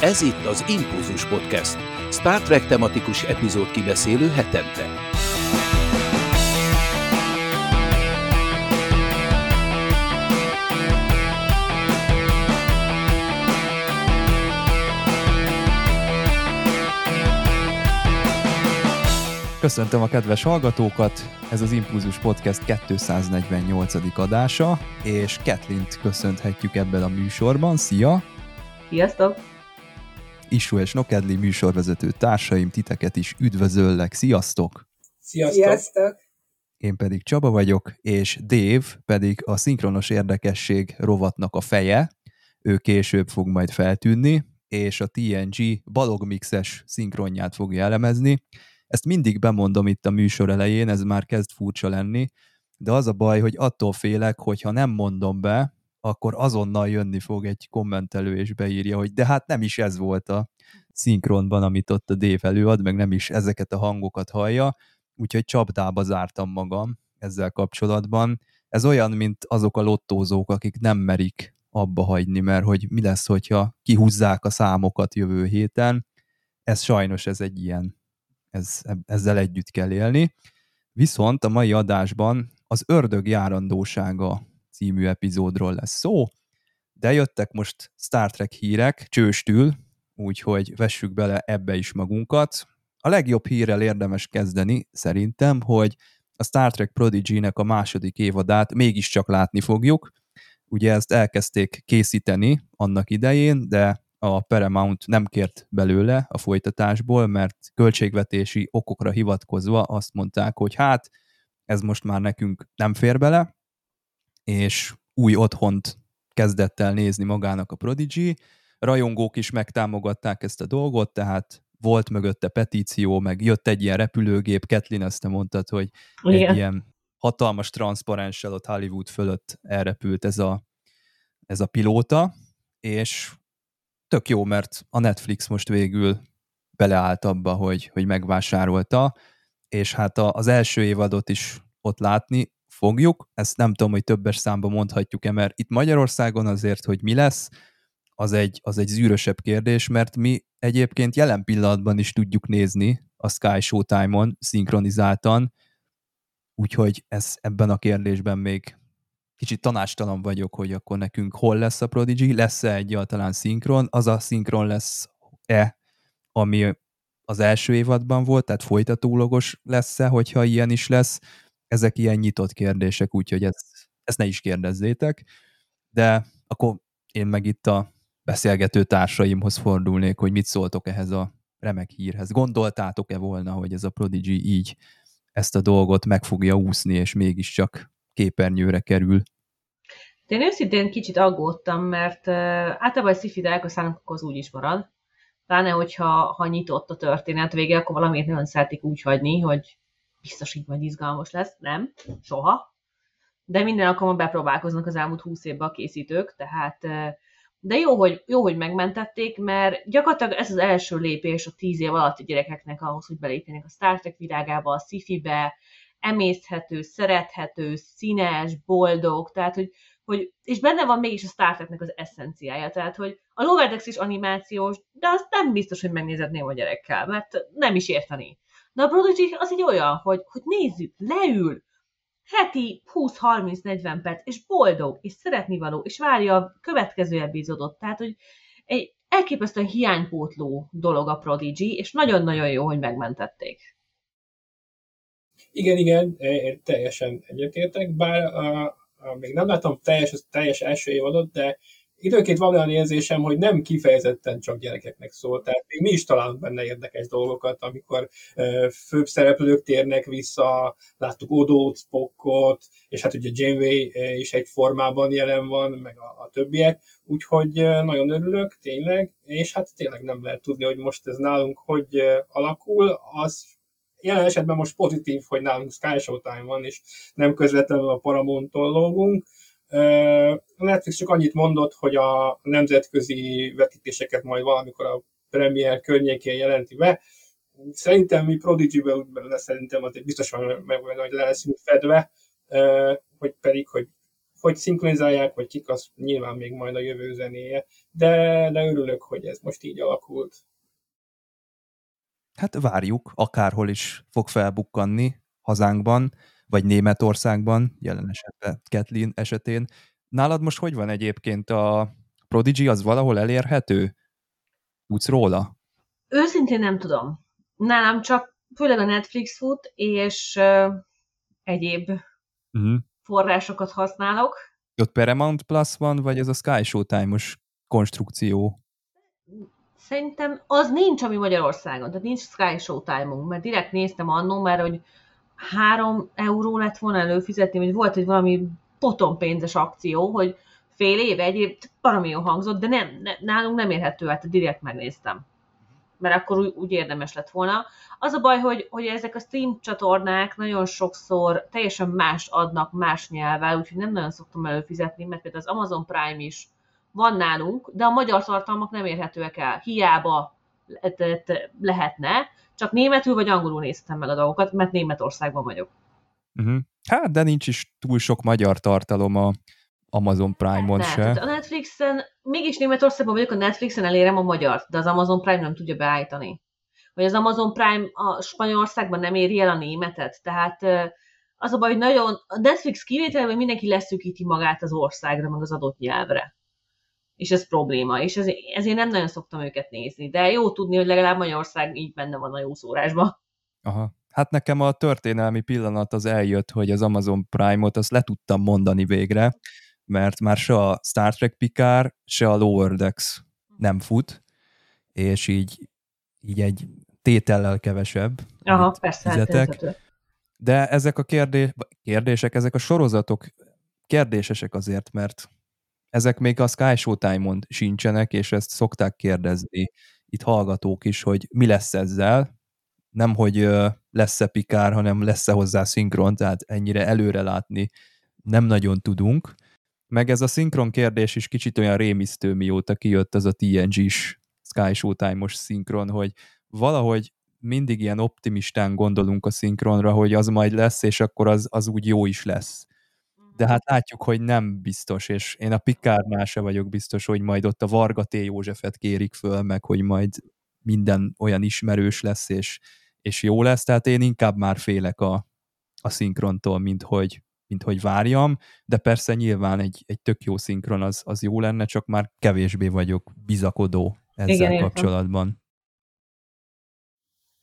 Ez itt az Impulzus Podcast, Star Trek tematikus epizód kibeszélő hetente. Köszöntöm a kedves hallgatókat, ez az Impulzus Podcast 248. adása, és Ketlint köszönhetjük ebben a műsorban. Szia! Sziasztok! Isu és Nokedli műsorvezető társaim, titeket is üdvözöllek. Sziasztok! Sziasztok! Sziasztok! Én pedig Csaba vagyok, és Dave pedig a szinkronos érdekesség rovatnak a feje. Ő később fog majd feltűnni, és a TNG balogmixes szinkronját fogja elemezni. Ezt mindig bemondom itt a műsor elején, ez már kezd furcsa lenni, de az a baj, hogy attól félek, hogy ha nem mondom be, akkor azonnal jönni fog egy kommentelő, és beírja, hogy de hát nem is ez volt a szinkronban, amit ott a Dave előad, meg nem is ezeket a hangokat hallja, úgyhogy csapdába zártam magam ezzel kapcsolatban. Ez olyan, mint azok a lottózók, akik nem merik abba hagyni, mert hogy mi lesz, hogyha kihúzzák a számokat jövő héten. Ez sajnos ez egy ilyen, ez, ezzel együtt kell élni. Viszont a mai adásban az ördög járandósága című epizódról lesz szó, de jöttek most Star Trek hírek csőstül, úgyhogy vessük bele ebbe is magunkat. A legjobb hírrel érdemes kezdeni szerintem, hogy a Star Trek Prodigy-nek a második évadát mégiscsak látni fogjuk. Ugye ezt elkezdték készíteni annak idején, de a Paramount nem kért belőle a folytatásból, mert költségvetési okokra hivatkozva azt mondták, hogy hát ez most már nekünk nem fér bele, és új otthont kezdett el nézni magának a Prodigy. Rajongók is megtámogatták ezt a dolgot, tehát volt mögötte petíció, meg jött egy ilyen repülőgép, Ketlin ezt te mondtad, hogy Igen. egy ilyen hatalmas transzparenssel ott Hollywood fölött elrepült ez a, ez a pilóta, és tök jó, mert a Netflix most végül beleállt abba, hogy, hogy megvásárolta, és hát az első évadot is ott látni, fogjuk. Ezt nem tudom, hogy többes számban mondhatjuk-e, mert itt Magyarországon azért, hogy mi lesz, az egy, az egy zűrösebb kérdés, mert mi egyébként jelen pillanatban is tudjuk nézni a Sky Showtime-on szinkronizáltan, úgyhogy ez ebben a kérdésben még kicsit tanástalan vagyok, hogy akkor nekünk hol lesz a Prodigy, lesz-e egyáltalán szinkron, az a szinkron lesz-e, ami az első évadban volt, tehát folytatólagos lesz-e, hogyha ilyen is lesz, ezek ilyen nyitott kérdések, úgyhogy ezt, ezt ne is kérdezzétek, de akkor én meg itt a beszélgető társaimhoz fordulnék, hogy mit szóltok ehhez a remek hírhez. Gondoltátok-e volna, hogy ez a Prodigy így ezt a dolgot meg fogja úszni, és mégiscsak képernyőre kerül? Én őszintén kicsit aggódtam, mert uh, általában a sci-fi az úgy is marad. Pláne, hogyha ha nyitott a történet vége, akkor valamiért nagyon szeretik úgy hagyni, hogy biztos így majd izgalmas lesz. Nem, soha. De minden alkalommal bepróbálkoznak az elmúlt húsz évben a készítők, tehát de jó hogy, jó, hogy megmentették, mert gyakorlatilag ez az első lépés a tíz év alatt a gyerekeknek ahhoz, hogy belépjenek a Star Trek világába, a sci-fi-be, emészhető, szerethető, színes, boldog, tehát hogy, hogy és benne van mégis a Star Treknek az eszenciája, tehát hogy a Loverdex is animációs, de azt nem biztos, hogy megnézetném a gyerekkel, mert nem is érteni. De a Prodigy az egy olyan, hogy, hogy nézzük, leül, heti 20-30-40 perc, és boldog, és szeretni való, és várja a következő epizódot. Tehát, hogy egy elképesztően hiánypótló dolog a Prodigy, és nagyon-nagyon jó, hogy megmentették. Igen, igen, teljesen egyetértek, bár a, a, még nem láttam teljes, teljes első évadot, de időnként van olyan érzésem, hogy nem kifejezetten csak gyerekeknek szól, tehát még mi is találunk benne érdekes dolgokat, amikor főbb szereplők térnek vissza, láttuk Odót, Spockot, és hát ugye Janeway is egy formában jelen van, meg a, a többiek, úgyhogy nagyon örülök, tényleg, és hát tényleg nem lehet tudni, hogy most ez nálunk hogy alakul, az jelen esetben most pozitív, hogy nálunk Sky Showtime van, és nem közvetlenül a Paramount-tól lógunk, a Netflix csak annyit mondott, hogy a nemzetközi vetítéseket majd valamikor a premier környékén jelenti be. Szerintem mi Prodigy-ből szerintem azért biztosan meg, hogy le leszünk fedve, hogy pedig, hogy hogy szinkronizálják, vagy kik, az nyilván még majd a jövő zenéje, de, de örülök, hogy ez most így alakult. Hát várjuk, akárhol is fog felbukkanni hazánkban, vagy Németországban, jelen esetben Kathleen esetén. Nálad most hogy van egyébként a Prodigy, az valahol elérhető? Tudsz róla? Őszintén nem tudom. Nálam csak főleg a Netflix fut, és uh, egyéb uh-huh. forrásokat használok. Ott Paramount Plus van, vagy ez a Sky Showtime-os konstrukció? Szerintem az nincs, ami Magyarországon, tehát nincs Sky Showtime-unk, mert direkt néztem annó, mert hogy három euró lett volna előfizetni, vagy volt egy valami potonpénzes akció, hogy fél év, egy év, valami jó hangzott, de nem, ne, nálunk nem érhető, hát direkt megnéztem. Mert akkor úgy, úgy érdemes lett volna. Az a baj, hogy, hogy ezek a stream csatornák nagyon sokszor teljesen más adnak más nyelvvel, úgyhogy nem nagyon szoktam előfizetni, mert például az Amazon Prime is van nálunk, de a magyar tartalmak nem érhetőek el. Hiába lehetne, csak németül vagy angolul néztem meg a dolgokat, mert Németországban vagyok. Uh-huh. Hát, de nincs is túl sok magyar tartalom a Amazon Prime-on ne, se. A Netflixen, mégis Németországban vagyok, a Netflixen elérem a magyart, de az Amazon Prime nem tudja beállítani. Vagy az Amazon Prime a Spanyolországban nem éri el a németet, tehát az a baj, hogy nagyon, a Netflix kivételben mindenki leszűkíti magát az országra, meg az adott nyelvre. És ez probléma, és ezért, ezért nem nagyon szoktam őket nézni. De jó tudni, hogy legalább Magyarország így benne van a jó szórásban. Aha. Hát nekem a történelmi pillanat az eljött, hogy az Amazon Prime-ot azt le tudtam mondani végre, mert már se a Star Trek Picard, se a Lower Decks nem fut, és így, így egy tétellel kevesebb. Aha, persze. Fizetek. De ezek a kérdés, kérdések, ezek a sorozatok kérdésesek azért, mert ezek még a Sky Showtime-on sincsenek, és ezt szokták kérdezni itt hallgatók is, hogy mi lesz ezzel, nem hogy lesz-e pikár, hanem lesz-e hozzá szinkron, tehát ennyire előre látni nem nagyon tudunk. Meg ez a szinkron kérdés is kicsit olyan rémisztő, mióta kijött az a TNG-s Sky Showtime-os szinkron, hogy valahogy mindig ilyen optimistán gondolunk a szinkronra, hogy az majd lesz, és akkor az, az úgy jó is lesz. De hát látjuk, hogy nem biztos, és én a Pikárnál se vagyok biztos, hogy majd ott a Varga T. Józsefet kérik föl, meg hogy majd minden olyan ismerős lesz, és, és jó lesz, tehát én inkább már félek a, a szinkrontól, mint hogy, mint hogy várjam, de persze nyilván egy, egy tök jó szinkron az, az jó lenne, csak már kevésbé vagyok bizakodó ezzel Igen, kapcsolatban.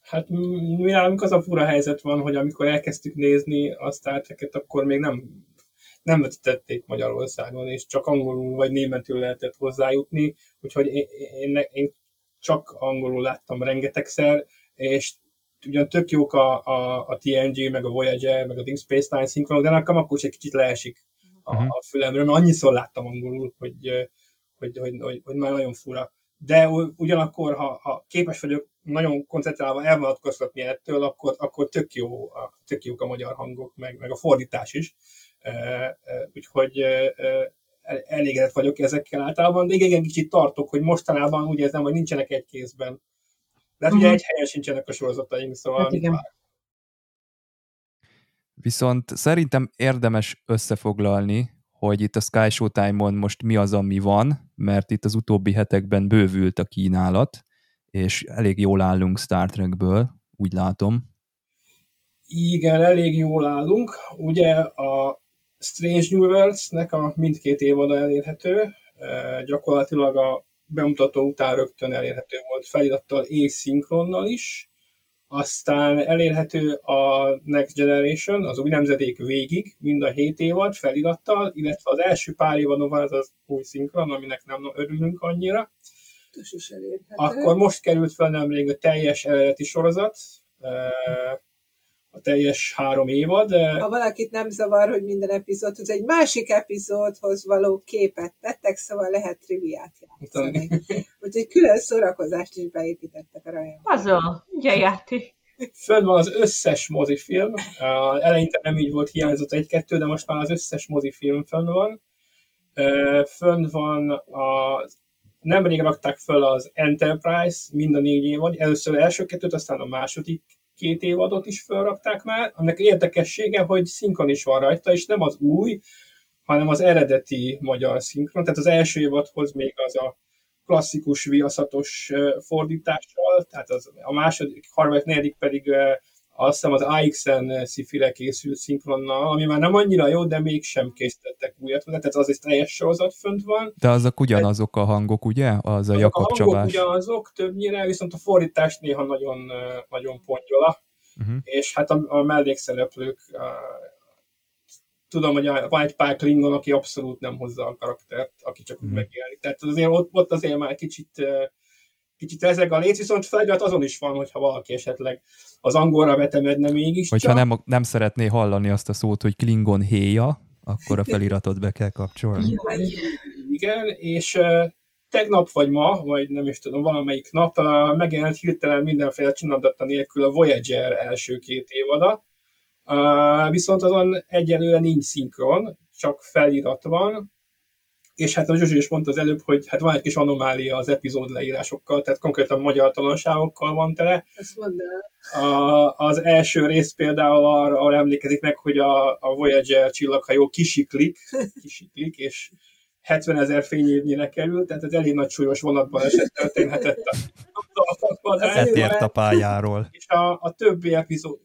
Hát mi nálunk az a fura helyzet van, hogy amikor elkezdtük nézni a Star Trek-et, akkor még nem, nem vetítették Magyarországon, és csak angolul vagy németül lehetett hozzájutni, úgyhogy én, én, én csak angolul láttam rengetegszer, és ugyan tök jók a, a, a TNG, meg a Voyager, meg a Deep Space Nine szinkronok, de nekem akkor is egy kicsit leesik a, uh-huh. a fülemről, mert annyiszor láttam angolul, hogy, hogy, hogy, hogy, hogy már nagyon fura. De ugyanakkor, ha, ha képes vagyok nagyon koncentrálva elvonatkoztatni ettől, akkor, akkor tök, jó, tök jók a magyar hangok, meg, meg a fordítás is. Úgyhogy elégedett vagyok ezekkel általában, de igen, kicsit tartok, hogy mostanában úgy érzem, hogy nincsenek egy kézben. De hát uh-huh. ugye mhm. egy helyen sincsenek a sorozataink, szóval... Hát igen. Viszont szerintem érdemes összefoglalni, hogy itt a Sky Showtime-on most mi az, ami van, mert itt az utóbbi hetekben bővült a kínálat, és elég jól állunk Star Trekből, úgy látom. Igen, elég jól állunk. Ugye a Strange New Worlds-nek a mindkét évada elérhető, gyakorlatilag a bemutató után rögtön elérhető volt felirattal és szinkronnal is, aztán elérhető a Next Generation, az új nemzedék végig, mind a 7 évad felirattal, illetve az első pár évadon van az az új szinkron, aminek nem örülünk annyira. Akkor most került fel nemrég a teljes eredeti sorozat, a teljes három évad. Ha valakit nem zavar, hogy minden epizódhoz egy másik epizódhoz való képet tettek, szóval lehet triviát játszani. Úgyhogy külön szórakozást is beépítettek a rajon. Azon, ugye játék. Fönn van az összes mozifilm. Eleinte nem így volt, hiányzott egy-kettő, de most már az összes mozifilm fönn van. Fönn van a nemrég rakták fel az Enterprise, mind a négy évad, először az első kettőt, aztán a második két évadot is felrakták már, aminek érdekessége, hogy szinkron is van rajta, és nem az új, hanem az eredeti magyar szinkron. Tehát az első évadhoz még az a klasszikus viaszatos fordítással, tehát az, a második, harmadik, negyedik pedig azt hiszem az AXN szifire készült szinkronnal, ami már nem annyira jó, de mégsem készítettek újat, tehát az egy teljes sorozat fönt van. De azok ugyanazok a hangok, ugye? Az a Jakab A hangok ugyanazok többnyire, viszont a fordítás néha nagyon, nagyon pongyola, uh-huh. és hát a, a mellékszereplők tudom, hogy van egy pár Klingon, aki abszolút nem hozza a karaktert, aki csak úgy mm. megjelenik. Tehát azért ott, ott azért már kicsit, kicsit ezek a léc, viszont felirat azon is van, hogyha valaki esetleg az angolra vetemedne mégis. Hogyha nem, nem szeretné hallani azt a szót, hogy Klingon héja, akkor a feliratot be kell kapcsolni. Igen, és uh, tegnap vagy ma, vagy nem is tudom, valamelyik nap uh, megjelent hirtelen mindenféle csinadata nélkül a Voyager első két évada, Uh, viszont azon egyelőre nincs szinkron, csak felirat van, és hát a Zsuzsi is mondta az előbb, hogy hát van egy kis anomália az epizód leírásokkal, tehát konkrétan magyar tanulságokkal van tele. Ezt mondd a, az első rész például arra, arra emlékezik meg, hogy a, a Voyager csillaghajó kisiklik, kisiklik, és 70 ezer fényévnyire kerül, tehát ez elég nagy súlyos vonatban eset történhetett a, Eltért a pályáról. És a, a többi epizód,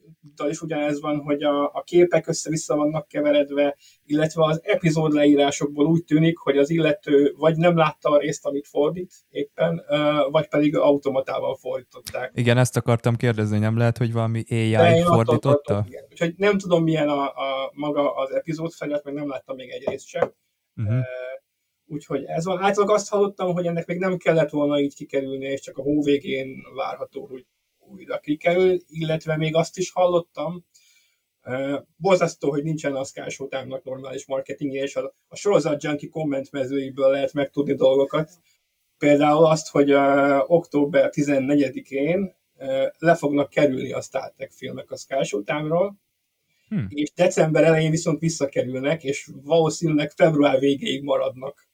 is ugyanez van, hogy a, a képek össze-vissza vannak keveredve, illetve az epizód leírásokból úgy tűnik, hogy az illető vagy nem látta a részt, amit fordít éppen, vagy pedig automatával fordították. Igen, ezt akartam kérdezni, nem lehet, hogy valami AI fordította? igen. Úgyhogy nem tudom, milyen a, a maga az epizód felett, meg nem láttam még egy részt sem. Uh-huh. Úgyhogy ez van. Általában azt hallottam, hogy ennek még nem kellett volna így kikerülni, és csak a hó végén várható, hogy újra kikerül, illetve még azt is hallottam, borzasztó, hogy nincsen a Sky Showtime-nak normális marketingje, és a, a sorozat junkie kommentmezőiből lehet megtudni dolgokat. Például azt, hogy uh, október 14-én uh, le fognak kerülni a Star Trek filmek a Sky Showtime-ról, hmm. és december elején viszont visszakerülnek, és valószínűleg február végéig maradnak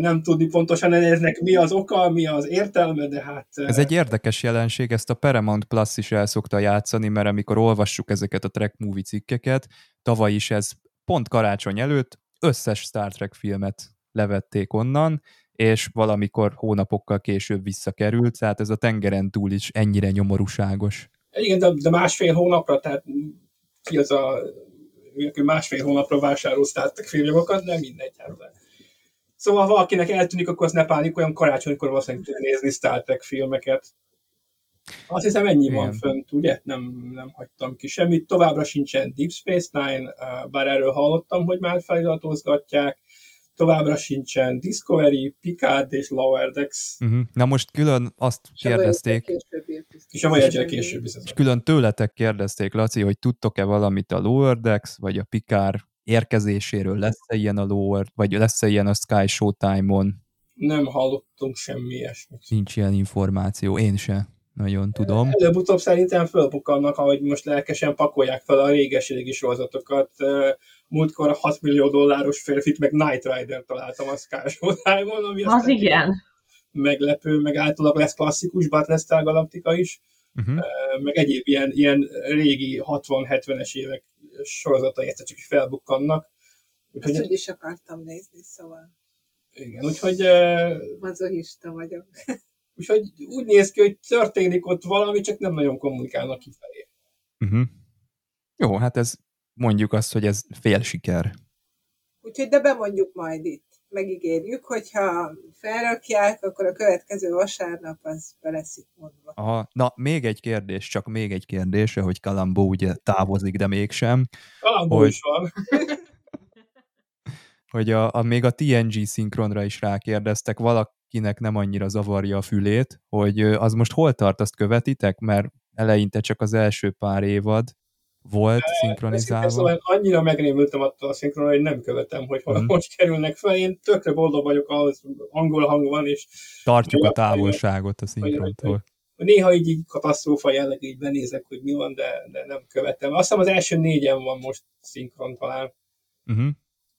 nem tudni pontosan eznek mi az oka, mi az értelme, de hát... Ez egy érdekes jelenség, ezt a Paramount Plus is el szokta játszani, mert amikor olvassuk ezeket a Trek movie cikkeket, tavaly is ez pont karácsony előtt összes Star Trek filmet levették onnan, és valamikor hónapokkal később visszakerült, tehát ez a tengeren túl is ennyire nyomorúságos. Igen, de, de másfél hónapra, tehát ki az a másfél hónapra vásárol Star Trek filmokat, de mindegy. Hát Szóval ha valakinek eltűnik, akkor azt ne pánikoljon, karácsonykor valószínűleg tud nézni Star Trek filmeket. Azt hiszem ennyi Igen. van fönt, ugye? Nem, nem hagytam ki semmit. Továbbra sincsen Deep Space Nine, bár erről hallottam, hogy már feliratozgatják. Továbbra sincsen Discovery, Picard és Lower Decks. Uh-huh. Na most külön azt és kérdezték. És a Voyager később És külön tőletek kérdezték, Laci, hogy tudtok-e valamit a Lower Decks, vagy a Picard érkezéséről? Lesz-e ilyen a Lower, vagy lesz-e ilyen a Sky Showtime-on? Nem hallottunk semmi ilyesmit. Nincs ilyen információ, én se nagyon tudom. Előbb-utóbb szerintem fölbukkannak, ahogy most lelkesen pakolják fel a réges-régi sorozatokat. Múltkor 6 millió dolláros férfit, meg Night Rider találtam a Sky Showtime-on, ami az igen. meglepő, meg általában lesz klasszikus Battlestar Galactica is, uh-huh. meg egyéb ilyen, ilyen régi 60-70-es évek sorozatai egyszer csak felbukkannak. Úgyhogy, Ezt is akartam nézni, szóval. Igen, úgyhogy... Mazohista vagyok. Úgyhogy úgy néz ki, hogy történik ott valami, csak nem nagyon kommunikálnak kifelé. Uh-huh. Jó, hát ez mondjuk azt, hogy ez fél siker. Úgyhogy de bemondjuk majd itt. Megígérjük, hogyha felrakják, akkor a következő vasárnap az be lesz itt mondva. Aha. Na, még egy kérdés, csak még egy kérdés, hogy Kalambó ugye távozik, de mégsem. Kalambó hogy... is van. hogy a, a, még a TNG szinkronra is rákérdeztek, valakinek nem annyira zavarja a fülét, hogy az most hol tart, azt követitek, mert eleinte csak az első pár évad volt szinkronizálva. Szóval annyira megrémültem attól a szinkronra, hogy nem követem, hogy hol mm. most kerülnek fel. Én tökre boldog vagyok, ahhoz angol hang van, és... Tartjuk a távolságot a szinkrontól. Néha így, így katasztrófa jelleg így benézek, hogy mi van, de, de nem követem. Azt hiszem az első négyen van most szinkron talán. Uh-huh.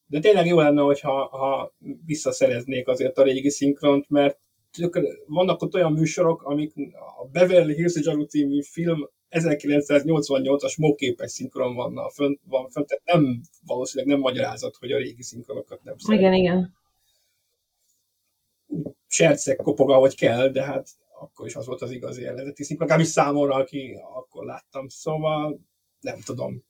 De tényleg jó lenne, hogyha ha visszaszereznék azért a régi szinkront, mert vannak ott olyan műsorok, amik a Beverly Hills Jaru című film 1988-as móképes szinkron van, fönt, van fönt, tehát nem, valószínűleg nem magyarázat, hogy a régi szinkronokat nem szeretik. Igen, igen. Sercek kopog, ahogy kell, de hát akkor is az volt az igazi eredeti szinkron, legalábbis számomra, aki akkor láttam, szóval nem tudom.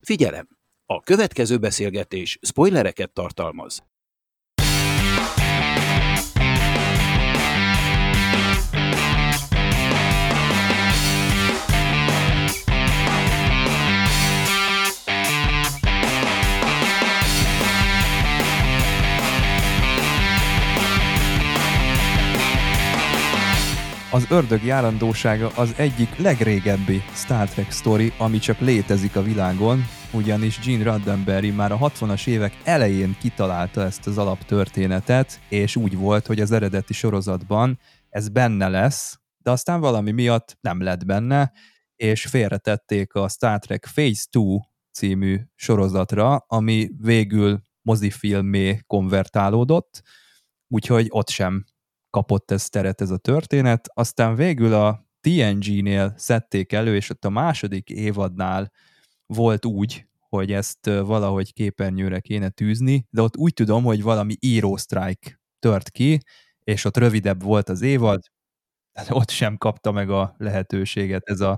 Figyelem! A következő beszélgetés spoilereket tartalmaz. Az ördög járandósága az egyik legrégebbi Star Trek sztori, ami csak létezik a világon, ugyanis Gene Roddenberry már a 60-as évek elején kitalálta ezt az alaptörténetet, és úgy volt, hogy az eredeti sorozatban ez benne lesz, de aztán valami miatt nem lett benne, és félretették a Star Trek Phase 2 című sorozatra, ami végül mozifilmé konvertálódott, úgyhogy ott sem kapott ez teret ez a történet. Aztán végül a TNG-nél szedték elő, és ott a második évadnál volt úgy, hogy ezt valahogy képernyőre kéne tűzni, de ott úgy tudom, hogy valami író-sztrájk tört ki, és ott rövidebb volt az évad, tehát ott sem kapta meg a lehetőséget ez a,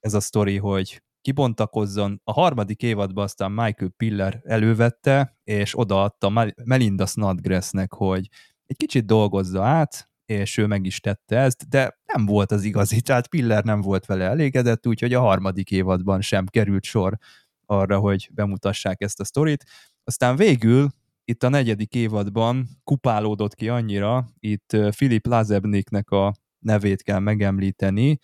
ez a sztori, hogy kibontakozzon. A harmadik évadban aztán Michael Piller elővette, és odaadta Melinda Snodgrassnek, hogy egy kicsit dolgozza át, és ő meg is tette ezt, de nem volt az igazi, tehát Piller nem volt vele elégedett, úgyhogy a harmadik évadban sem került sor arra, hogy bemutassák ezt a sztorit. Aztán végül itt a negyedik évadban kupálódott ki annyira, itt Philip Lazebniknek a nevét kell megemlíteni,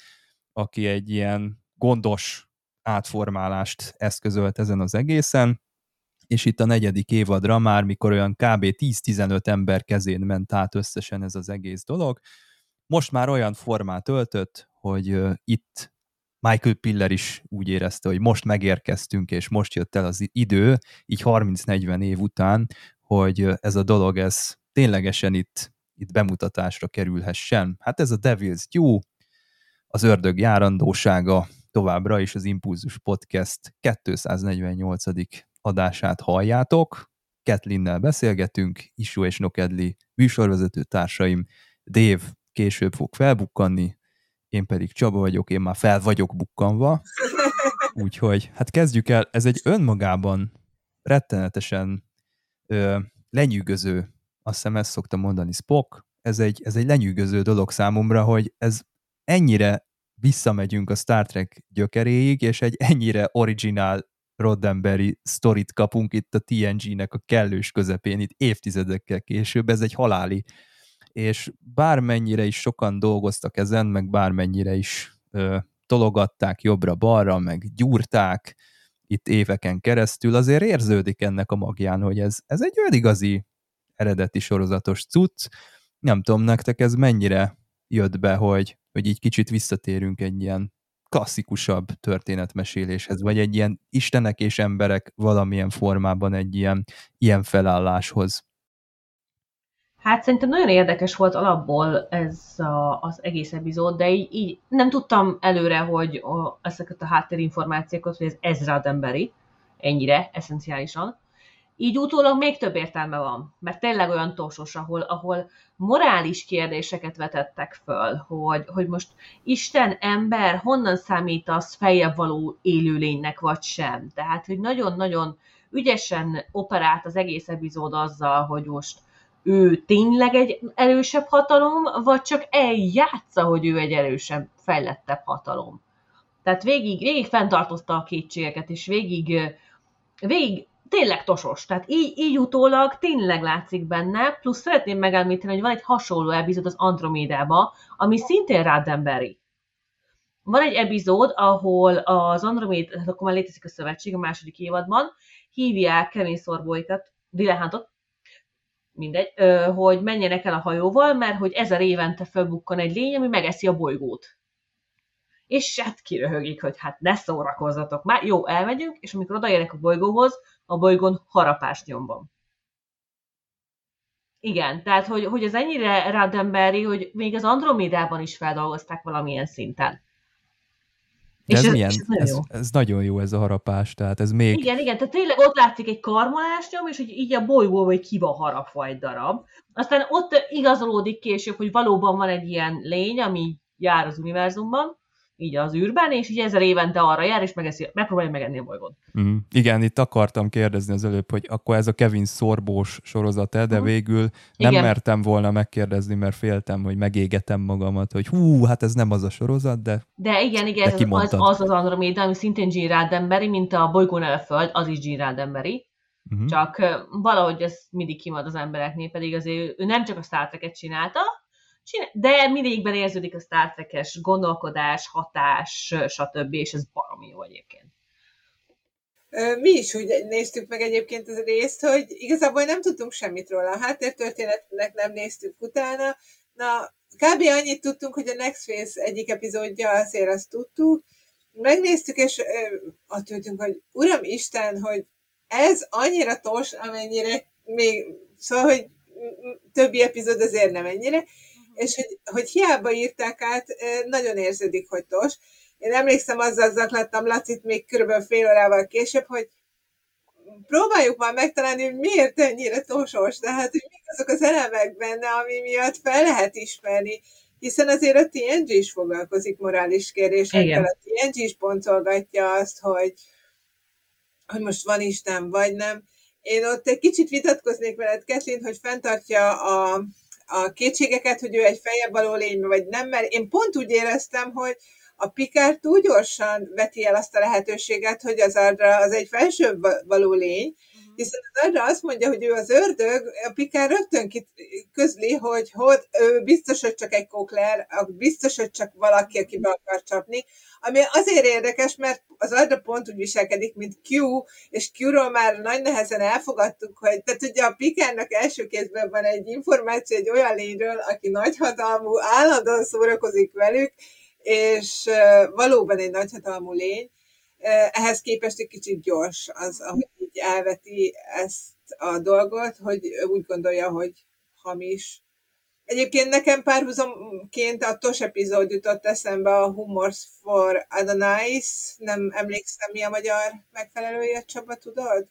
aki egy ilyen gondos átformálást eszközölt ezen az egészen, és itt a negyedik évadra már, mikor olyan kb. 10-15 ember kezén ment át összesen ez az egész dolog, most már olyan formát öltött, hogy itt Michael Piller is úgy érezte, hogy most megérkeztünk, és most jött el az idő, így 30-40 év után, hogy ez a dolog, ez ténylegesen itt, itt bemutatásra kerülhessen. Hát ez a Devil's Due, az ördög járandósága, továbbra is az Impulzus Podcast 248 adását halljátok. Ketlinnel beszélgetünk, Isu és Nokedli műsorvezető társaim, Dév később fog felbukkanni, én pedig Csaba vagyok, én már fel vagyok bukkanva. Úgyhogy hát kezdjük el, ez egy önmagában rettenetesen ö, lenyűgöző, azt hiszem ezt szoktam mondani Spock, ez egy, ez egy lenyűgöző dolog számomra, hogy ez ennyire visszamegyünk a Star Trek gyökeréig, és egy ennyire originál Roddenberry sztorit kapunk itt a TNG-nek a kellős közepén, itt évtizedekkel később, ez egy haláli. És bármennyire is sokan dolgoztak ezen, meg bármennyire is ö, tologatták jobbra-balra, meg gyúrták itt éveken keresztül, azért érződik ennek a magján, hogy ez, ez egy olyan igazi eredeti sorozatos cucc. Nem tudom, nektek ez mennyire jött be, hogy, hogy így kicsit visszatérünk egy ilyen klasszikusabb történetmeséléshez, vagy egy ilyen istenek és emberek valamilyen formában egy ilyen, ilyen felálláshoz. Hát szerintem nagyon érdekes volt alapból ez a, az egész epizód, de így, így nem tudtam előre, hogy a, ezeket a háttérinformációkat, hogy ez Ezra emberi, ennyire, eszenciálisan így utólag még több értelme van, mert tényleg olyan tosos, ahol, ahol morális kérdéseket vetettek föl, hogy, hogy most Isten, ember, honnan számítasz feljebb való élőlénynek, vagy sem. Tehát, hogy nagyon-nagyon ügyesen operált az egész epizód azzal, hogy most ő tényleg egy erősebb hatalom, vagy csak eljátsza, hogy ő egy erősebb, fejlettebb hatalom. Tehát végig, végig fenntartotta a kétségeket, és végig, végig tényleg tosos. Tehát így, így utólag tényleg látszik benne, plusz szeretném megemlíteni, hogy van egy hasonló epizód az Andromédába, ami szintén Roddenberry. Van egy epizód, ahol az Androméd, hát akkor már létezik a szövetség a második évadban, hívják Kevin Szorbóikat, Dilehantot, mindegy, hogy menjenek el a hajóval, mert hogy ezer évente fölbukkan egy lény, ami megeszi a bolygót és hát kiröhögik, hogy hát ne szórakozzatok már, jó, elmegyünk, és amikor odaérnek a bolygóhoz, a bolygón harapás nyomban. Igen, tehát hogy, hogy ez ennyire Roddenberry, hogy még az Andromedában is feldolgozták valamilyen szinten. De És ez, ez- milyen, és ez nagyon ez, jó. ez nagyon jó ez a harapás, tehát ez még... Igen, igen, tehát tényleg ott látszik egy karmolás nyom, és hogy így a bolygóba hogy ki van harapva egy darab. Aztán ott igazolódik később, hogy valóban van egy ilyen lény, ami jár az univerzumban, így az űrben, és így ezer évente arra jár, és megeszi, megpróbálja megenni a bolygót. Mm. Igen, itt akartam kérdezni az előbb, hogy akkor ez a Kevin szorbós sorozat de Mhm. végül nem Igen. mertem volna megkérdezni, mert féltem, hogy megégetem magamat, hogy hú, hát ez nem az a sorozat, de De igen, igen, De ez az, az az Andromeda, ami szintén Gene Roddenberry, mint a bolygón a Föld, az is Gene Roddenberry. uh-huh. Csak valahogy ez mindig kimad az embereknél, pedig azért ő nem csak a Star Trek-et csinálta, csinál, de mindegyikben érződik a Star Trek-es gondolkodás, hatás, stb. és ez baromi jó egyébként. Mi is úgy néztük meg egyébként az részt, hogy igazából nem tudtunk semmit róla. A háttértörténetnek nem néztük utána. Na, kb. annyit tudtunk, hogy a Next Phase egyik epizódja, azért azt tudtuk. Megnéztük, és ö, ott ültünk, hogy Uram Isten, hogy ez annyira tos, amennyire még, szóval, hogy többi epizód azért nem ennyire, és hogy, hogy hiába írták át, nagyon érződik, hogy tos. Én emlékszem, azzal zaklattam Lacit még körülbelül fél órával később, hogy próbáljuk már megtalálni, hogy miért ennyire tosos, tehát hogy mik azok az elemek benne, ami miatt fel lehet ismerni, hiszen azért a TNG is foglalkozik morális kérdésekkel, a TNG is pontolgatja azt, hogy, hogy most van Isten, vagy nem. Én ott egy kicsit vitatkoznék veled, Kathleen, hogy fenntartja a, a kétségeket, hogy ő egy feljebb való lény, vagy nem, mert én pont úgy éreztem, hogy a Picard túl gyorsan veti el azt a lehetőséget, hogy az arra az egy felsőbb va- való lény, hiszen az arra azt mondja, hogy ő az ördög, a Picard rögtön közli, hogy, hogy ő biztos, hogy csak egy kokler, biztos, hogy csak valaki, aki be akar csapni, ami azért érdekes, mert az arra pont úgy viselkedik, mint Q, és Q-ról már nagy nehezen elfogadtuk, hogy tehát ugye a Picardnak első kézben van egy információ egy olyan lényről, aki nagyhatalmú, állandóan szórakozik velük, és valóban egy nagyhatalmú lény. Ehhez képest egy kicsit gyors az, ahogy így elveti ezt a dolgot, hogy úgy gondolja, hogy hamis. Egyébként nekem párhuzamként a TOS epizód jutott eszembe a Humors for Adonais, nem emlékszem mi a magyar megfelelője, Csaba, tudod?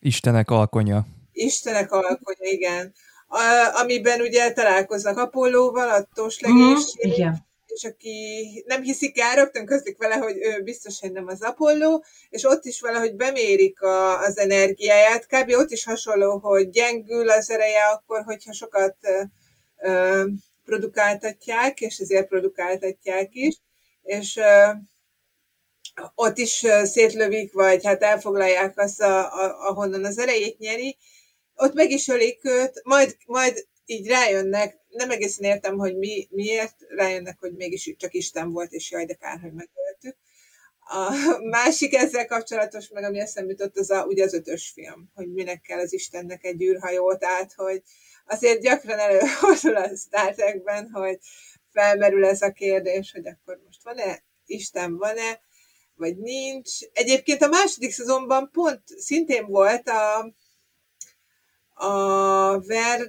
Istenek alkonya. Istenek alkonya, igen. A, amiben ugye találkoznak Apollóval, a TOS Mhm, legénység, Igen. És aki nem hiszik el, rögtön közlik vele, hogy ő biztos, hogy nem az Apollo, és ott is valahogy bemérik a, az energiáját. Kb. ott is hasonló, hogy gyengül az ereje akkor, hogyha sokat ö, produkáltatják, és ezért produkáltatják is, és ö, ott is szétlövik, vagy hát elfoglalják azt, a, a, ahonnan az erejét nyeri, ott meg is ölik őt, majd, majd így rájönnek, nem egészen értem, hogy mi, miért rájönnek, hogy mégis csak Isten volt, és jaj, de kár, hogy megöltük. A másik ezzel kapcsolatos, meg ami eszembe jutott, az a, ugye az ötös film, hogy minek kell az Istennek egy űrhajó, tehát, hogy azért gyakran előfordul a Star Trekben, hogy felmerül ez a kérdés, hogy akkor most van-e Isten, van-e, vagy nincs. Egyébként a második szezonban pont szintén volt a, a Ver,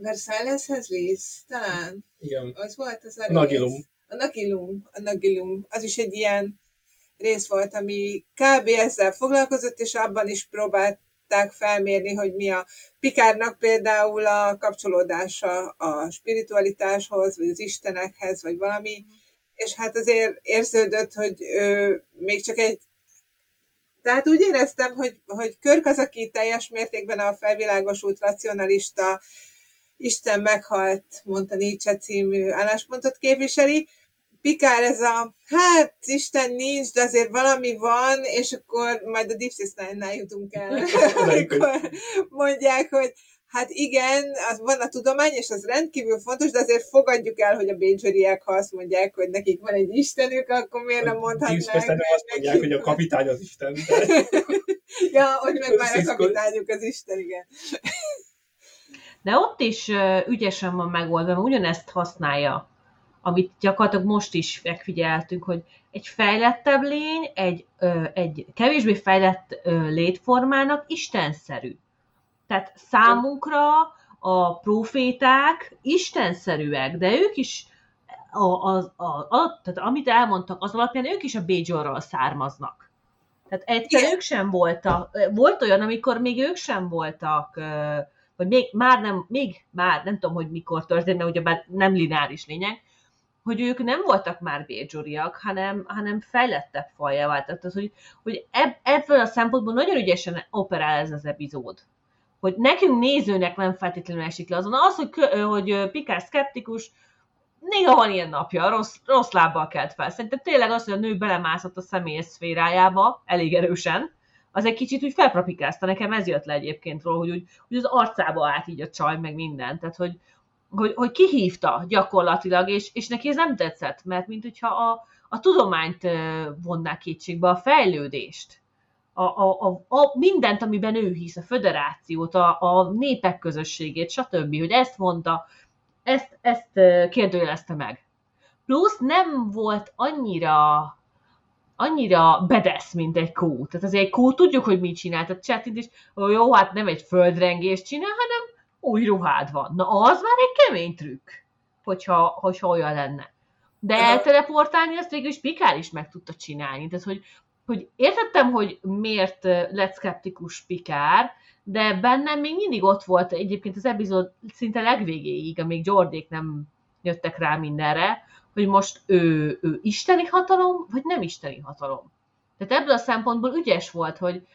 Versailles-hez Liz, talán Igen. az volt az a rész. Nagilum. A Nagilum, a Nagilum, az is egy ilyen rész volt, ami kb. ezzel foglalkozott, és abban is próbálták felmérni, hogy mi a Pikárnak például a kapcsolódása a spiritualitáshoz, vagy az istenekhez, vagy valami, és hát azért érződött, hogy ő még csak egy tehát úgy éreztem, hogy, hogy Körk az, aki teljes mértékben a felvilágosult racionalista Isten meghalt, mondta Nietzsche című álláspontot képviseli. Pikár ez a, hát Isten nincs, de azért valami van, és akkor majd a Deep Nine-nál jutunk el. Akkor mondják, hogy hát igen, az van a tudomány, és az rendkívül fontos, de azért fogadjuk el, hogy a Bajoriek, ha azt mondják, hogy nekik van egy istenük, akkor miért nem mondhatnák Deep Space azt mondják, hogy a kapitány az Isten. De... Ja, hogy meg már a kapitányuk az Isten, igen. De ott is ügyesen van megoldva, mert ugyanezt használja, amit gyakorlatilag most is megfigyeltünk, hogy egy fejlettebb lény, egy, egy kevésbé fejlett létformának istenszerű. Tehát számunkra a proféták istenszerűek, de ők is a, az, a, a, tehát amit elmondtak, az alapján ők is a Bajorról származnak. Tehát egyszer ők sem voltak, volt olyan, amikor még ők sem voltak, vagy még már nem, még már nem tudom, hogy mikor történt, mert ugyebár nem lineáris lényeg, hogy ők nem voltak már Bajoriak, hanem, hanem fejlettebb fajjá váltak. Tehát, hogy, hogy ebb, ebből a szempontból nagyon ügyesen operál ez az epizód. Hogy nekünk nézőnek nem feltétlenül esik le azon. Az, hogy, hogy Pikár szkeptikus, néha van ilyen napja, rossz, rossz lábbal kelt fel. Szerintem tényleg az, hogy a nő belemászott a személyes szférájába elég erősen, az egy kicsit úgy felpropikázta. Nekem ez jött le egyébként róla, hogy, úgy, hogy az arcába állt így a csaj, meg minden. Tehát, hogy, hogy, hogy kihívta gyakorlatilag, és, és neki ez nem tetszett, mert mint hogyha a, a tudományt vonná kétségbe, a fejlődést, a, a, a, a mindent, amiben ő hisz, a föderációt, a, a népek közösségét, stb., hogy ezt mondta, ezt, ezt kérdőjelezte meg. Plusz nem volt annyira annyira bedesz, mint egy kó. Tehát azért egy kó tudjuk, hogy mit csinál. Tehát Csettint is, jó, hát nem egy földrengést csinál, hanem új ruhád van. Na, az már egy kemény trükk, hogyha, hogyha olyan lenne. De elteleportálni azt végül is Pikár is meg tudta csinálni. Tehát, hogy, hogy értettem, hogy miért lett szkeptikus Pikár, de bennem még mindig ott volt egyébként az epizód szinte legvégéig, amíg Jordék nem jöttek rá mindenre, hogy most ő, ő isteni hatalom, vagy nem isteni hatalom. Tehát ebből a szempontból ügyes volt, hogy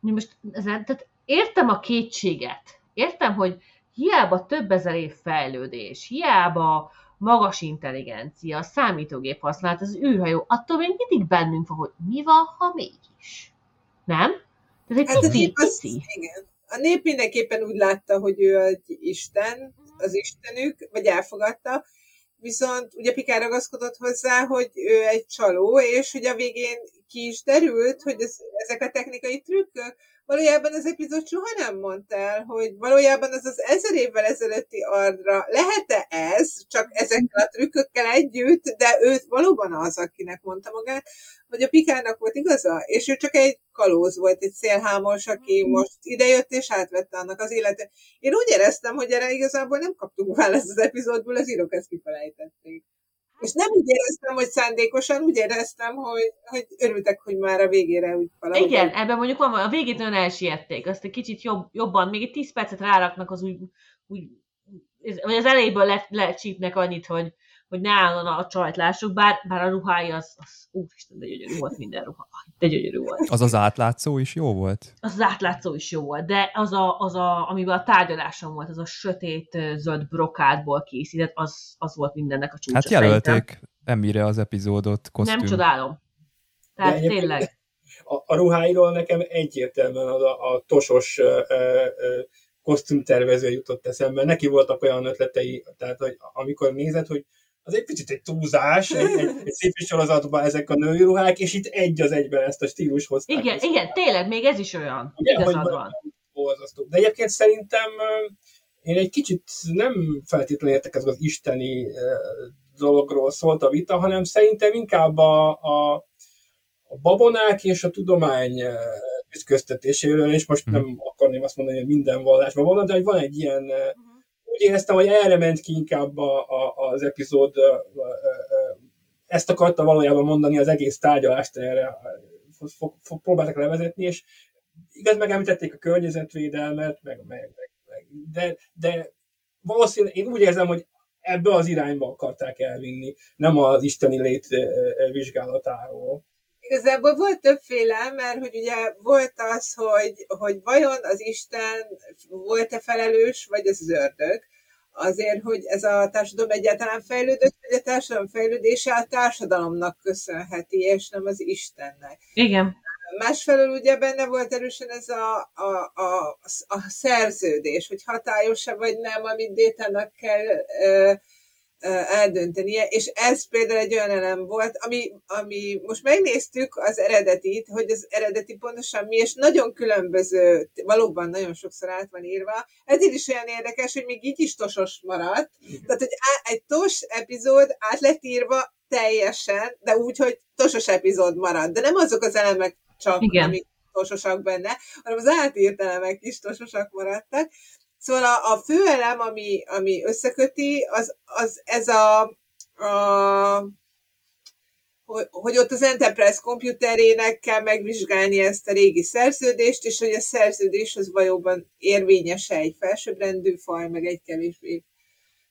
most ezen, tehát értem a kétséget, értem, hogy hiába több ezer év fejlődés, hiába magas intelligencia, számítógép használat, az űrhajó, attól még mindig bennünk van, hogy mi van, ha mégis. Nem? Tehát egy hát pici, az, pici. Igen. A nép mindenképpen úgy látta, hogy ő egy Isten, az Istenük, vagy elfogadta, viszont ugye Pikár ragaszkodott hozzá, hogy ő egy csaló, és hogy a végén ki is derült, hogy ez, ezek a technikai trükkök valójában az epizód soha nem mondta el, hogy valójában az az ezer évvel ezelőtti ardra lehet-e ez, csak ezekkel a trükkökkel együtt, de ő valóban az, akinek mondta magát, hogy a Pikárnak volt igaza, és ő csak egy kalóz volt, egy szélhámos, aki mhm. most idejött és átvette annak az életet. Én úgy éreztem, hogy erre igazából nem kaptunk választ az epizódból, az írók ezt kifelejtették. És nem úgy éreztem, hogy szándékosan, úgy éreztem, hogy, hogy örültek, hogy már a végére úgy valahogy. Igen, ebben mondjuk van, a végét nagyon elsiették, azt egy kicsit jobb, jobban, még egy 10 percet ráraknak az úgy, úgy vagy az elejéből le, lecsípnek annyit, hogy, hogy ne állon a csajt lássuk, bár, bár a ruhája az, az úristen, de gyönyörű volt minden ruha. De gyönyörű volt. Az az átlátszó is jó volt? Az az átlátszó is jó volt, de az, a, az a, amiben a tárgyalásom volt, az a sötét zöld brokádból készített, az, az volt mindennek a csúcsa Hát jelölték Emire az epizódot, kosztüm. Nem csodálom. Tehát de tényleg. A, a ruháiról nekem egyértelműen az a, a tosos ö, ö, kosztümtervező jutott eszembe. Neki voltak olyan ötletei, tehát hogy amikor nézed, hogy az egy picit egy túlzás, egy, egy, egy szép sorozatban ezek a női ruhák, és itt egy az egyben ezt a stílus hozták. Igen, össze. igen, tényleg, még ez is olyan. Ugye, Igazad van. De egyébként szerintem én egy kicsit nem feltétlenül értek ez az isteni dologról szólt a vita, hanem szerintem inkább a, a, a babonák és a tudomány ütköztetéséről, és most hmm. nem akarném azt mondani, hogy minden vallásban van, de hogy van egy ilyen uh-huh úgy éreztem, hogy erre ment ki inkább a, a, az epizód, ezt akarta valójában mondani az egész tárgyalást erre, próbáltak levezetni, és igaz, megemlítették a környezetvédelmet, meg, meg, meg, meg de, de valószínűleg én úgy érzem, hogy ebbe az irányba akarták elvinni, nem az isteni lét vizsgálatáról. Igazából volt többféle, mert hogy ugye volt az, hogy, hogy vajon az Isten volt-e felelős, vagy ez az ördög, azért, hogy ez a társadalom egyáltalán fejlődött, hogy a társadalom fejlődése a társadalomnak köszönheti, és nem az Istennek. Igen. Másfelől ugye benne volt erősen ez a, a, a, a szerződés, hogy hatályos-e vagy nem, amit Détának kell eldöntenie, és ez például egy olyan elem volt, ami, ami most megnéztük az eredetit, hogy az eredeti pontosan mi, és nagyon különböző, valóban nagyon sokszor át van írva, ezért is olyan érdekes, hogy még így is tosos maradt, tehát hogy egy tos epizód át lett írva teljesen, de úgy, hogy tosos epizód maradt, de nem azok az elemek csak, Igen. amik tososak benne, hanem az átírt elemek is tososak maradtak, Szóval a, a fő elem, ami, ami összeköti, az, az ez a, a, hogy, hogy ott az Enterprise komputerének kell megvizsgálni ezt a régi szerződést, és hogy a szerződés az valóban érvényes egy felsőbbrendű faj, meg egy kevésbé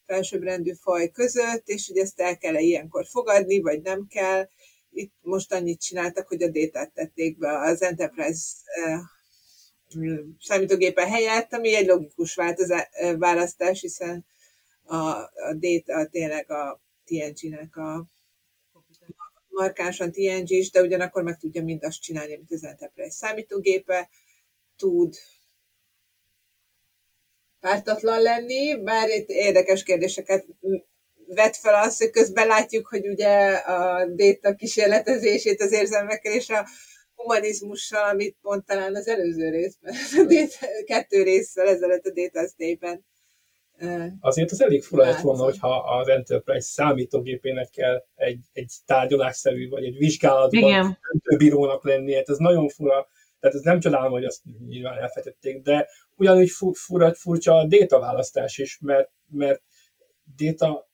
felsőbbrendű faj között, és hogy ezt el kell -e ilyenkor fogadni, vagy nem kell. Itt most annyit csináltak, hogy a détát tették be az Enterprise eh, számítógépen helyett, ami egy logikus változás, eh, választás, hiszen a, a data tényleg a TNG-nek a markánsan TNG-s, de ugyanakkor meg tudja mindazt csinálni, amit az Enterprise számítógépe tud. Pártatlan lenni, bár itt érdekes kérdéseket vet fel az, hogy közben látjuk, hogy ugye a déta kísérletezését az érzelmekkel és a humanizmussal, amit pont talán az előző részben, kettő részsel ezelőtt a Data State-ben Azért az elég fura lett volna, hogyha az Enterprise számítógépének kell egy, egy tárgyalásszerű, vagy egy vizsgálatban bírónak lennie. Hát ez nagyon fura, tehát ez nem csodálom, hogy azt nyilván elfetették, de ugyanúgy fura, furcsa a déta választás is, mert, mert déta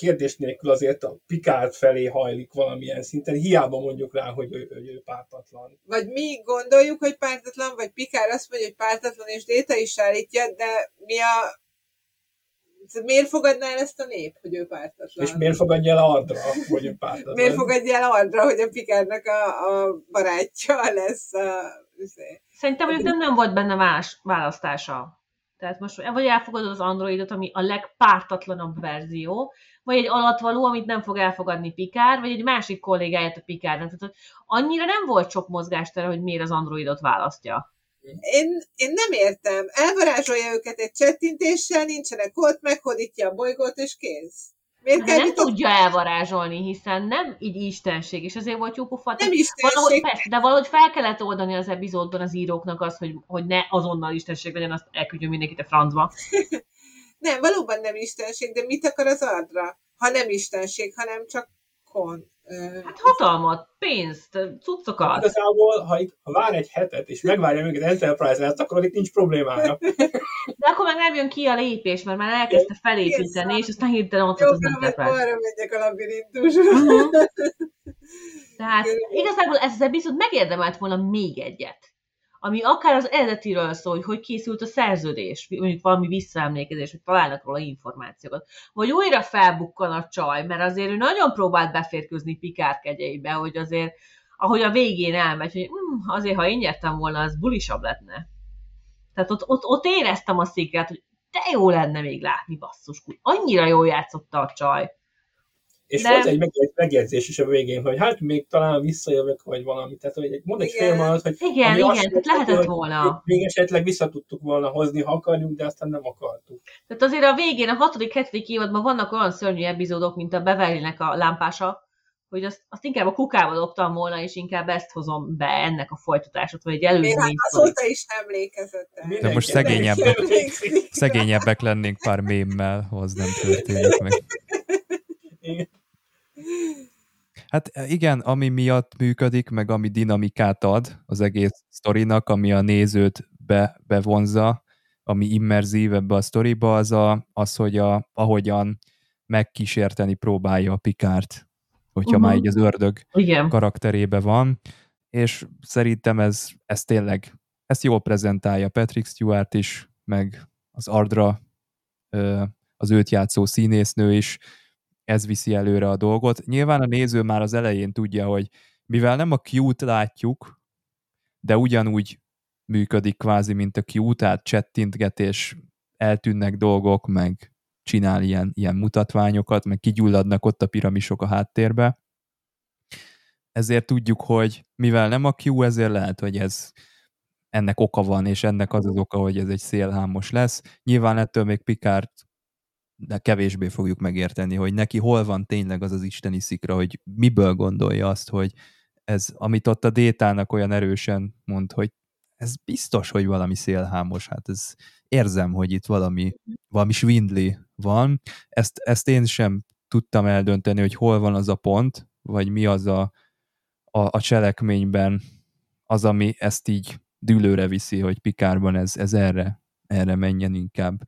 kérdés nélkül azért a Picard felé hajlik valamilyen szinten, hiába mondjuk rá, hogy ő, ő, ő pártatlan. Vagy mi gondoljuk, hogy pártatlan, vagy Picard azt mondja, hogy pártatlan, és Déta is állítja, de mi a miért fogadná el ezt a nép, hogy ő pártatlan? És miért fogadja el Ardra, hogy ő pártatlan? miért fogadja el Ardra, hogy a Pikárnak a, a barátja lesz a... Izé? Szerintem mondjuk nem, nem volt benne más választása. Tehát most vagy elfogadod az Androidot, ami a legpártatlanabb verzió, vagy egy alatvaló, amit nem fog elfogadni Pikár, vagy egy másik kollégáját a Pikárnak. Tehát annyira nem volt sok mozgástere, hogy miért az Androidot választja. Én, én nem értem. Elvarázsolja őket egy csettintéssel, nincsenek ott, meghódítja a bolygót, és kész. Miért kell nem tudja elvarázsolni, hiszen nem így istenség, és azért volt jó pofa. Nem istenség. Valahogy, persze, de valahogy fel kellett oldani az epizódban az íróknak az, hogy, hogy ne azonnal istenség legyen, azt elküldjön mindenkit a francba. nem, valóban nem istenség, de mit akar az ardra? Ha nem istenség, hanem csak kon. Hát hatalmat, pénzt, cuccokat. Igazából, ha, itt, ha vár egy hetet, és megvárja még az Enterprise-et, akkor itt nincs problémája. De akkor meg nem jön ki a lépés, mert már elkezdte felépíteni, és aztán hirtelen ott az Enterprise. Arra megyek a labirintusra. Uh-huh. Tehát igazából ez az epizód megérdemelt volna még egyet ami akár az eredetiről szól, hogy hogy készült a szerződés, mondjuk valami visszaemlékezés, hogy találnak róla információkat. Vagy újra felbukkan a csaj, mert azért ő nagyon próbált beférkőzni Pikár kegyeibe, hogy azért, ahogy a végén elmegy, hogy hm, azért, ha én nyertem volna, az bulisabb lenne. Tehát ott, ott, ott éreztem a szikret, hogy de jó lenne még látni, basszus, annyira jól játszotta a csaj. És de... volt egy megjegyzés is a végén, hogy hát még talán visszajövök, vagy valami. Tehát, hogy mond egy fél mondat, hogy... Igen, igen, tehát lehetett hogy volna. Még esetleg vissza tudtuk volna hozni, ha akarjuk, de aztán nem akartuk. Tehát azért a végén, a hatodik, hetedik évadban vannak olyan szörnyű epizódok, mint a beverly a lámpása, hogy azt, azt inkább a kukába dobtam volna, és inkább ezt hozom be ennek a folytatásot, vagy egy előző Még hát azóta is emlékezett De most szegényebbek, szegényebbek lennénk pár mémmel, az nem történik meg. Hát e, igen, ami miatt működik, meg ami dinamikát ad az egész sztorinak, ami a nézőt be, bevonza, ami immerzív ebbe a sztoriba, az, a, az hogy a, ahogyan megkísérteni próbálja a Pikárt, hogyha uh-huh. már így az ördög igen. karakterébe van, és szerintem ez, ez tényleg, ezt jól prezentálja Patrick Stewart is, meg az Ardra, az őt játszó színésznő is, ez viszi előre a dolgot. Nyilván a néző már az elején tudja, hogy mivel nem a Q-t látjuk, de ugyanúgy működik kvázi, mint a Q, tehát csettintgetés, eltűnnek dolgok, meg csinál ilyen, ilyen mutatványokat, meg kigyulladnak ott a piramisok a háttérbe. Ezért tudjuk, hogy mivel nem a Q, ezért lehet, hogy ez ennek oka van, és ennek az az oka, hogy ez egy szélhámos lesz. Nyilván ettől még Picard de kevésbé fogjuk megérteni, hogy neki hol van tényleg az az isteni szikra, hogy miből gondolja azt, hogy ez, amit ott a détának olyan erősen mond, hogy ez biztos, hogy valami szélhámos, hát ez érzem, hogy itt valami, valami svindli van. Ezt, ezt én sem tudtam eldönteni, hogy hol van az a pont, vagy mi az a, a, a cselekményben az, ami ezt így dűlőre viszi, hogy Pikárban ez, ez erre, erre menjen inkább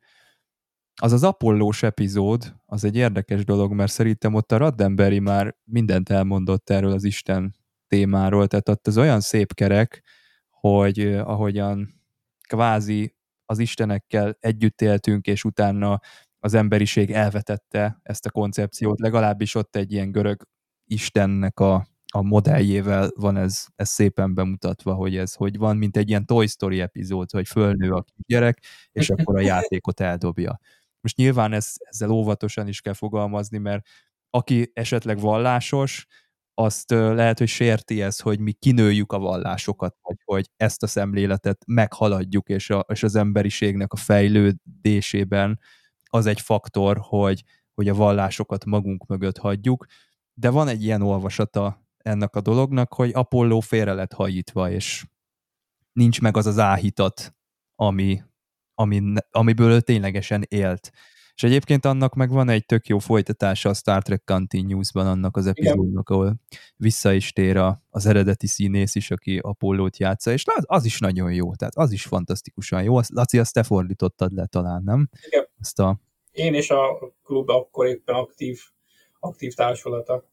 az az Apollós epizód, az egy érdekes dolog, mert szerintem ott a Raddenberry már mindent elmondott erről az Isten témáról, tehát ott az olyan szép kerek, hogy ahogyan kvázi az istenekkel együtt éltünk, és utána az emberiség elvetette ezt a koncepciót, legalábbis ott egy ilyen görög istennek a, a modelljével van ez, ez szépen bemutatva, hogy ez hogy van, mint egy ilyen Toy Story epizód, hogy fölnő a gyerek, és akkor a játékot eldobja. Most nyilván ez, ezzel óvatosan is kell fogalmazni, mert aki esetleg vallásos, azt lehet, hogy sérti ez, hogy mi kinőjük a vallásokat, vagy hogy ezt a szemléletet meghaladjuk, és, a, és az emberiségnek a fejlődésében az egy faktor, hogy, hogy a vallásokat magunk mögött hagyjuk, de van egy ilyen olvasata ennek a dolognak, hogy Apolló félre lett hajítva, és nincs meg az az áhítat, ami, ami, amiből ő ténylegesen élt. És egyébként annak meg van egy tök jó folytatása a Star Trek Continuous-ban annak az epizódnak, ahol vissza is tér a, az eredeti színész is, aki Apollót játsza, és az, az is nagyon jó, tehát az is fantasztikusan jó. Laci, azt te fordítottad le talán, nem? Igen. Azt a... Én és a klub akkor éppen aktív, aktív társulata.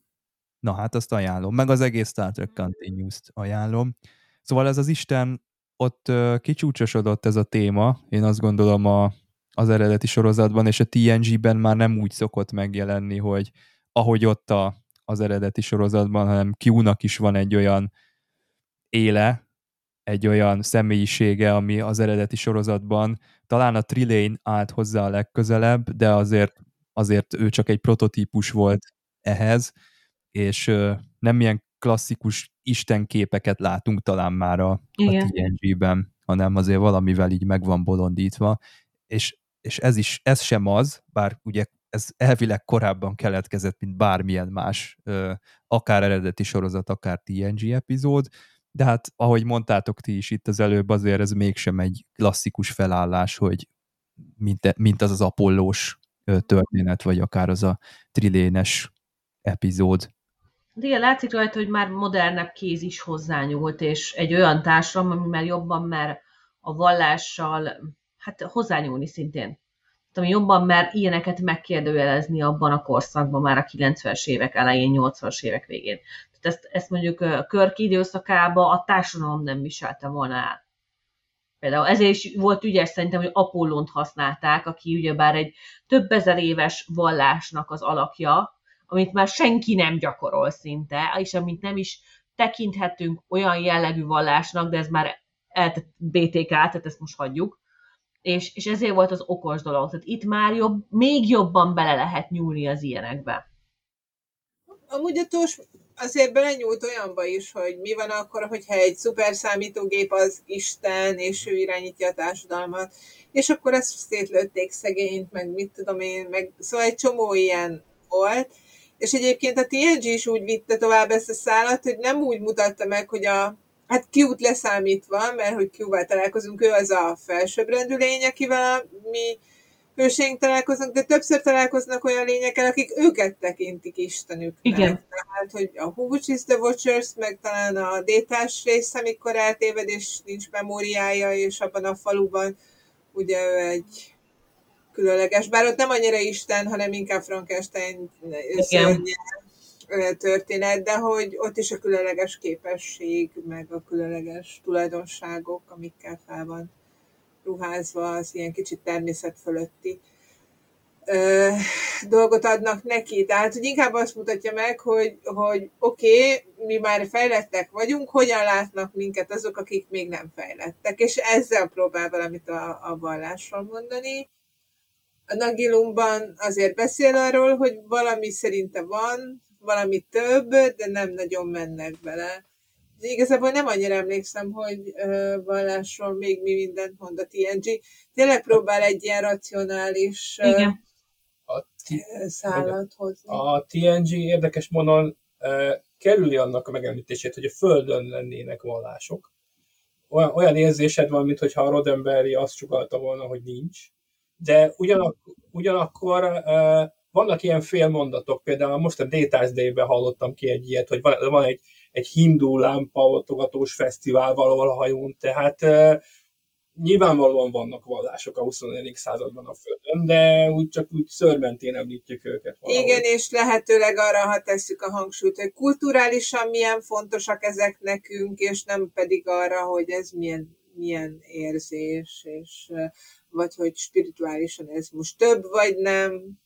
Na hát azt ajánlom, meg az egész Star Trek Continuous-t ajánlom. Szóval ez az Isten, ott kicsúcsosodott ez a téma, én azt gondolom a, az eredeti sorozatban, és a TNG-ben már nem úgy szokott megjelenni, hogy ahogy ott a, az eredeti sorozatban, hanem Q-nak is van egy olyan éle, egy olyan személyisége, ami az eredeti sorozatban talán a Trilane állt hozzá a legközelebb, de azért, azért ő csak egy prototípus volt ehhez, és nem ilyen klasszikus istenképeket látunk talán már a, a TNG-ben, hanem azért valamivel így meg van bolondítva, és és ez is, ez sem az, bár ugye ez elvileg korábban keletkezett, mint bármilyen más, akár eredeti sorozat, akár TNG epizód, de hát ahogy mondtátok ti is itt az előbb, azért ez mégsem egy klasszikus felállás, hogy mint, mint az az apollós történet, vagy akár az a trilénes epizód. De igen, látszik rajta, hogy már modernebb kéz is hozzányúlt, és egy olyan társadalom, ami már jobban mer a vallással hát hozzányúlni szintén. Ami jobban mer ilyeneket megkérdőjelezni abban a korszakban, már a 90-es évek elején, 80-as évek végén. Tehát ezt, ezt mondjuk a körki időszakában a társadalom nem viselte volna el. Például ezért is volt ügyes szerintem, hogy Apollont használták, aki ugyebár egy több ezer éves vallásnak az alakja, amit már senki nem gyakorol szinte, és amit nem is tekinthetünk olyan jellegű vallásnak, de ez már eltett BTK, tehát ezt most hagyjuk, és, és ezért volt az okos dolog. Tehát itt már jobb, még jobban bele lehet nyúlni az ilyenekbe. Amúgy a tos azért belenyúlt olyanba is, hogy mi van akkor, hogyha egy szuper számítógép az Isten, és ő irányítja a társadalmat, és akkor ezt szétlőtték szegényt, meg mit tudom én, meg szóval egy csomó ilyen volt, és egyébként a TNG is úgy vitte tovább ezt a szállat, hogy nem úgy mutatta meg, hogy a hát Q-t leszámítva, mert hogy Q-val találkozunk, ő az a felsőbbrendű lény, akivel a mi hőseink találkoznak, de többször találkoznak olyan lényekkel, akik őket tekintik Istenüknek. Igen. Tehát, hogy a Who is the Watchers, meg talán a détás rész, amikor eltéved, és nincs memóriája, és abban a faluban ugye ő egy különleges, bár ott nem annyira Isten, hanem inkább Frankenstein szörnye, történet, de hogy ott is a különleges képesség, meg a különleges tulajdonságok, amikkel fel van ruházva, az ilyen kicsit természet fölötti ö, dolgot adnak neki. Tehát, hogy inkább azt mutatja meg, hogy, hogy oké, okay, mi már fejlettek vagyunk, hogyan látnak minket azok, akik még nem fejlettek. És ezzel próbál valamit a, a vallásról mondani. A Nagilumban azért beszél arról, hogy valami szerinte van, valami több, de nem nagyon mennek bele. De igazából nem annyira emlékszem, hogy uh, vallásról még mi mindent mond a TNG. Tényleg próbál egy ilyen racionális uh, a szállat hozni. A TNG érdekes módon uh, kerüli annak a megemlítését, hogy a Földön lennének vallások. Olyan, olyan érzésed van, mintha a Roddenberry azt sugalta volna, hogy nincs. De ugyanak, ugyanakkor uh, vannak ilyen félmondatok, például most a Data's Day-ben hallottam ki egy ilyet, hogy van, van egy, egy hindu lámpaoltogatós fesztivál valahol a hajón, tehát nyilvánvalóan vannak vallások a 24. században a Földön, de úgy csak úgy szörmentén említjük őket. Valahogy. Igen, és lehetőleg arra, ha tesszük a hangsúlyt, hogy kulturálisan milyen fontosak ezek nekünk, és nem pedig arra, hogy ez milyen, milyen érzés, és vagy hogy spirituálisan ez most több, vagy nem.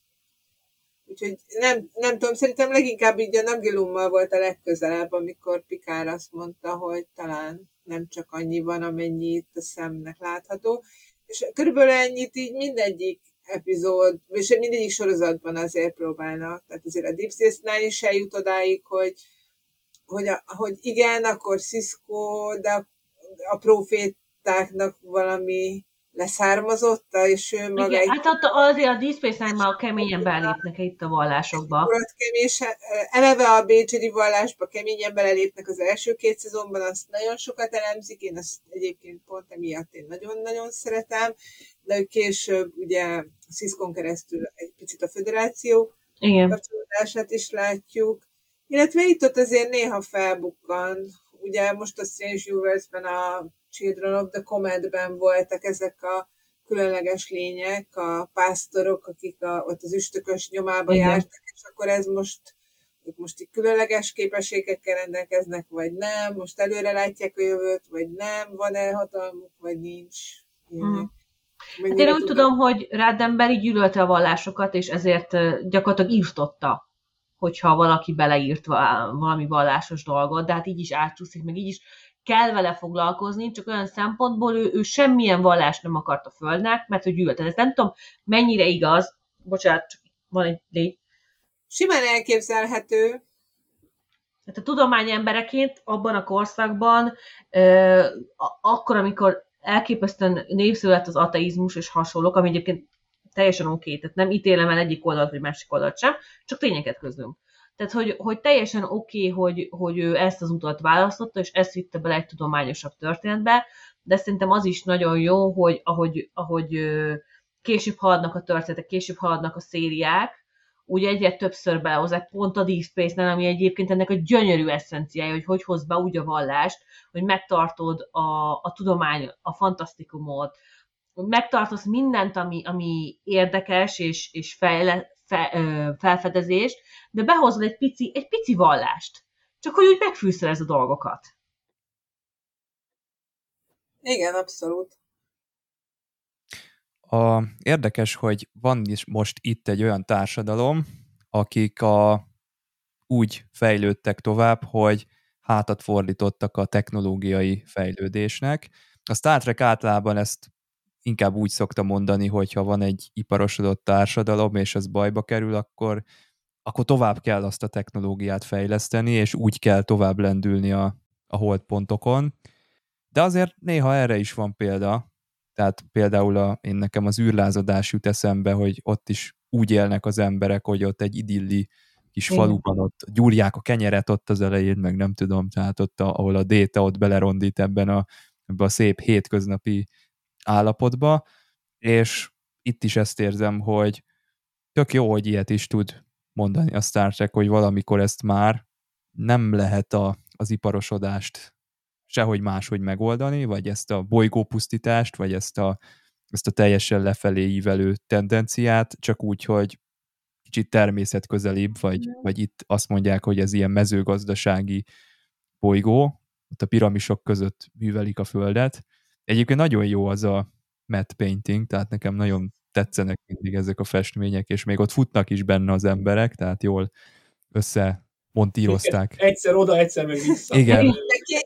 Úgyhogy nem, nem tudom, szerintem leginkább így a Nagilummal volt a legközelebb, amikor Pikár azt mondta, hogy talán nem csak annyi van, amennyi itt a szemnek látható. És körülbelül ennyit így mindegyik epizód, és mindegyik sorozatban azért próbálnak. Tehát azért a Deep Space-nál is eljut odáig, hogy, hogy, a, hogy igen, akkor Cisco, de a, a profétáknak valami leszármazotta, és ő maga... Igen, egy... hát ott azért a Space már keményen belépnek itt a vallásokba. Kemés, eleve a Bécsedi vallásba keményen belépnek az első két szezonban, azt nagyon sokat elemzik, én azt egyébként pont emiatt én nagyon-nagyon szeretem, de ő később ugye Sziszkon keresztül egy picit a föderáció Igen. kapcsolódását is látjuk, illetve itt ott azért néha felbukkan, ugye most a Strange Universe-ben a Children of the Comet-ben voltak ezek a különleges lények, a pásztorok, akik a, ott az üstökös nyomába Igen. jártak, és akkor ez most ők most így különleges képességekkel rendelkeznek, vagy nem, most előre látják a jövőt, vagy nem, van-e hatalmuk, vagy nincs. Mm. Hát én úgy tudom, hogy Rádenberi gyűlölte a vallásokat, és ezért gyakorlatilag írtotta, hogyha valaki beleírt valami vallásos dolgot, de hát így is átcsúszik, meg így is kell vele foglalkozni, csak olyan szempontból ő, ő semmilyen vallást nem akart a Földnek, mert hogy gyűlölte. Ez nem tudom, mennyire igaz, bocsánat, csak van egy légy. Simán elképzelhető. Hát a tudomány embereként abban a korszakban, euh, akkor, amikor elképesztően népszület az ateizmus és hasonlók, ami egyébként teljesen oké, okay, tehát nem ítélem el egyik oldalt vagy másik oldalt sem, csak tényeket közlünk. Tehát, hogy, hogy teljesen oké, okay, hogy, hogy ő ezt az utat választotta, és ezt vitte bele egy tudományosabb történetbe, de szerintem az is nagyon jó, hogy ahogy, ahogy később haladnak a történetek, később haladnak a szériák, úgy egyre többször behozzák, pont a Deep Space-nál, ami egyébként ennek a gyönyörű eszenciája, hogy hogy hoz be úgy a vallást, hogy megtartod a, a tudomány, a fantasztikumot, megtartasz mindent, ami, ami érdekes és, és fejle, fe, felfedezést, de behozod egy pici, egy pici vallást. Csak hogy úgy megfűszelez a dolgokat. Igen, abszolút. A, érdekes, hogy van is most itt egy olyan társadalom, akik a, úgy fejlődtek tovább, hogy hátat fordítottak a technológiai fejlődésnek. A Star Trek általában ezt inkább úgy szokta mondani, hogy ha van egy iparosodott társadalom, és ez bajba kerül, akkor, akkor tovább kell azt a technológiát fejleszteni, és úgy kell tovább lendülni a, a holdpontokon. De azért néha erre is van példa. Tehát például a, én nekem az űrlázadás jut eszembe, hogy ott is úgy élnek az emberek, hogy ott egy idilli kis faluban ott gyúrják a kenyeret ott az elején, meg nem tudom, tehát ott, a, ahol a déta ott belerondít ebben a, ebben a szép hétköznapi állapotba, és itt is ezt érzem, hogy tök jó, hogy ilyet is tud mondani a Star Trek, hogy valamikor ezt már nem lehet a, az iparosodást sehogy máshogy megoldani, vagy ezt a bolygópusztítást, vagy ezt a, ezt a teljesen lefelé ívelő tendenciát, csak úgy, hogy kicsit természetközelibb, vagy, vagy itt azt mondják, hogy ez ilyen mezőgazdasági bolygó, ott a piramisok között művelik a földet, Egyébként nagyon jó az a matte painting, tehát nekem nagyon tetszenek mindig ezek a festmények, és még ott futnak is benne az emberek, tehát jól össze montírozták. Egyszer oda, egyszer meg vissza. Igen.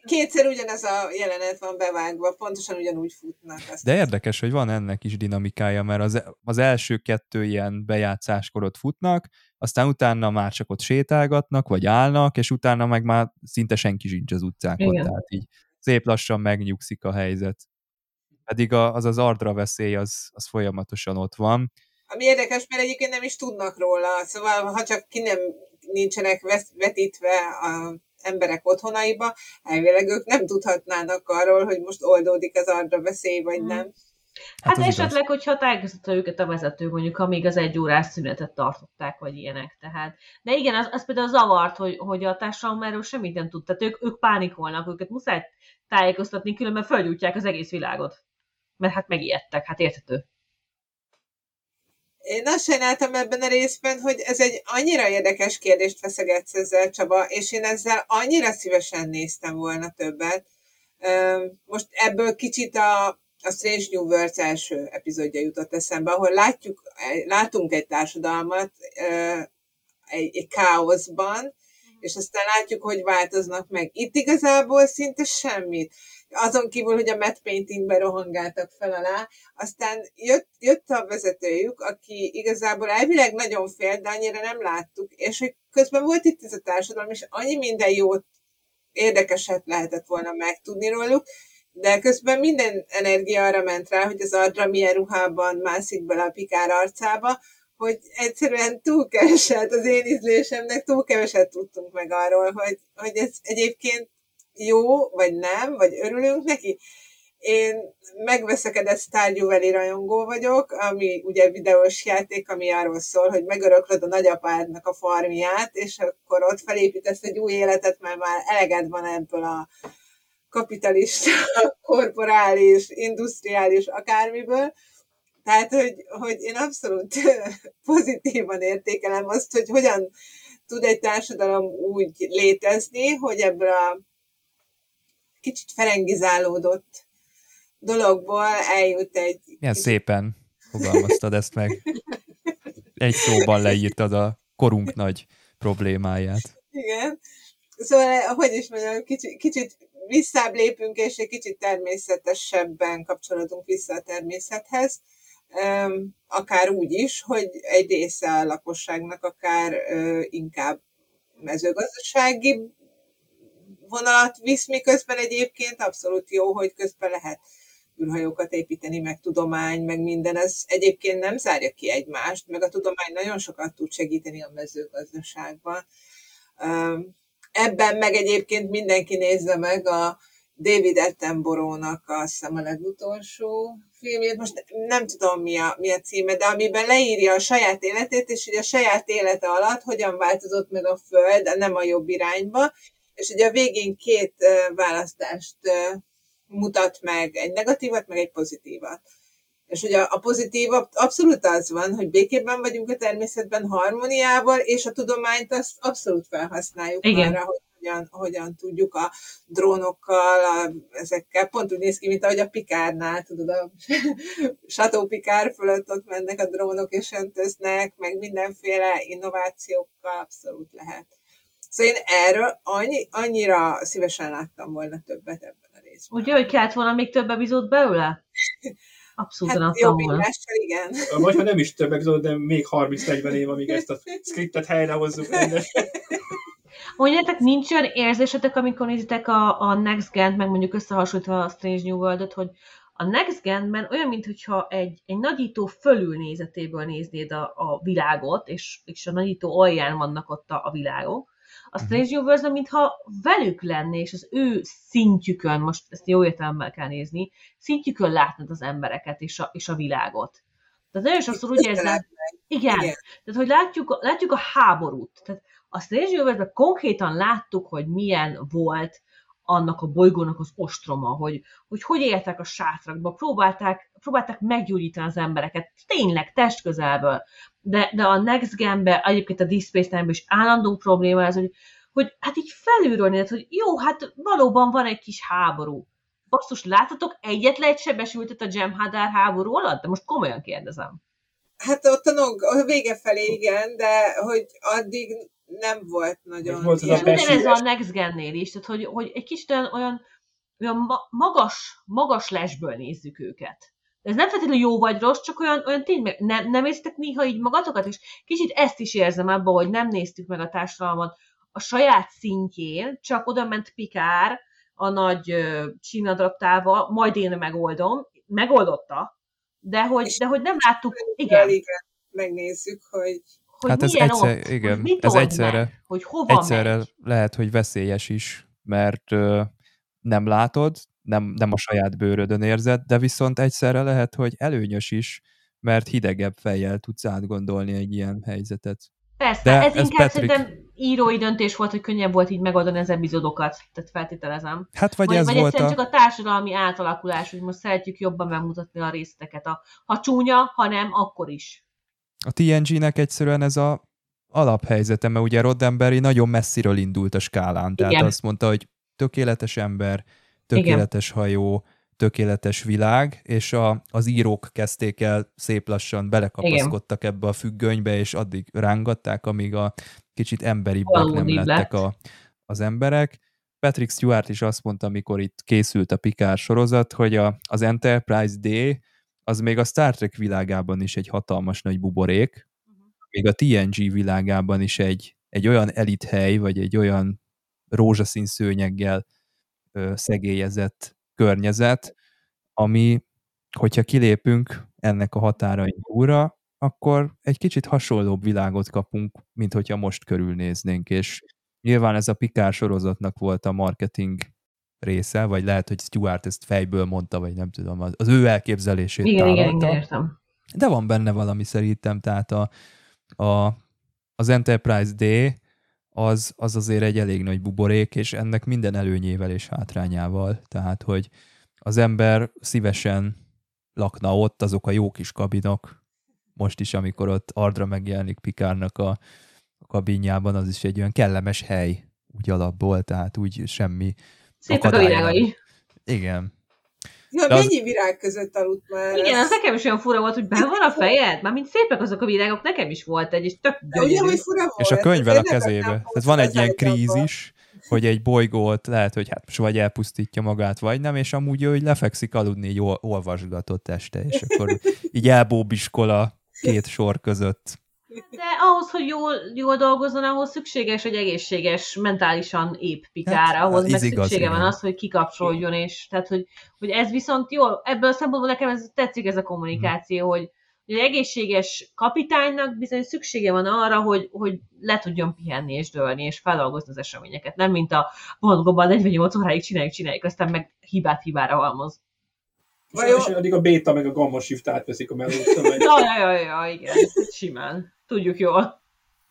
Kétszer ugyanez a jelenet van bevágva, pontosan ugyanúgy futnak. Azt De érdekes, hogy van ennek is dinamikája, mert az, az első kettő ilyen bejátszáskor ott futnak, aztán utána már csak ott sétálgatnak, vagy állnak, és utána meg már szinte senki sincs az utcákon. Igen. Tehát így szép lassan megnyugszik a helyzet. Pedig az az ardra veszély az, az folyamatosan ott van. Ami érdekes, mert egyébként nem is tudnak róla. Szóval, ha csak ki nem nincsenek vetítve a emberek otthonaiba, elvileg ők nem tudhatnának arról, hogy most oldódik az ardra veszély, vagy hmm. nem. Hát, hát esetleg, igaz. hogyha tájékoztatta őket a vezető, mondjuk, ha még az egy órás szünetet tartották, vagy ilyenek. Tehát. De igen, az, az például zavart, hogy, hogy a társadalom erről semmit nem tud. Tehát ők, ők pánikolnak, őket muszáj tájékoztatni, különben felgyújtják az egész világot. mert hát megijedtek, hát érthető. Én azt sajnáltam ebben a részben, hogy ez egy annyira érdekes kérdést feszegetsz ezzel, Csaba, és én ezzel annyira szívesen néztem volna többet. Most ebből kicsit a, a Strange New Worlds első epizódja jutott eszembe, ahol látjuk, látunk egy társadalmat egy, egy káoszban, és aztán látjuk, hogy változnak meg. Itt igazából szinte semmit azon kívül, hogy a matte paintingbe rohangáltak fel alá. Aztán jött, jött a vezetőjük, aki igazából elvileg nagyon fél, de annyira nem láttuk, és hogy közben volt itt ez a társadalom, és annyi minden jót, érdekeset lehetett volna megtudni róluk, de közben minden energia arra ment rá, hogy az Adra milyen ruhában mászik bele a Pikár arcába, hogy egyszerűen túl keveset, az én ízlésemnek túl keveset tudtunk meg arról, hogy, hogy ez egyébként jó, vagy nem, vagy örülünk neki. Én megveszekedett Stardew rajongó vagyok, ami ugye videós játék, ami arról szól, hogy megöröklöd a nagyapádnak a farmiát, és akkor ott felépítesz egy új életet, mert már eleged van ebből a kapitalista, korporális, industriális akármiből. Tehát, hogy, hogy én abszolút pozitívan értékelem azt, hogy hogyan tud egy társadalom úgy létezni, hogy ebből a kicsit ferengizálódott dologból eljut egy... Milyen kicsit... szépen fogalmaztad ezt meg. Egy szóban leírtad a korunk nagy problémáját. Igen. Szóval, hogy is mondjam, kicsit, kicsit visszább lépünk, és egy kicsit természetesebben kapcsolódunk vissza a természethez, akár úgy is, hogy egy része a lakosságnak akár inkább mezőgazdasági vonalat visz, miközben egyébként abszolút jó, hogy közben lehet űrhajókat építeni, meg tudomány, meg minden, ez egyébként nem zárja ki egymást, meg a tudomány nagyon sokat tud segíteni a mezőgazdaságban. Ebben meg egyébként mindenki nézze meg a David Attenborough-nak a hiszem a legutolsó filmjét, most nem tudom mi a, mi a címe, de amiben leírja a saját életét, és hogy a saját élete alatt hogyan változott meg a Föld, nem a jobb irányba, és ugye a végén két választást mutat meg, egy negatívat, meg egy pozitívat. És ugye a pozitív abszolút az van, hogy békében vagyunk a természetben, harmóniával, és a tudományt azt abszolút felhasználjuk Igen. arra, hogy hogyan, hogyan tudjuk a drónokkal, a, ezekkel, pont úgy néz ki, mint ahogy a Pikárnál, tudod, a Sató Pikár fölött ott mennek a drónok és öntöznek, meg mindenféle innovációkkal abszolút lehet. Szóval én erről annyi, annyira szívesen láttam volna többet ebben a részben. Ugye, hogy kellett volna még több epizód belőle? Abszolút hát adtam volna. igen. Vagy ha nem is több epizód, de még 30-40 év, amíg ezt a skriptet helyre hozzuk rendesen. Mondjátok, nincs olyan érzésetek, amikor nézitek a, a Next gen meg mondjuk összehasonlítva a Strange New World-ot, hogy a Next Gen-ben olyan, mintha egy, egy nagyító fölülnézetéből néznéd a, a világot, és, és a nagyító alján vannak ott a, a világok, a Strange Universe, mintha velük lenné, és az ő szintjükön, most ezt jó értelemben kell nézni, szintjükön látnod az embereket és a, és a világot. Tehát nagyon sokszor úgy érzem, igen, igen, tehát hogy látjuk, látjuk a háborút. Tehát a Strange Universe-ben konkrétan láttuk, hogy milyen volt annak a bolygónak az ostroma, hogy hogy, hogy éltek a sátrakba, próbálták, próbálták meggyógyítani az embereket, tényleg testközelből. De, de a Next Gen-be, egyébként a Deep Space Nine-ben is állandó probléma ez, hogy, hogy hát így felülről nézed, hogy jó, hát valóban van egy kis háború. Basszus, láttatok egyetlen egy sebesültet a Jem'Hadar háború alatt? De most komolyan kérdezem. Hát ott a, nog, a vége felé igen, de hogy addig nem volt nagyon volt ilyen. Ugyanez a Next Gen-nél is, tehát hogy, hogy egy kicsit olyan, olyan, olyan magas, magas lesből nézzük őket. Ez nem feltétlenül jó vagy rossz, csak olyan, olyan tényleg, nem, nem érzitek néha így magatokat, és kicsit ezt is érzem abban, hogy nem néztük meg a társadalmat a saját szintjén, csak oda ment Pikár a nagy csinadraptával, majd én megoldom, megoldotta, de hogy, de hogy nem láttuk, igen. igen. Megnézzük, hogy hogy hát ez egyszer, ott, igen, hogy ez egyszerre, meg, hogy hova egyszerre megy. lehet, hogy veszélyes is, mert ö, nem látod, nem, nem a saját bőrödön érzed, de viszont egyszerre lehet, hogy előnyös is, mert hidegebb fejjel tudsz átgondolni egy ilyen helyzetet. Persze, de ez, ez inkább Patrick... szerintem írói döntés volt, hogy könnyebb volt így megoldani az epizódokat, tehát feltételezem. Hát vagy, Vagy, ez vagy volt a... csak a társadalmi átalakulás, hogy most szeretjük jobban megmutatni a részleteket. A, ha csúnya, ha nem, akkor is. A TNG-nek egyszerűen ez a alaphelyzete, mert ugye Roddenberry nagyon messziről indult a skálán, tehát Igen. azt mondta, hogy tökéletes ember, tökéletes hajó, tökéletes világ, és a, az írók kezdték el szép lassan belekapaszkodtak ebbe a függönybe, és addig rángatták, amíg a kicsit emberibbek nem lettek lett. a, az emberek. Patrick Stewart is azt mondta, amikor itt készült a Picard sorozat, hogy a, az Enterprise D az még a Star Trek világában is egy hatalmas nagy buborék, még a TNG világában is egy, egy olyan elithely, vagy egy olyan rózsaszín szőnyeggel ö, szegélyezett környezet, ami, hogyha kilépünk ennek a határain túlra, akkor egy kicsit hasonlóbb világot kapunk, mint hogyha most körülnéznénk, és nyilván ez a Picard sorozatnak volt a marketing része, vagy lehet, hogy Stuart ezt fejből mondta, vagy nem tudom, az, az ő elképzelését Igen, igen, igen, értem. De van benne valami szerintem, tehát a, a, az Enterprise D az, az azért egy elég nagy buborék, és ennek minden előnyével és hátrányával. Tehát, hogy az ember szívesen lakna ott, azok a jó kis kabinok. Most is, amikor ott Ardra megjelenik Pikárnak a, a kabinjában, az is egy olyan kellemes hely, úgy alapból, tehát úgy semmi Szépek a virágai. nem. Igen. Ja, De az- mennyi virág között aludt már? Igen, Ez- az nekem is olyan fura volt, hogy be van a fejed? Mármint szépek azok a virágok, nekem is volt egy, és tök gyönyörű. hogy fura volt? És a könyvvel a kezébe. Tehát van egy ilyen az krízis, hogy egy bolygót lehet, hogy hát most vagy elpusztítja magát, vagy nem, és amúgy ő így lefekszik aludni egy ol- olvasgatott este, és akkor így elbóbiskol a két sor között. De ahhoz, hogy jól, jól dolgozzon, ahhoz szükséges egy egészséges, mentálisan épp pikára, Hát, ahhoz ez meg igaz, szüksége van igen. az, hogy kikapcsolódjon, és tehát, hogy, hogy ez viszont jó, ebből a szempontból nekem ez tetszik ez a kommunikáció, hogy, hogy egy egészséges kapitánynak bizony szüksége van arra, hogy, hogy le tudjon pihenni és dőlni, és feldolgozni az eseményeket. Nem mint a bolygóban 48 óráig csináljuk, csináljuk, aztán meg hibát hibára halmoz. Vajon- És addig a béta meg a gamma shift átveszik a melót. ja, ja, ja, igen, simán. Tudjuk jól.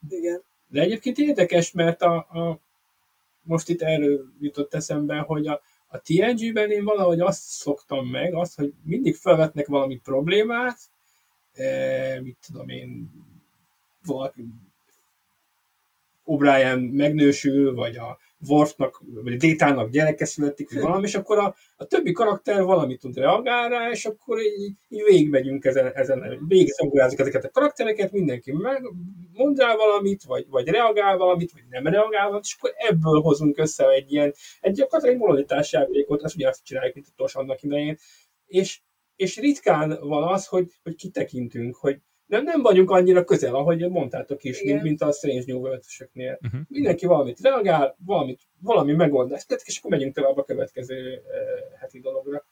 Igen. De egyébként érdekes, mert a, a most itt erről jutott eszembe, hogy a, a TNG-ben én valahogy azt szoktam meg, azt, hogy mindig felvetnek valami problémát, e, mit tudom én, valaki O'Brien megnősül, vagy a Worfnak, vagy Détának gyereke születik, vagy valami, és akkor a, a többi karakter valamit tud reagálni rá, és akkor így, így végigmegyünk ezen, ezen végigszongolázik ezeket a karaktereket, mindenki meg, mond rá valamit, vagy, vagy reagál valamit, vagy nem reagál valamit, és akkor ebből hozunk össze egy ilyen, egy gyakorlatilag egy moralitás játékot, azt ugye azt csináljuk, mint a annak idején, és, és ritkán van az, hogy, hogy kitekintünk, hogy nem, nem vagyunk annyira közel, ahogy mondtátok is, mint, Igen. mint a Strange New World-ösöknél. Uh-huh. Mindenki valamit reagál, valamit, valami megoldást tett, és akkor megyünk tovább a következő uh, heti dologra.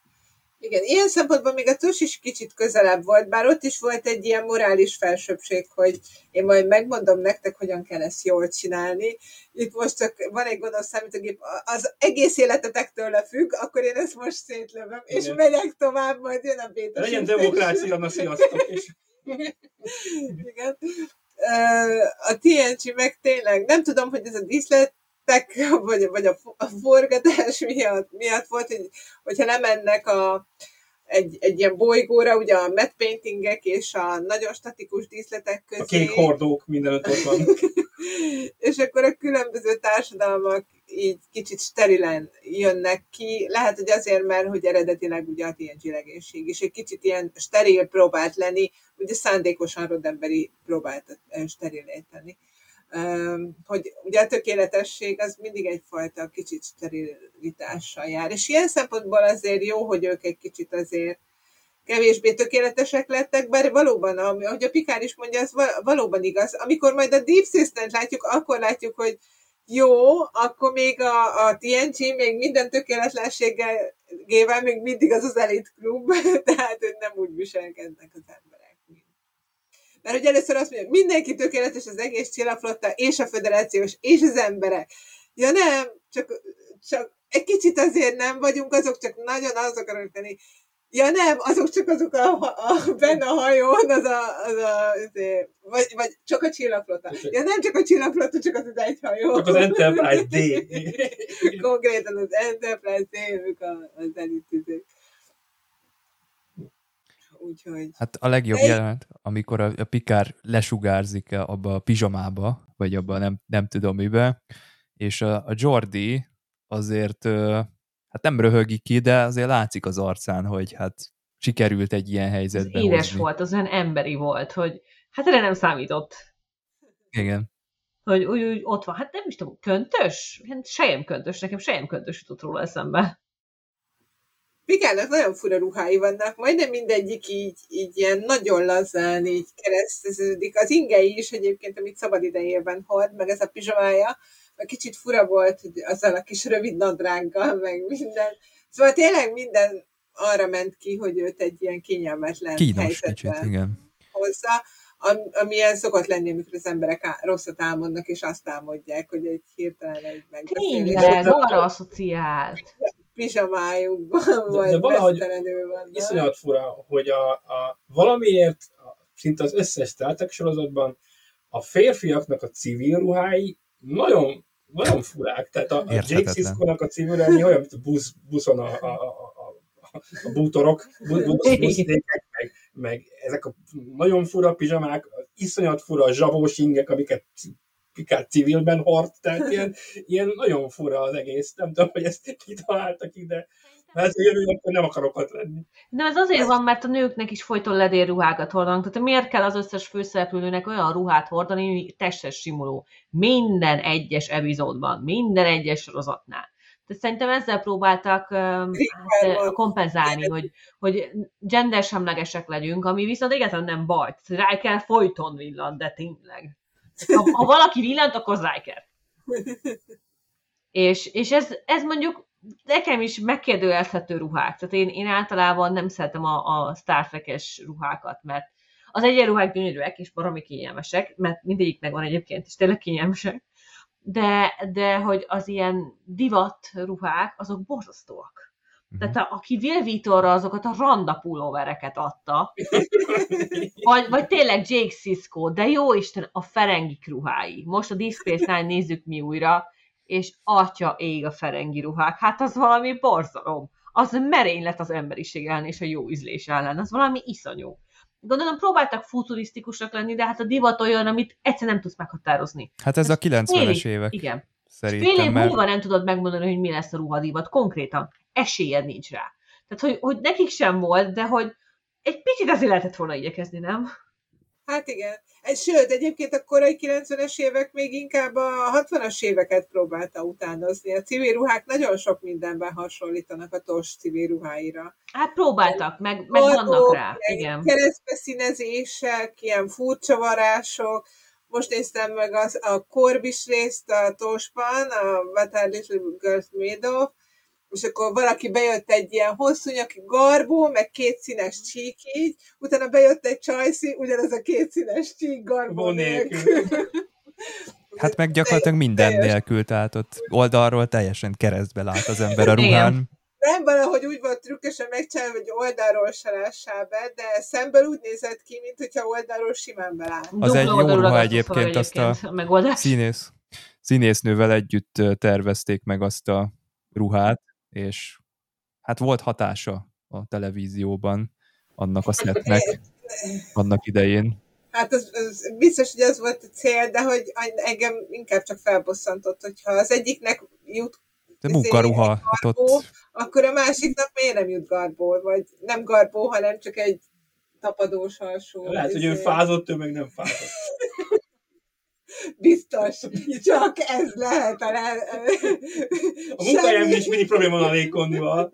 Igen, ilyen szempontból még a TUS is kicsit közelebb volt, bár ott is volt egy ilyen morális felsőbbség, hogy én majd megmondom nektek, hogyan kell ezt jól csinálni. Itt most csak van egy gonosz számítógép, az egész életetektől függ, akkor én ezt most szétlövöm, és Igen. megyek tovább, majd jön a béta. Legyen és- demokrácia, na sziasztok! És Igen. A TNG meg tényleg, nem tudom, hogy ez a díszletek, vagy, vagy a, a forgatás miatt, miatt volt, hogy, hogyha lemennek a, egy, egy ilyen bolygóra, ugye a matte paintingek és a nagyon statikus díszletek közé. a kék hordók mindenütt ott vannak. és akkor a különböző társadalmak így kicsit sterilen jönnek ki. Lehet, hogy azért, mert hogy eredetileg ugye a TNG legénység is egy kicsit ilyen steril próbált lenni, ugye szándékosan Roddenberry próbált sterilé tenni. Hogy ugye a tökéletesség az mindig egyfajta kicsit sterilitással jár. És ilyen szempontból azért jó, hogy ők egy kicsit azért kevésbé tökéletesek lettek, bár valóban, ahogy a Pikár is mondja, ez val- valóban igaz. Amikor majd a Deep System-t látjuk, akkor látjuk, hogy jó, akkor még a, a TNG még minden tökéletlenséggel még mindig az az elit klub, tehát hogy nem úgy viselkednek az emberek. Mert hogy először azt mondja, mindenki tökéletes, az egész csillagflotta, és a föderációs, és az emberek. Ja nem, csak, csak egy kicsit azért nem vagyunk azok, csak nagyon azok akarok lenni. Ja nem, azok csak azok a, a benne a hajón, az a, az a azért, vagy, vagy csak a csillagflotta. Ja nem csak a csillagflotta, csak az az egy hajó. Csak az Enterprise D. Konkrétan az Enterprise D, a, az elitizék. Úgyhogy... Hát a legjobb De- jelenet, amikor a, a Pikár lesugárzik abba a pizsamába, vagy abba nem, nem tudom mibe, és a, a Jordi azért hát nem röhögi ki, de azért látszik az arcán, hogy hát sikerült egy ilyen helyzetbe édes hozni. volt, az olyan emberi volt, hogy hát erre nem számított. Igen. Hogy úgy, úgy ott van. Hát nem is tudom, köntös? Hát sejem köntös, nekem sejem köntös jutott róla eszembe. Pikának nagyon fura ruhái vannak, majdnem mindegyik így, így ilyen nagyon lazán így kereszteződik. Az ingei is egyébként, amit szabad idejében hord, meg ez a pizsamája, meg kicsit fura volt, hogy azzal a kis rövid nadrággal, meg minden. Szóval tényleg minden arra ment ki, hogy őt egy ilyen kényelmetlen Kínos helyzetbe kicsit, igen. hozza, am- amilyen szokott lenni, amikor az emberek á- rosszat álmodnak, és azt álmodják, hogy egy hirtelen egy megbeszélés Tényleg, arra asszociált. pizsamájukban, De- vagy de valahogy vannak. Iszonyat fura, hogy a, a valamiért a, szinte az összes Star sorozatban a férfiaknak a civil ruhái nagyon, nagyon furák. Tehát a, a Jake. Sisko-nak a ruhái olyan, mint a busz, buszon a, a, a, a, a bútorok, bu- bu- buszékek, meg, meg ezek a nagyon fura pizsamák, iszonyat fura zsabós ingek, amiket Pikát civilben hord, tehát ilyen, ilyen nagyon fura az egész. Nem tudom, hogy ezt kitaláltak ki, de hát hogy akkor nem akarok ott lenni. De ez azért van, mert a nőknek is folyton ledér ruhákat hordanak. Tehát miért kell az összes főszereplőnőnek olyan ruhát hordani, ami testes simuló? Minden egyes epizódban, minden egyes sorozatnál. Tehát szerintem ezzel próbáltak hát, kompenzálni, hogy, hogy gendersemlegesek legyünk, ami viszont egyáltalán nem baj. Tehát Riker folyton villant, de tényleg. Ha, ha valaki villant, akkor Riker. És, és ez, ez mondjuk nekem is megkérdőjelezhető ruhák. Tehát én, én általában nem szeretem a, a Star Trek-es ruhákat, mert az egyenruhák gyönyörűek és baromi kényelmesek, mert mindegyik megvan egyébként, és tényleg kényelmesek, de, de hogy az ilyen divat ruhák, azok borzasztóak. Mhm. Tehát a, aki Will Vitorra azokat a randa pulóvereket adta, vagy, vagy tényleg Jake Sisko, de jó Isten, a Ferengi ruhái. Most a Deep Space Nine nézzük mi újra, és atya ég a Ferengi ruhák. Hát az valami borzalom. Az merénylet az emberiség ellen és a jó ízlés ellen. Az valami iszonyú. Gondolom próbáltak futurisztikusak lenni, de hát a divat olyan, amit egyszer nem tudsz meghatározni. Hát ez a 90-es Félig- évek Igen. Fél év mert múlva nem tudod megmondani, hogy mi lesz a ruhadivat. Konkrétan. Esélyed nincs rá. Tehát, hogy, hogy nekik sem volt, de hogy egy picit azért lehetett volna igyekezni, nem? Hát igen. Sőt, egyébként a korai 90-es évek még inkább a 60-as éveket próbálta utánozni. A civil ruhák nagyon sok mindenben hasonlítanak a TOS civil ruháira. Hát próbáltak, meg, meg vannak rá. Igen. Keresztbe színezések, ilyen furcsa varások. Most néztem meg az, a korbis részt a tosban, a Little Girls Made of, és akkor valaki bejött egy ilyen hosszú nyaki garbó, meg két színes csík így, utána bejött egy csajszi, ugyanaz a két színes csík garbó Garbó nélkül. nélkül. hát meg gyakorlatilag minden teljes. nélkül, tehát ott oldalról teljesen keresztbe lát az ember a ruhán. Nem valahogy úgy volt trükkösen megcsinálva, hogy oldalról se lássál be, de szemből úgy nézett ki, mint hogyha oldalról simán belát. Az egy Dupla jó oldalú ruha egyébként, azt a egyébként megoldás. Színész, színésznővel együtt tervezték meg azt a ruhát, és hát volt hatása a televízióban annak a szetnek annak idején. Hát az, az biztos, hogy az volt a cél, de hogy engem inkább csak felbosszantott, hogyha az egyiknek jut De munkaruha, hát garbó, ott akkor a másiknak miért nem jut garbó, vagy nem garbó, hanem csak egy tapadós alsó. Lehet, hogy ő izé. fázott, ő meg nem fázott. Biztos, csak ez lehet a le... A Semmi- is mindig probléma van a légkondival.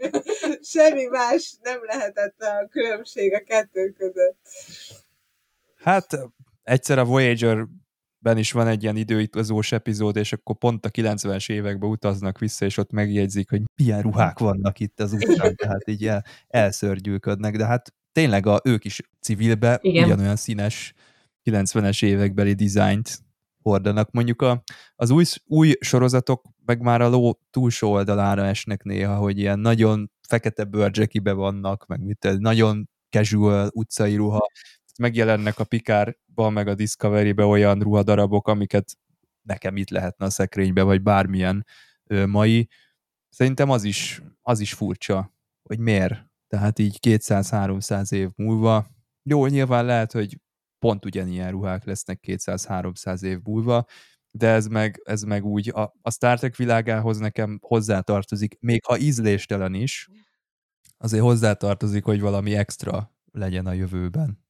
Semmi más nem lehetett a különbség a kettő között. Hát egyszer a Voyager-ben is van egy ilyen időutazós epizód, és akkor pont a 90-es évekbe utaznak vissza, és ott megjegyzik, hogy milyen ruhák vannak itt az utcán, tehát így el, elszörgyűlködnek, de hát tényleg a, ők is civilbe Igen. ugyanolyan színes 90-es évekbeli dizájnt hordanak. Mondjuk a, az új, új sorozatok meg már a ló túlsó oldalára esnek néha, hogy ilyen nagyon fekete bőrcsekibe vannak, meg mit, nagyon casual utcai ruha, megjelennek a Pikárban, meg a Discovery-be olyan ruhadarabok, amiket nekem itt lehetne a szekrénybe, vagy bármilyen ö, mai. Szerintem az is, az is furcsa, hogy miért. Tehát így 200-300 év múlva. Jó, nyilván lehet, hogy pont ugyanilyen ruhák lesznek 200-300 év múlva, de ez meg, ez meg úgy a, a Star Trek világához nekem hozzátartozik, még ha ízléstelen is, azért hozzátartozik, hogy valami extra legyen a jövőben.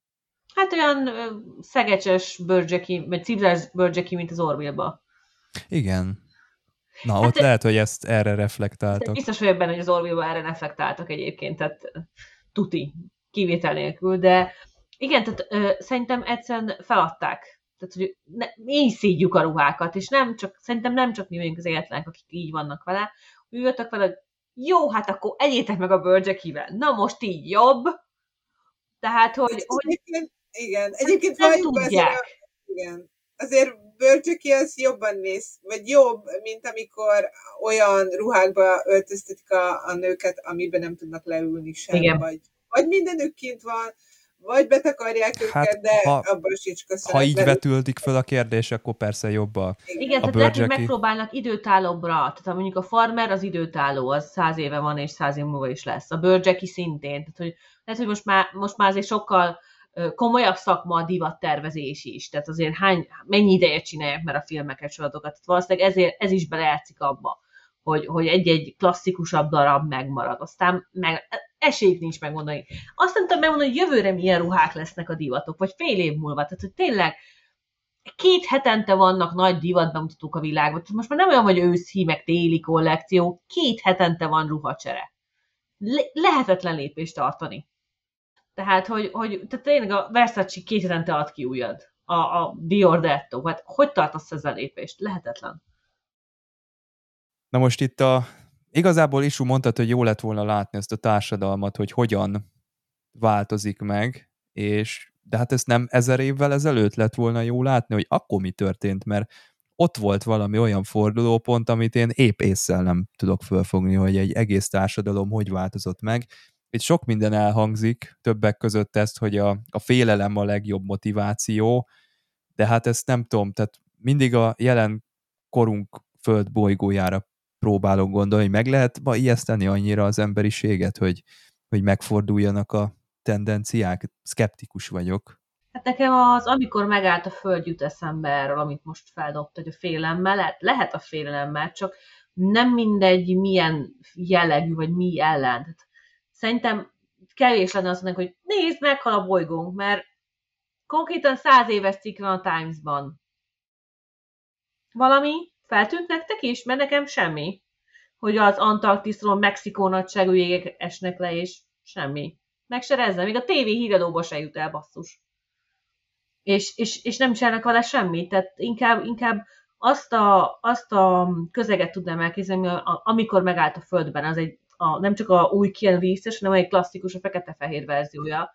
Hát olyan ö, szegecses bőrcseki, vagy cipzás bőrcseki, mint az Orville-ba. Igen. Na, Hát ott de- lehet, hogy ezt erre reflektáltak. Biztos vagyok benne, hogy az Orville-ba erre reflektáltak egyébként, tehát tuti, kivétel nélkül, de igen, tehát ö, szerintem egyszerűen feladták. Tehát, hogy ne, mi szídjuk a ruhákat, és nem csak, szerintem nem csak mi vagyunk az egyetlenek, akik így vannak vele. Úgy voltak vele, hogy jó, hát akkor egyétek meg a bőrcsekivel. Na most így jobb. Tehát, hogy, hogy igen, egyébként nem be azért, tudják. a- igen. Azért bőrcsöki az jobban néz, vagy jobb, mint amikor olyan ruhákba öltöztetik a, a nőket, amiben nem tudnak leülni sem, Igen. vagy, vagy mindenük kint van, vagy betakarják őket, Hát, de ha- abban sincs köszönet. Ha így velük. vetültik fel a kérdés, akkor persze jobb a... Igen, A tehát lehet, hogy megpróbálnak időtállóbbra. Tehát ha mondjuk a farmer az időtálló, az száz éve van, és száz év múlva is lesz. A bőrcseki szintén. Tehát, hogy lehet, hogy most már, most már azért sokkal komolyabb szakma a divattervezés is. Tehát azért hány, mennyi ideje csinálják már a filmeket, sorozatokat. Tehát valószínűleg ezért, ez is belejátszik abba, hogy, hogy egy-egy klasszikusabb darab megmarad. Aztán meg, esélyük nincs megmondani. Azt nem tudom megmondani, hogy jövőre milyen ruhák lesznek a divatok, vagy fél év múlva. Tehát, hogy tényleg két hetente vannak nagy divat bemutatók a világban. Most már nem olyan, hogy őszi, meg téli kollekció, két hetente van ruhacsere. Le- lehetetlen lépést tartani. Tehát, hogy, hogy tehát tényleg a Versace két hetente ad ki újad. A, a Dior Detto. Hát hogy tartasz ezzel lépést? Lehetetlen. Na most itt a... Igazából Isu mondtad, hogy jó lett volna látni ezt a társadalmat, hogy hogyan változik meg, és de hát ezt nem ezer évvel ezelőtt lett volna jó látni, hogy akkor mi történt, mert ott volt valami olyan fordulópont, amit én épp észszel nem tudok fölfogni, hogy egy egész társadalom hogy változott meg. Itt sok minden elhangzik, többek között ezt, hogy a, a félelem a legjobb motiváció, de hát ezt nem tudom, tehát mindig a jelen korunk föld bolygójára próbálok gondolni, hogy meg lehet ma ijeszteni annyira az emberiséget, hogy, hogy megforduljanak a tendenciák. Skeptikus vagyok. Hát nekem az, amikor megállt a föld jut eszembe erről, amit most feldobta, hogy a félelemmel, lehet, lehet a félelemmel, csak nem mindegy, milyen jellegű, vagy mi ellen. Tehát szerintem kevés lenne azt mondani, hogy nézd, meghal a bolygónk, mert konkrétan száz éves cikk van a Times-ban. Valami feltűnt nektek is? Mert nekem semmi. Hogy az Antarktiszról Mexikó nagyságú jégek esnek le, és semmi. Meg se rezze, még a TV híradóba se jut el, basszus. És, és, és nem csinálnak vele semmit, tehát inkább, inkább azt a, azt a közeget tudnám elképzelni, amikor megállt a Földben, az egy a, nem csak a új Keanu Reeves-es, hanem egy klasszikus, a fekete-fehér verziója,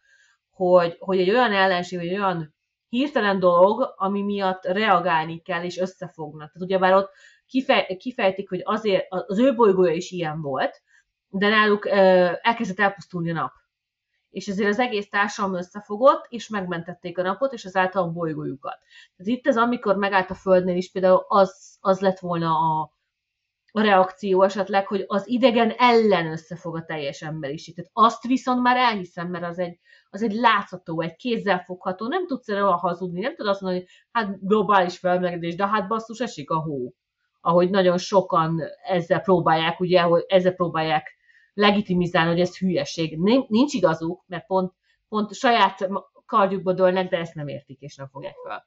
hogy, hogy egy olyan ellenség, vagy olyan hirtelen dolog, ami miatt reagálni kell, és összefognak. Tehát ugyebár ott kifej, kifejtik, hogy azért az ő bolygója is ilyen volt, de náluk elkezdett elpusztulni a nap. És ezért az egész társadalom összefogott, és megmentették a napot, és azáltal a bolygójukat. Tehát itt ez, amikor megállt a Földnél is, például az, az lett volna a, a reakció esetleg, hogy az idegen ellen összefog a teljes emberiség. Tehát azt viszont már elhiszem, mert az egy, az egy látható, egy kézzelfogható, nem tudsz erre hazudni, nem tudod azt mondani, hogy hát globális felmelegedés, de hát basszus, esik a hó. Ahogy nagyon sokan ezzel próbálják, ugye, hogy ezzel próbálják legitimizálni, hogy ez hülyeség. Nin- Nincs igazuk, mert pont, pont saját kardjukba dőlnek, de ezt nem értik, és nem fogják fel.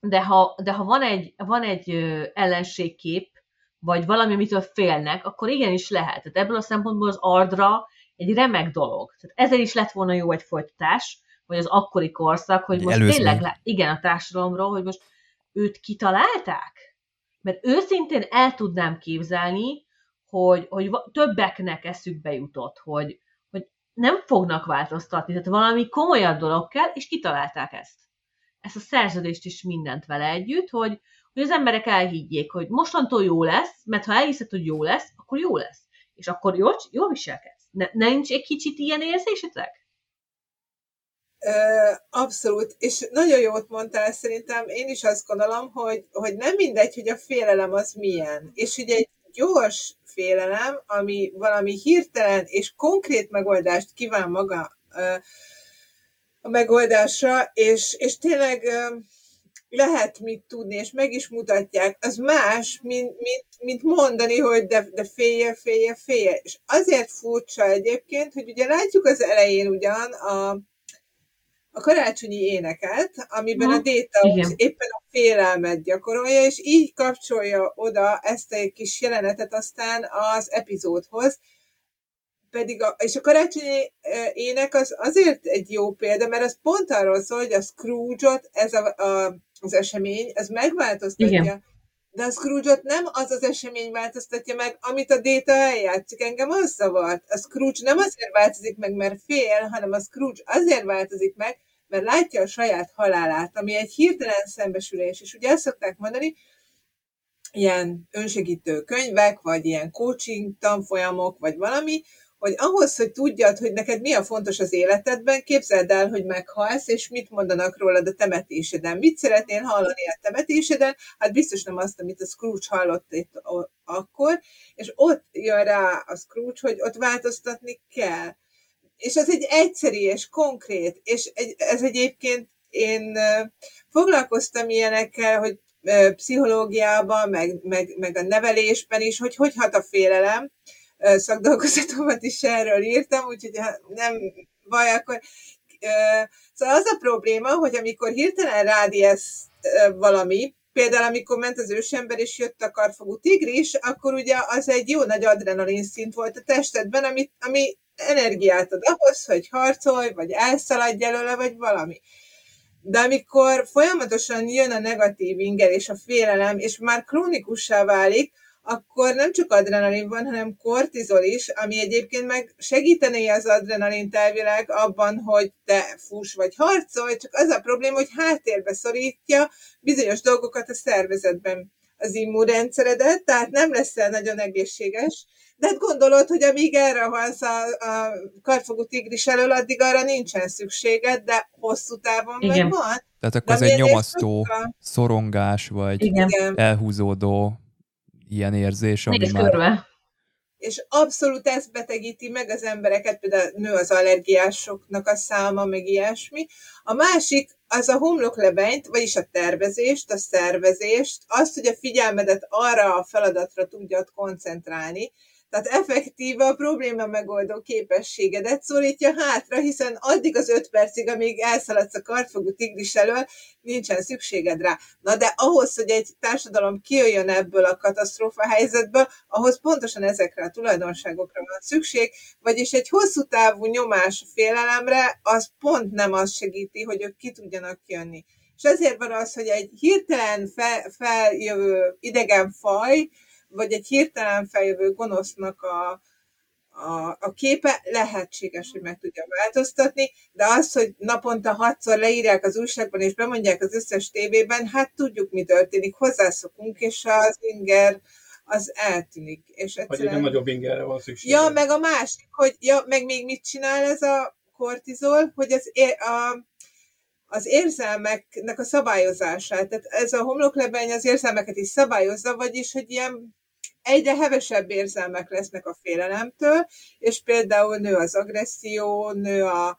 De ha, de ha van egy, van egy ellenségkép, vagy valami, amitől félnek, akkor igenis lehet. Tehát ebből a szempontból az Ardra egy remek dolog. Tehát ezzel is lett volna jó egy folytatás, vagy az akkori korszak, hogy most előzmény. tényleg, le- igen, a társadalomról, hogy most őt kitalálták? Mert őszintén el tudnám képzelni, hogy, hogy többeknek eszükbe jutott, hogy, hogy nem fognak változtatni, tehát valami komolyabb dolog kell, és kitalálták ezt. Ezt a szerződést is mindent vele együtt, hogy, hogy az emberek elhiggyék, hogy mostantól jó lesz, mert ha elhiszed, hogy jó lesz, akkor jó lesz. És és akkor jól, jól viselkedsz. Ne, nincs egy kicsit ilyen érzésetek? Abszolút, és nagyon jót mondtál, szerintem én is azt gondolom, hogy, hogy nem mindegy, hogy a félelem az milyen. És ugye egy gyors félelem, ami valami hirtelen és konkrét megoldást kíván maga a megoldásra, és, és tényleg lehet mit tudni, és meg is mutatják, az más, mint, mint, mint mondani, hogy de, de félje, félje, félje. És azért furcsa egyébként, hogy ugye látjuk az elején ugyan a, a karácsonyi éneket, amiben ha, a Déta éppen a félelmet gyakorolja, és így kapcsolja oda ezt a kis jelenetet aztán az epizódhoz, pedig a, és a karácsonyi ének az azért egy jó példa, mert az pont arról szól, hogy a Scrooge-ot, ez a, a, az esemény, ez megváltoztatja. Igen. De a Scrooge-ot nem az az esemény változtatja meg, amit a Déta eljátszik. Engem az zavart. A Scrooge nem azért változik meg, mert fél, hanem a Scrooge azért változik meg, mert látja a saját halálát, ami egy hirtelen szembesülés. És ugye ezt szokták mondani, ilyen önsegítő könyvek, vagy ilyen coaching tanfolyamok, vagy valami, hogy ahhoz, hogy tudjad, hogy neked mi a fontos az életedben, képzeld el, hogy meghalsz, és mit mondanak rólad a temetéseden. Mit szeretnél hallani a temetéseden? Hát biztos nem azt, amit a Scrooge hallott itt akkor, és ott jön rá a Scrooge, hogy ott változtatni kell. És ez egy egyszerű és konkrét, és ez egyébként én foglalkoztam ilyenekkel, hogy pszichológiában, meg, meg, meg a nevelésben is, hogy hogy hat a félelem, szakdolgozatomat is erről írtam, úgyhogy ha nem baj, akkor... Szóval az a probléma, hogy amikor hirtelen rád valami, például amikor ment az ősember és jött a karfogú tigris, akkor ugye az egy jó nagy adrenalin szint volt a testedben, ami, ami energiát ad ahhoz, hogy harcolj, vagy elszaladj előle, vagy valami. De amikor folyamatosan jön a negatív inger és a félelem, és már krónikussá válik, akkor nem csak adrenalin van, hanem kortizol is, ami egyébként meg segítené az adrenalin elvileg abban, hogy te fuss vagy harcolj, csak az a probléma, hogy háttérbe szorítja bizonyos dolgokat a szervezetben az immunrendszeredet, tehát nem leszel nagyon egészséges, de hát gondolod, hogy amíg erre halsz a, a kartfogú tigris elől, addig arra nincsen szükséged, de hosszú távon Igen. meg van. Tehát akkor ez egy nyomasztó szorongás, vagy Igen. elhúzódó ilyen érzés, ami Nézd már... Körbe. És abszolút ez betegíti meg az embereket, például nő az allergiásoknak a száma, meg ilyesmi. A másik az a homloklebenyt, vagyis a tervezést, a szervezést, azt, hogy a figyelmedet arra a feladatra tudjad koncentrálni, tehát effektív a probléma megoldó képességedet szólítja hátra, hiszen addig az öt percig, amíg elszaladsz a kartfogú tigris elől, nincsen szükséged rá. Na de ahhoz, hogy egy társadalom kijöjjön ebből a katasztrófa helyzetből, ahhoz pontosan ezekre a tulajdonságokra van szükség, vagyis egy hosszú távú nyomás félelemre, az pont nem azt segíti, hogy ők ki tudjanak jönni. És ezért van az, hogy egy hirtelen fel, feljövő idegen faj, vagy egy hirtelen feljövő gonosznak a, a, a képe lehetséges, hogy meg tudja változtatni, de az, hogy naponta hatszor leírják az újságban és bemondják az összes tévében, hát tudjuk, mi történik, hozzászokunk, és az inger az eltűnik. És egyszerűen... Vagy egy nagyobb ingerre van szükség. Ja, meg a másik, hogy ja, meg még mit csinál ez a kortizol, hogy az, a, az érzelmeknek a szabályozását, tehát ez a homloklebeny az érzelmeket is szabályozza, vagyis, hogy ilyen egyre hevesebb érzelmek lesznek a félelemtől, és például nő az agresszió, nő a,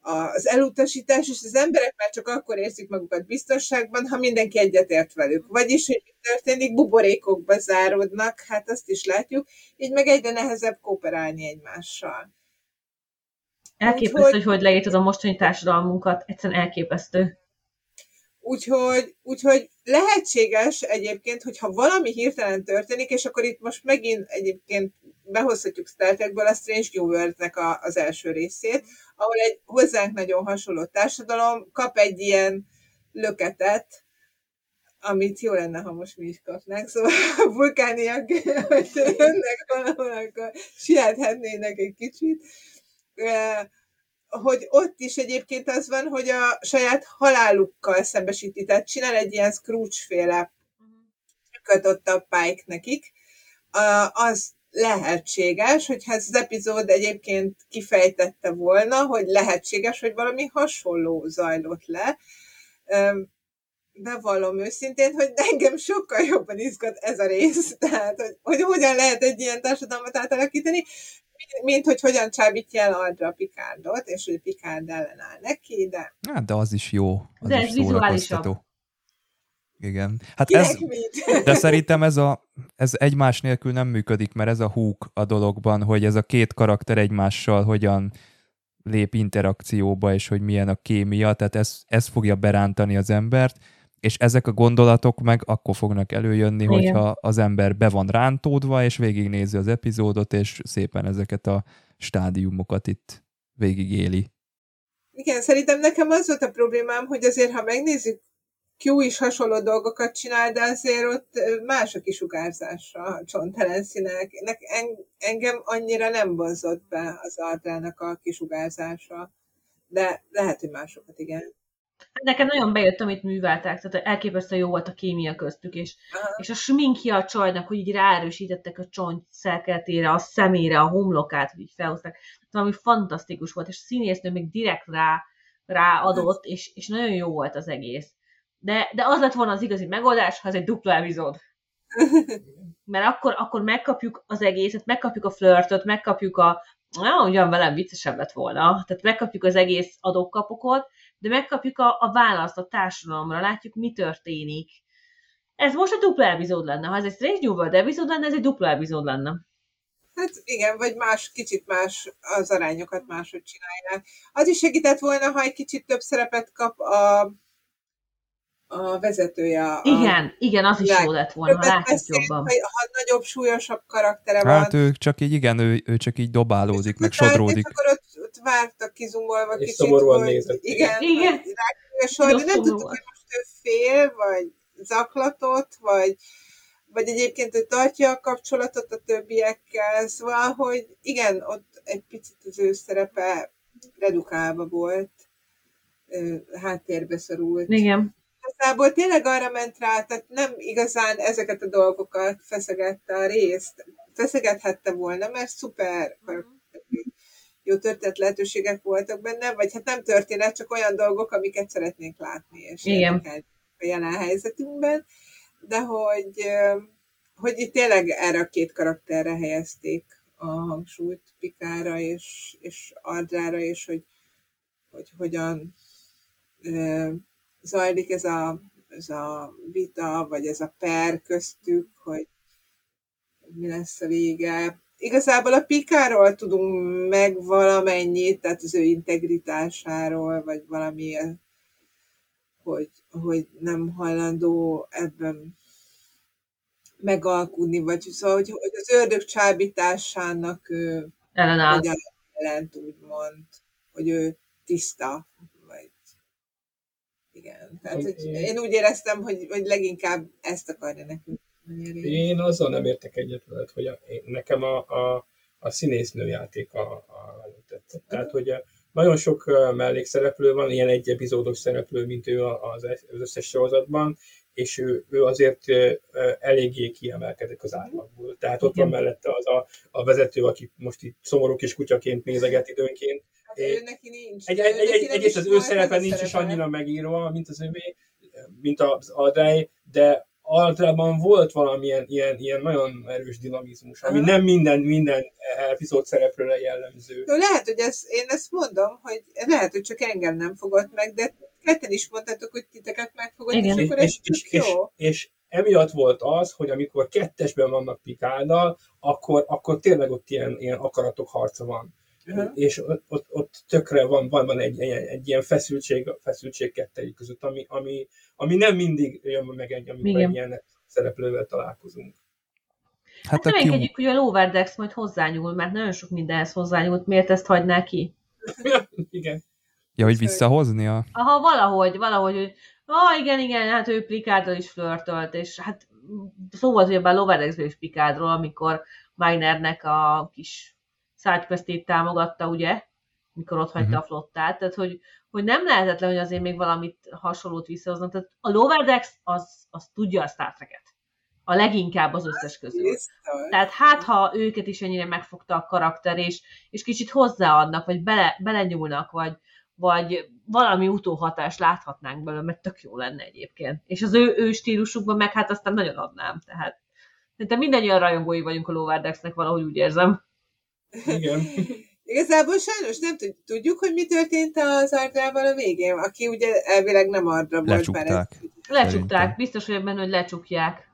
az elutasítás, és az emberek már csak akkor érzik magukat biztonságban, ha mindenki egyetért velük. Vagyis, hogy mi történik, buborékokba záródnak, hát azt is látjuk, így meg egyre nehezebb kooperálni egymással. Elképesztő, hogy, hogy hogy leírtad a mostani társadalmunkat, egyszerűen elképesztő. Úgyhogy, úgyhogy lehetséges egyébként, hogyha valami hirtelen történik, és akkor itt most megint egyébként behozhatjuk Star Trekből a Strange New World-nek a, az első részét, ahol egy hozzánk nagyon hasonló társadalom kap egy ilyen löketet, amit jó lenne, ha most mi is kapnánk. Szóval a vulkániak, hogy jönnek valahol, akkor siethetnének egy kicsit hogy ott is egyébként az van, hogy a saját halálukkal szembesíti, tehát csinál egy ilyen Scrooge-féle kötött a Pike nekik, az lehetséges, hogyha ez az epizód egyébként kifejtette volna, hogy lehetséges, hogy valami hasonló zajlott le. Bevallom őszintén, hogy engem sokkal jobban izgat ez a rész, tehát hogy, hogy hogyan lehet egy ilyen társadalmat átalakítani, mint hogy hogyan csábítja el Aldra a Pikárdot, és hogy Pikárd ellenáll neki, de... Hát, de az is jó. Az de is ez vizuálisabb. Igen. Hát ez, de szerintem ez, a, ez egymás nélkül nem működik, mert ez a húk a dologban, hogy ez a két karakter egymással hogyan lép interakcióba, és hogy milyen a kémia, tehát ez, ez fogja berántani az embert, és ezek a gondolatok meg akkor fognak előjönni, Igen. hogyha az ember be van rántódva, és végignézi az epizódot, és szépen ezeket a stádiumokat itt végigéli. Igen, szerintem nekem az volt a problémám, hogy azért, ha megnézzük Q is hasonló dolgokat csinál, de azért ott más a kisugárzása a csontelenszínek. Engem annyira nem vonzott be az Ardrának a kisugárzása, de lehet, hogy másokat igen. Hát nekem nagyon bejött, amit műveltek, tehát elképesztően jó volt a kémia köztük, és, és a sminkja a csajnak, hogy így ráerősítettek a csont szerkeletére, a szemére, a homlokát, hogy így felhozták. Valami fantasztikus volt, és a színésznő még direkt rá, ráadott, és, és nagyon jó volt az egész. De, de az lett volna az igazi megoldás, ha ez egy dupla epizód. Mert akkor, akkor megkapjuk az egészet, megkapjuk a flörtöt, megkapjuk a, na, ugyan velem viccesebb lett volna, tehát megkapjuk az egész adókapokot, de megkapjuk a, a választ a társadalomra, látjuk, mi történik. Ez most egy dupla epizód lenne. Ha ez egy Strange New World epizód lenne, ez egy dupla epizód lenne. Hát igen, vagy más, kicsit más az arányokat máshogy csinálják. Az is segített volna, ha egy kicsit több szerepet kap a a vezetője. A igen, igen, az is jó lett volna, ha látjuk jobban. Ha, ha nagyobb, súlyosabb karaktere van. Hát ő csak így, igen, ő, ő csak így dobálódik, meg sodródik. És akkor ott, ott vártak kizumolva és kicsit, hogy nézett. igen, igen. De nem tudtuk, hogy most ő fél, vagy zaklatott, vagy, vagy egyébként ő tartja a kapcsolatot a többiekkel, szóval, hogy igen, ott egy picit az ő szerepe redukálva volt, háttérbe szorult. Igen igazából tényleg arra ment rá, tehát nem igazán ezeket a dolgokat feszegette a részt. Feszegethette volna, mert szuper jó történet lehetőségek voltak benne, vagy hát nem történet, csak olyan dolgok, amiket szeretnénk látni, és Igen. a jelen helyzetünkben, de hogy, hogy itt tényleg erre a két karakterre helyezték a hangsúlyt, Pikára és, és Ardrára, és hogy, hogy hogyan zajlik ez a, ez a vita, vagy ez a per köztük, hogy mi lesz a vége. Igazából a Pikáról tudunk meg valamennyit, tehát az ő integritásáról, vagy valami, hogy, hogy nem hajlandó ebben megalkudni, vagy szóval, hogy, hogy az ördög csábításának ő ellenáll. Jelent, úgymond, hogy ő tiszta, igen. Tehát, hogy én úgy éreztem, hogy, hogy leginkább ezt akarja nekünk. Én azzal nem értek egyet veled, hogy a, én, nekem a, a, a színésznő játéka a, a tetszett. Tehát, hogy a, nagyon sok mellékszereplő van, ilyen egy epizódos szereplő, mint ő az, az összes sorozatban, és ő, ő azért eléggé kiemelkedik az átlagból. Tehát ott van mellette az a, a vezető, aki most itt szomorú kis kutyaként nézeget időnként, ő neki nincs. Egy, egy, egy, egy, egyrészt az ő szerepe nincs is annyira megírva, mint az övé, mint az Aldrai, de Altrában volt valamilyen ilyen, ilyen nagyon erős dinamizmus, ami Aha. nem minden, minden epizód szereplőre jellemző. Jó, lehet, hogy ez, én ezt mondom, hogy lehet, hogy csak engem nem fogott meg, de ketten is mondtátok, hogy titeket megfogott, Igen. és akkor és, ez és, és, jó. És, és emiatt volt az, hogy amikor kettesben vannak Pikárdal, akkor, akkor tényleg ott ilyen, ilyen akaratok harca van uh-huh. és ott, ott, ott tökre van, van, van egy, egy, egy ilyen feszültség, feszültség kettejük között, ami, ami, ami nem mindig jön meg egy, amikor Igen. egy ilyen szereplővel találkozunk. Hát, hát reménykedjük, hogy a Loverdex majd hozzányúl, mert nagyon sok mindenhez hozzányúlt, miért ezt hagyná ki? igen. Ja, hogy visszahozni a... Aha, valahogy, valahogy, hogy ah, igen, igen, hát ő Plikárdal is flörtölt, és hát szó volt, hogy a Loverdexből is Pikárdról, amikor Weinernek a kis sidequestét támogatta, ugye, mikor ott hagyta uh-huh. a flottát, tehát hogy, hogy nem lehetetlen, hogy azért még valamit hasonlót visszahoznak. Tehát a Lower Decks az, az tudja a Star Trek-et. A leginkább az összes közül. Tehát hát, ha őket is ennyire megfogta a karakter, és, és kicsit hozzáadnak, vagy bele, belenyúlnak, vagy, vagy valami utóhatást láthatnánk belőle, mert tök jó lenne egyébként. És az ő, ő stílusukban meg hát aztán nagyon adnám. Tehát de mindannyian rajongói vagyunk a Lovardexnek, valahogy úgy érzem. Igen. Igazából sajnos nem tud- tudjuk, hogy mi történt az Ardrával a végén, aki ugye elvileg nem Ardra volt. ez- Lecsukták. Lecsukták, Szerintem. biztos vagyok benne, hogy lecsukják.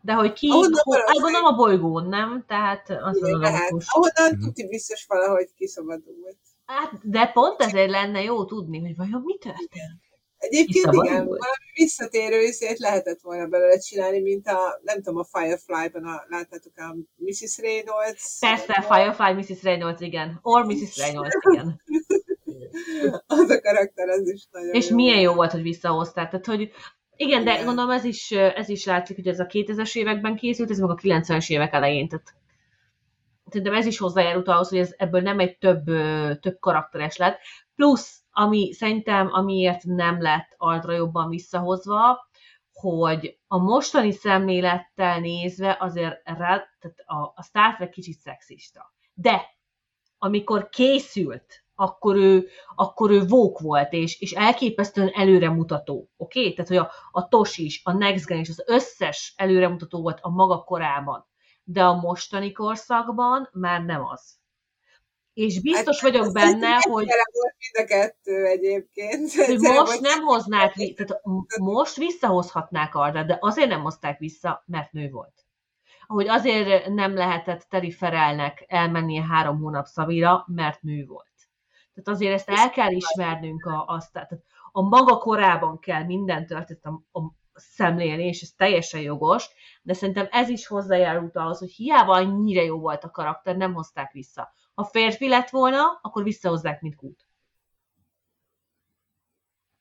De hogy ki, Ahonnan hát gondolom a bolygón, nem? Tehát az Igen, a lehet. logikus. Ahonnan Mhm. tuti biztos valahogy kiszabadult. Hát, de pont ezért lenne jó tudni, hogy vajon mi történt. Egyébként igen, valami visszatérő izét lehetett volna belőle csinálni, mint a, nem tudom, a Firefly-ban a, láttátok a Mrs. Reynolds. Persze, Firefly, Mrs. Reynolds, igen. Or Mrs. Reynolds, igen. Az a karakter, az is nagyon És jó. milyen jó volt, hogy visszahozták. Tehát, hogy igen, de Igen. gondolom ez is, ez is látszik, hogy ez a 2000-es években készült, ez meg a 90-es évek elején. Tehát szerintem ez is hozzájárult ahhoz, hogy ez ebből nem egy több, több karakteres lett. Plusz, ami szerintem, amiért nem lett Aldra jobban visszahozva, hogy a mostani szemlélettel nézve azért rá, tehát a, a Star Trek kicsit szexista. De amikor készült, akkor ő, akkor ő vók volt, és, és elképesztően előremutató. Oké? Okay? Tehát, hogy a, a TOS is, a Next Gen is, az összes előremutató volt a maga korában. De a mostani korszakban már nem az. És biztos Hát, vagyok benne, hogy, volt mind a kettő egyébként. hogy most nem hoznák, tehát most visszahozhatnák arra, de azért nem hozták vissza, mert nő volt. Ahogy azért nem lehetett Teri Ferelnek elmennie három hónap szavira, mert nő volt. Tehát azért ezt el kell ismernünk a, azt, tehát a maga korában kell minden történet a, a szemlélni, és ez teljesen jogos, de szerintem ez is hozzájárult ahhoz, hogy hiába annyira jó volt a karakter, nem hozták vissza. Ha férfi lett volna, akkor visszahozzák, mint kút.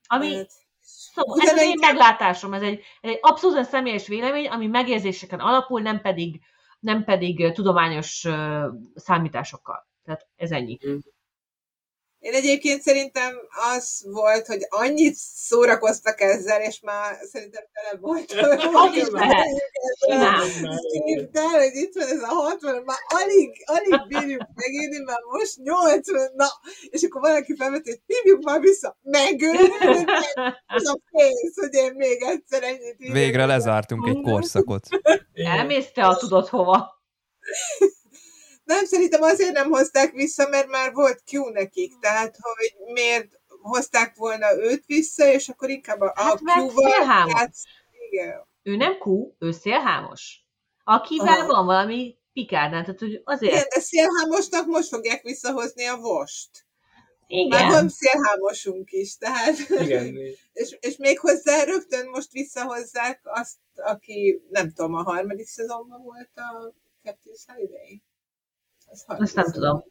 Ami, Hát, Szóval ez az én meglátásom, ez egy, egy abszolút személyes vélemény, ami megérzéseken alapul, nem pedig, nem pedig tudományos ö, számításokkal. Tehát ez ennyi. Én egyébként szerintem az volt, hogy annyit szórakoztak ezzel, és már szerintem tele volt. Az is lehet. Simán. Hogy itt van ez a 60, már alig, alig bírjuk megírni, már most 80, na, és akkor valaki felvett, hogy hívjuk már vissza, megölni, az a pénz, hogy én még egyszer ennyit írjak. Végre lezártunk egy korszakot. Elmész te a tudod hova. Nem, szerintem azért nem hozták vissza, mert már volt Q nekik, tehát hogy miért hozták volna őt vissza, és akkor inkább a, Hát a Q-val szélhámos. játsz- Igen. Ő nem kú, ő szélhámos. Akivel Aha. van valami pikárdán, tehát hogy azért. Igen, de szélhámosnak most fogják visszahozni a vost. Már Igen. van szélhámosunk is, tehát... Igen. És, és még hozzá rögtön most visszahozzák azt, aki nem tudom, a harmadik szezonban volt a Captain Holiday. Azt nem tudom.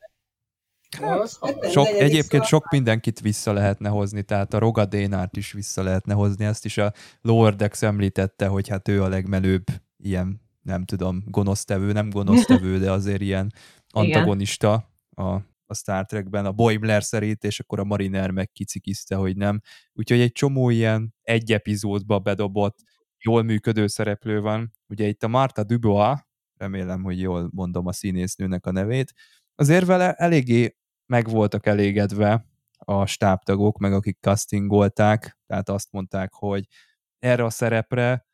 Hát. Sok, egyébként sok mindenkit vissza lehetne hozni, tehát a Rogadénárt is vissza lehetne hozni, ezt is a Lower Decks említette, hogy hát ő a legmenőbb ilyen, nem tudom, gonosztevő, nem gonosztevő, de azért ilyen antagonista a, a Star Trekben, a Boimler szerint, és akkor a Mariner meg kicikizte, hogy nem. Úgyhogy egy csomó ilyen egy epizódba bedobott, jól működő szereplő van. Ugye itt a Marta Dubois, remélem, hogy jól mondom a színésznőnek a nevét, azért vele eléggé meg voltak elégedve a stábtagok, meg akik castingolták, tehát azt mondták, hogy erre a szerepre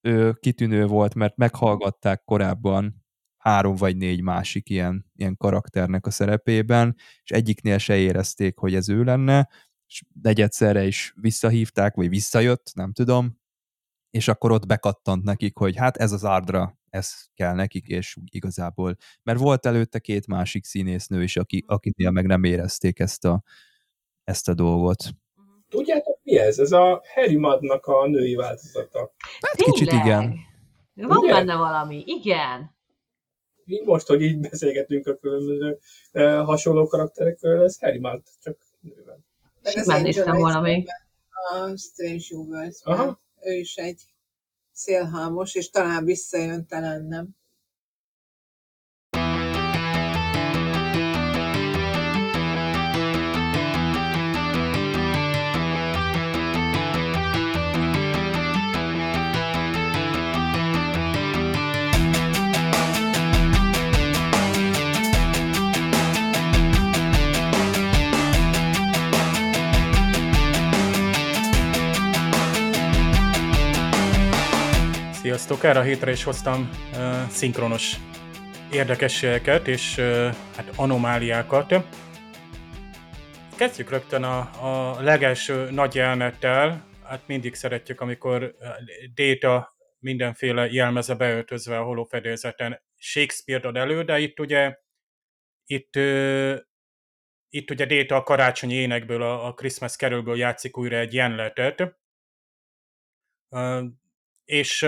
ő kitűnő volt, mert meghallgatták korábban három vagy négy másik ilyen, ilyen karakternek a szerepében, és egyiknél se érezték, hogy ez ő lenne, és negyedszerre is visszahívták, vagy visszajött, nem tudom, és akkor ott bekattant nekik, hogy hát ez az Ardra, ez kell nekik, és igazából, mert volt előtte két másik színésznő is, aki, akinél meg nem érezték ezt a, ezt a dolgot. Tudjátok mi ez? Ez a Harry Madnak a női változata. Hát kicsit Tényleg? igen. Van Ugye? benne valami, igen. Most, hogy így beszélgetünk a különböző uh, hasonló karakterekről, ez Harry Mad, csak az Simán néztem még. A Strange universe Aha. Ő is egy szélhámos, és talán visszajön, talán nem. Sziasztok! Erre a hétre is hoztam uh, szinkronos érdekességeket és uh, hát anomáliákat. Kezdjük rögtön a, a legelső nagy jelmettel. Hát mindig szeretjük, amikor Data mindenféle jelmeze beöltözve a holófedélzeten Shakespeare-t ad elő, de itt ugye itt, uh, itt ugye Data a karácsonyi énekből, a, a Christmas Carolből játszik újra egy jelenletet. Uh, és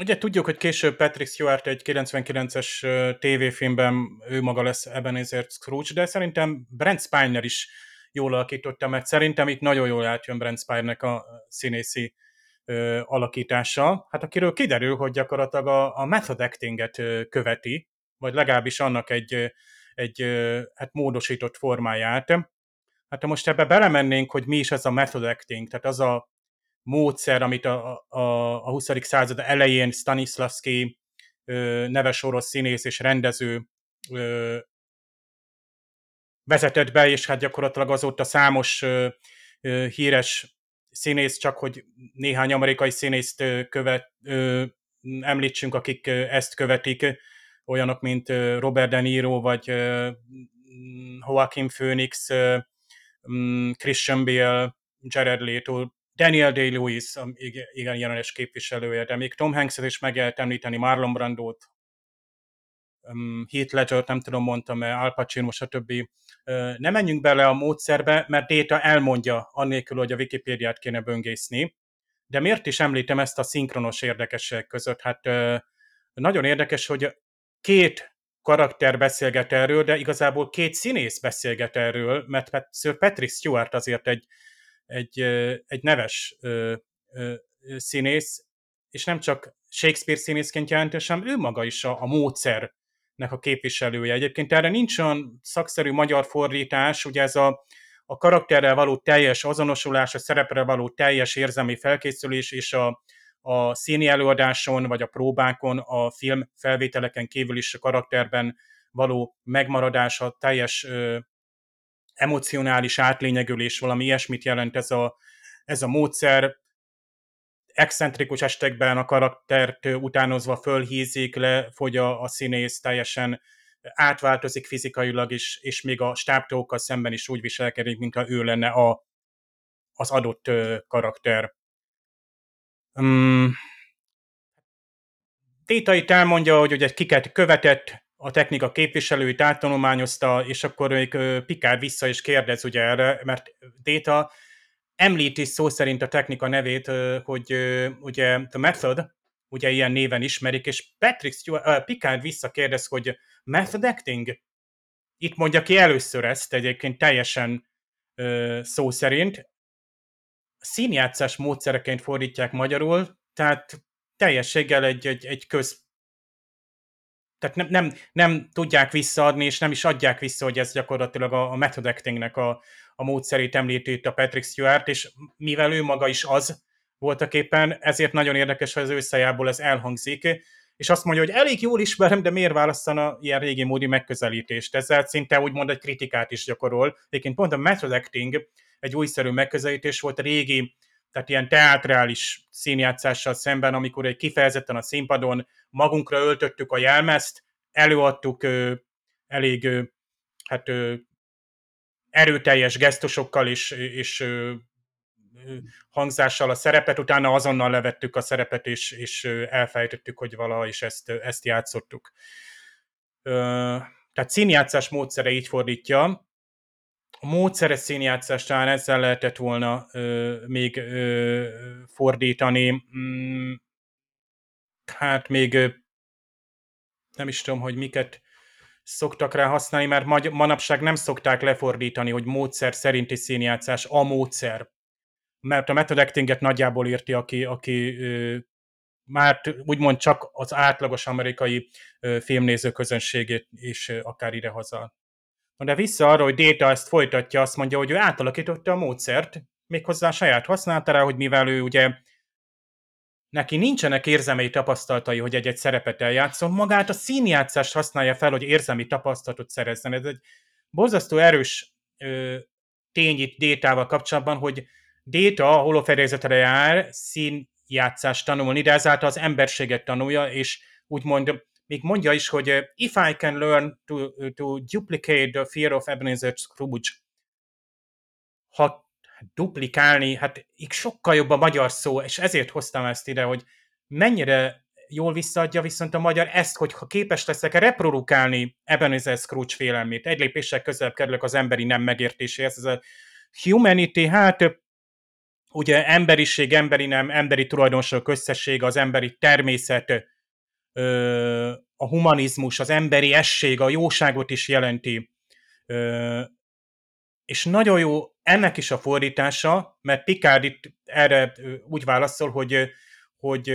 ugye tudjuk, hogy később Patrick Stewart egy 99-es tévéfilmben ő maga lesz Ebenezer Scrooge, de szerintem Brent Spiner is jól alakította, mert szerintem itt nagyon jól átjön Brent Spinernek a színészi ö, alakítása, hát akiről kiderül, hogy gyakorlatilag a, a method actinget ö, követi, vagy legalábbis annak egy, egy ö, hát módosított formáját. Hát ha most ebbe belemennénk, hogy mi is ez a method acting, tehát az a módszer, amit a, a, a 20. század elején Stanislavski neves orosz színész és rendező vezetett be, és hát gyakorlatilag azóta számos híres színész, csak hogy néhány amerikai színészt követ, említsünk, akik ezt követik, olyanok, mint Robert De Niro, vagy Joaquin Phoenix, Christian Bale, Jared Leto, Daniel Day-Lewis, igen, jelenes képviselője, de még Tom Hanks-et is meg lehet említeni, Marlon Brandot, Heath ledger nem tudom, mondtam, Al Pacino, stb. Nem menjünk bele a módszerbe, mert Data elmondja, annélkül, hogy a Wikipédiát kéne böngészni. De miért is említem ezt a szinkronos érdekességek között? Hát nagyon érdekes, hogy két karakter beszélget erről, de igazából két színész beszélget erről, mert Sir Patrick Stewart azért egy, egy, egy neves színész, és nem csak Shakespeare színészként jelentős, hanem ő maga is a, a módszer nek a képviselője. Egyébként erre nincs olyan szakszerű magyar fordítás, ugye ez a, a karakterrel való teljes azonosulás, a szerepre való teljes érzelmi felkészülés és a, a színi előadáson vagy a próbákon, a film felvételeken kívül is a karakterben való megmaradása, teljes ö, emocionális átlényegülés, valami ilyesmit jelent ez a, ez a módszer excentrikus estekben a karaktert utánozva fölhízik, lefogy a, a színész, teljesen átváltozik fizikailag is, és még a stábtókkal szemben is úgy viselkedik, mintha ő lenne a, az adott karakter. Um, Téta itt elmondja, hogy ugye kiket követett, a technika képviselőit áttanulmányozta, és akkor még Pikár vissza is kérdez ugye erre, mert Déta említi szó szerint a technika nevét, hogy ugye The Method, ugye ilyen néven ismerik, és Patrick Stewart, Picard visszakérdez, hogy method acting? Itt mondja ki először ezt, egyébként teljesen uh, szó szerint. Színjátszás módszereként fordítják magyarul, tehát teljességgel egy, egy, egy köz tehát nem, nem, nem tudják visszaadni, és nem is adják vissza, hogy ez gyakorlatilag a, a method actingnek a, a módszerét említi itt a Patrick Stewart, és mivel ő maga is az voltak éppen, ezért nagyon érdekes, hogy az ő ez elhangzik, és azt mondja, hogy elég jól ismerem, de miért választana ilyen régi módi megközelítést? Ezzel szinte úgymond egy kritikát is gyakorol. Egyébként pont a method acting egy újszerű megközelítés volt a régi, tehát ilyen teátrális színjátszással szemben, amikor egy kifejezetten a színpadon magunkra öltöttük a jelmezt, előadtuk ö, elég ö, hát ö, erőteljes gesztusokkal és, és ö, hangzással a szerepet, utána azonnal levettük a szerepet, és, és elfejtettük, hogy valaha is ezt, ezt játszottuk. Tehát színjátszás módszere így fordítja. A módszeres színjátszás talán ezzel lehetett volna még fordítani. Mm, hát még nem is tudom, hogy miket szoktak rá használni, mert manapság nem szokták lefordítani, hogy módszer szerinti színjátszás a módszer. Mert a method actinget nagyjából írti, aki, aki ö, már úgymond csak az átlagos amerikai ö, filmnéző közönségét is ö, akár idehaza. De vissza arra, hogy Data ezt folytatja, azt mondja, hogy ő átalakította a módszert, méghozzá a saját használatára, hogy mivel ő ugye neki nincsenek érzelmi tapasztalatai, hogy egy-egy szerepet eljátszon, magát a színjátszást használja fel, hogy érzelmi tapasztalatot szerezzen. Ez egy borzasztó erős ö, tény itt Détával kapcsolatban, hogy Déta a holofedélzetre jár, szín játszást tanulni, de ezáltal az emberséget tanulja, és úgymond még mondja is, hogy if I can learn to, to duplicate the fear of Ebenezer Scrooge, ha duplikálni, hát így sokkal jobb a magyar szó, és ezért hoztam ezt ide, hogy mennyire jól visszaadja viszont a magyar ezt, hogy ha képes leszek reprodukálni Ebenezer Scrooge félelmét, egy lépéssel közelebb kerülök az emberi nem megértéséhez, ez a humanity, hát ugye emberiség, emberi nem, emberi tulajdonságok összessége, az emberi természet, a humanizmus, az emberi esség, a jóságot is jelenti. És nagyon jó ennek is a fordítása, mert Picard itt erre úgy válaszol, hogy, hogy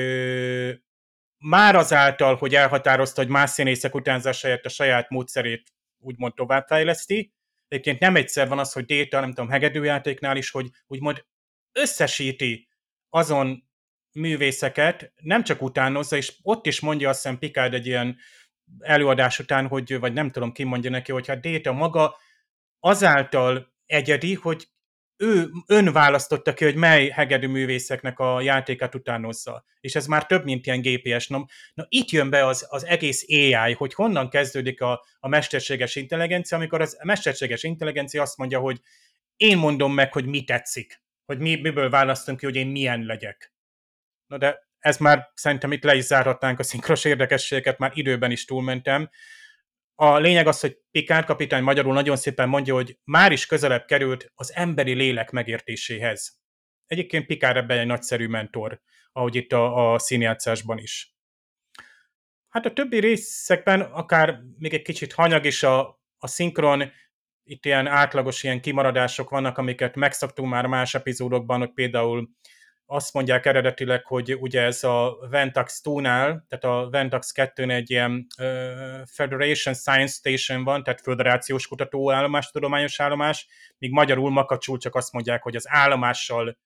már azáltal, hogy elhatározta, hogy más színészek utánzás a saját módszerét úgymond továbbfejleszti, egyébként nem egyszer van az, hogy Déta, nem tudom, hegedőjátéknál is, hogy úgymond összesíti azon művészeket, nem csak utánozza, és ott is mondja azt hiszem Picard egy ilyen előadás után, hogy, vagy nem tudom ki mondja neki, hogy hát Déta maga azáltal egyedi, hogy ő ön választotta ki, hogy mely hegedű művészeknek a játékát utánozza. És ez már több, mint ilyen GPS. Na, na itt jön be az, az egész AI, hogy honnan kezdődik a, a mesterséges intelligencia, amikor az a mesterséges intelligencia azt mondja, hogy én mondom meg, hogy mi tetszik, hogy mi, miből választunk ki, hogy én milyen legyek. Na de ez már szerintem itt le is zárhatnánk a szinkros érdekességet, már időben is túlmentem. A lényeg az, hogy Pikár kapitány magyarul nagyon szépen mondja, hogy már is közelebb került az emberi lélek megértéséhez. Egyébként Pikár ebben egy nagyszerű mentor, ahogy itt a, a színjátszásban is. Hát a többi részekben akár még egy kicsit hanyag is a, a szinkron, itt ilyen átlagos ilyen kimaradások vannak, amiket megszoktunk már más epizódokban, hogy például azt mondják eredetileg, hogy ugye ez a Ventax 2-nál, tehát a Ventax 2 egy ilyen Federation Science Station van, tehát föderációs kutatóállomás, tudományos állomás, míg magyarul makacsul csak azt mondják, hogy az állomással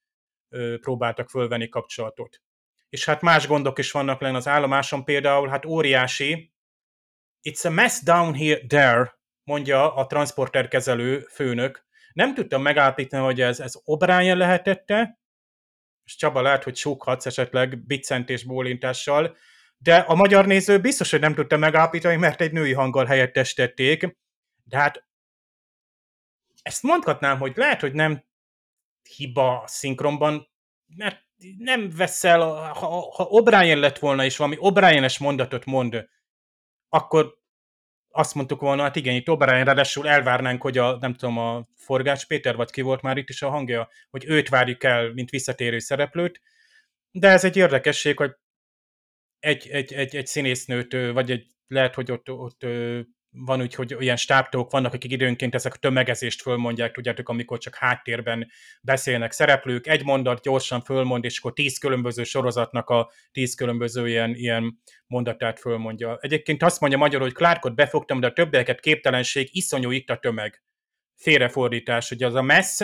próbáltak fölvenni kapcsolatot. És hát más gondok is vannak lenne az állomáson, például hát óriási, it's a mess down here, there, mondja a transporterkezelő főnök. Nem tudtam megállapítani, hogy ez, ez O'Brien lehetette, és Csaba lehet, hogy súghatsz esetleg biccentés bólintással, de a magyar néző biztos, hogy nem tudta megállapítani, mert egy női hanggal helyettesítették. De hát ezt mondhatnám, hogy lehet, hogy nem hiba a szinkronban, mert nem veszel, ha, ha O'Brien lett volna, és valami O'Brien-es mondatot mond, akkor azt mondtuk volna, hát igen, itt O'Brien, ráadásul elvárnánk, hogy a, nem tudom, a Forgács Péter, vagy ki volt már itt is a hangja, hogy őt várjuk el, mint visszatérő szereplőt, de ez egy érdekesség, hogy egy, egy, egy, egy színésznőt, vagy egy, lehet, hogy ott, ott van úgy, hogy olyan stábtók vannak, akik időnként ezek a tömegezést fölmondják, tudjátok, amikor csak háttérben beszélnek szereplők, egy mondat gyorsan fölmond, és akkor tíz különböző sorozatnak a tíz különböző ilyen, ilyen mondatát fölmondja. Egyébként azt mondja magyarul, hogy Clarkot befogtam, de a többieket képtelenség, iszonyú itt a tömeg. Félrefordítás, hogy az a messz,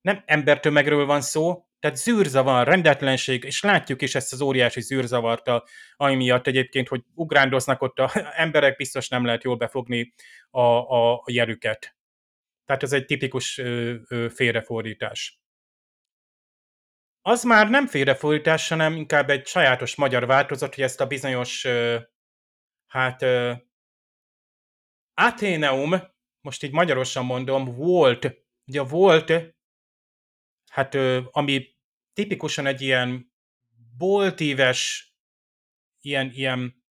nem embertömegről van szó, tehát zűrzavar, rendetlenség, és látjuk is ezt az óriási zűrzavart, ami miatt egyébként, hogy ugrándoznak ott a emberek, biztos nem lehet jól befogni a, a, a jelüket. Tehát ez egy tipikus ö, ö, félrefordítás. Az már nem félrefordítás, hanem inkább egy sajátos magyar változat, hogy ezt a bizonyos, ö, hát ö, Atheneum, most így magyarosan mondom, volt, ugye volt hát ami tipikusan egy ilyen boltíves, ilyen, ilyen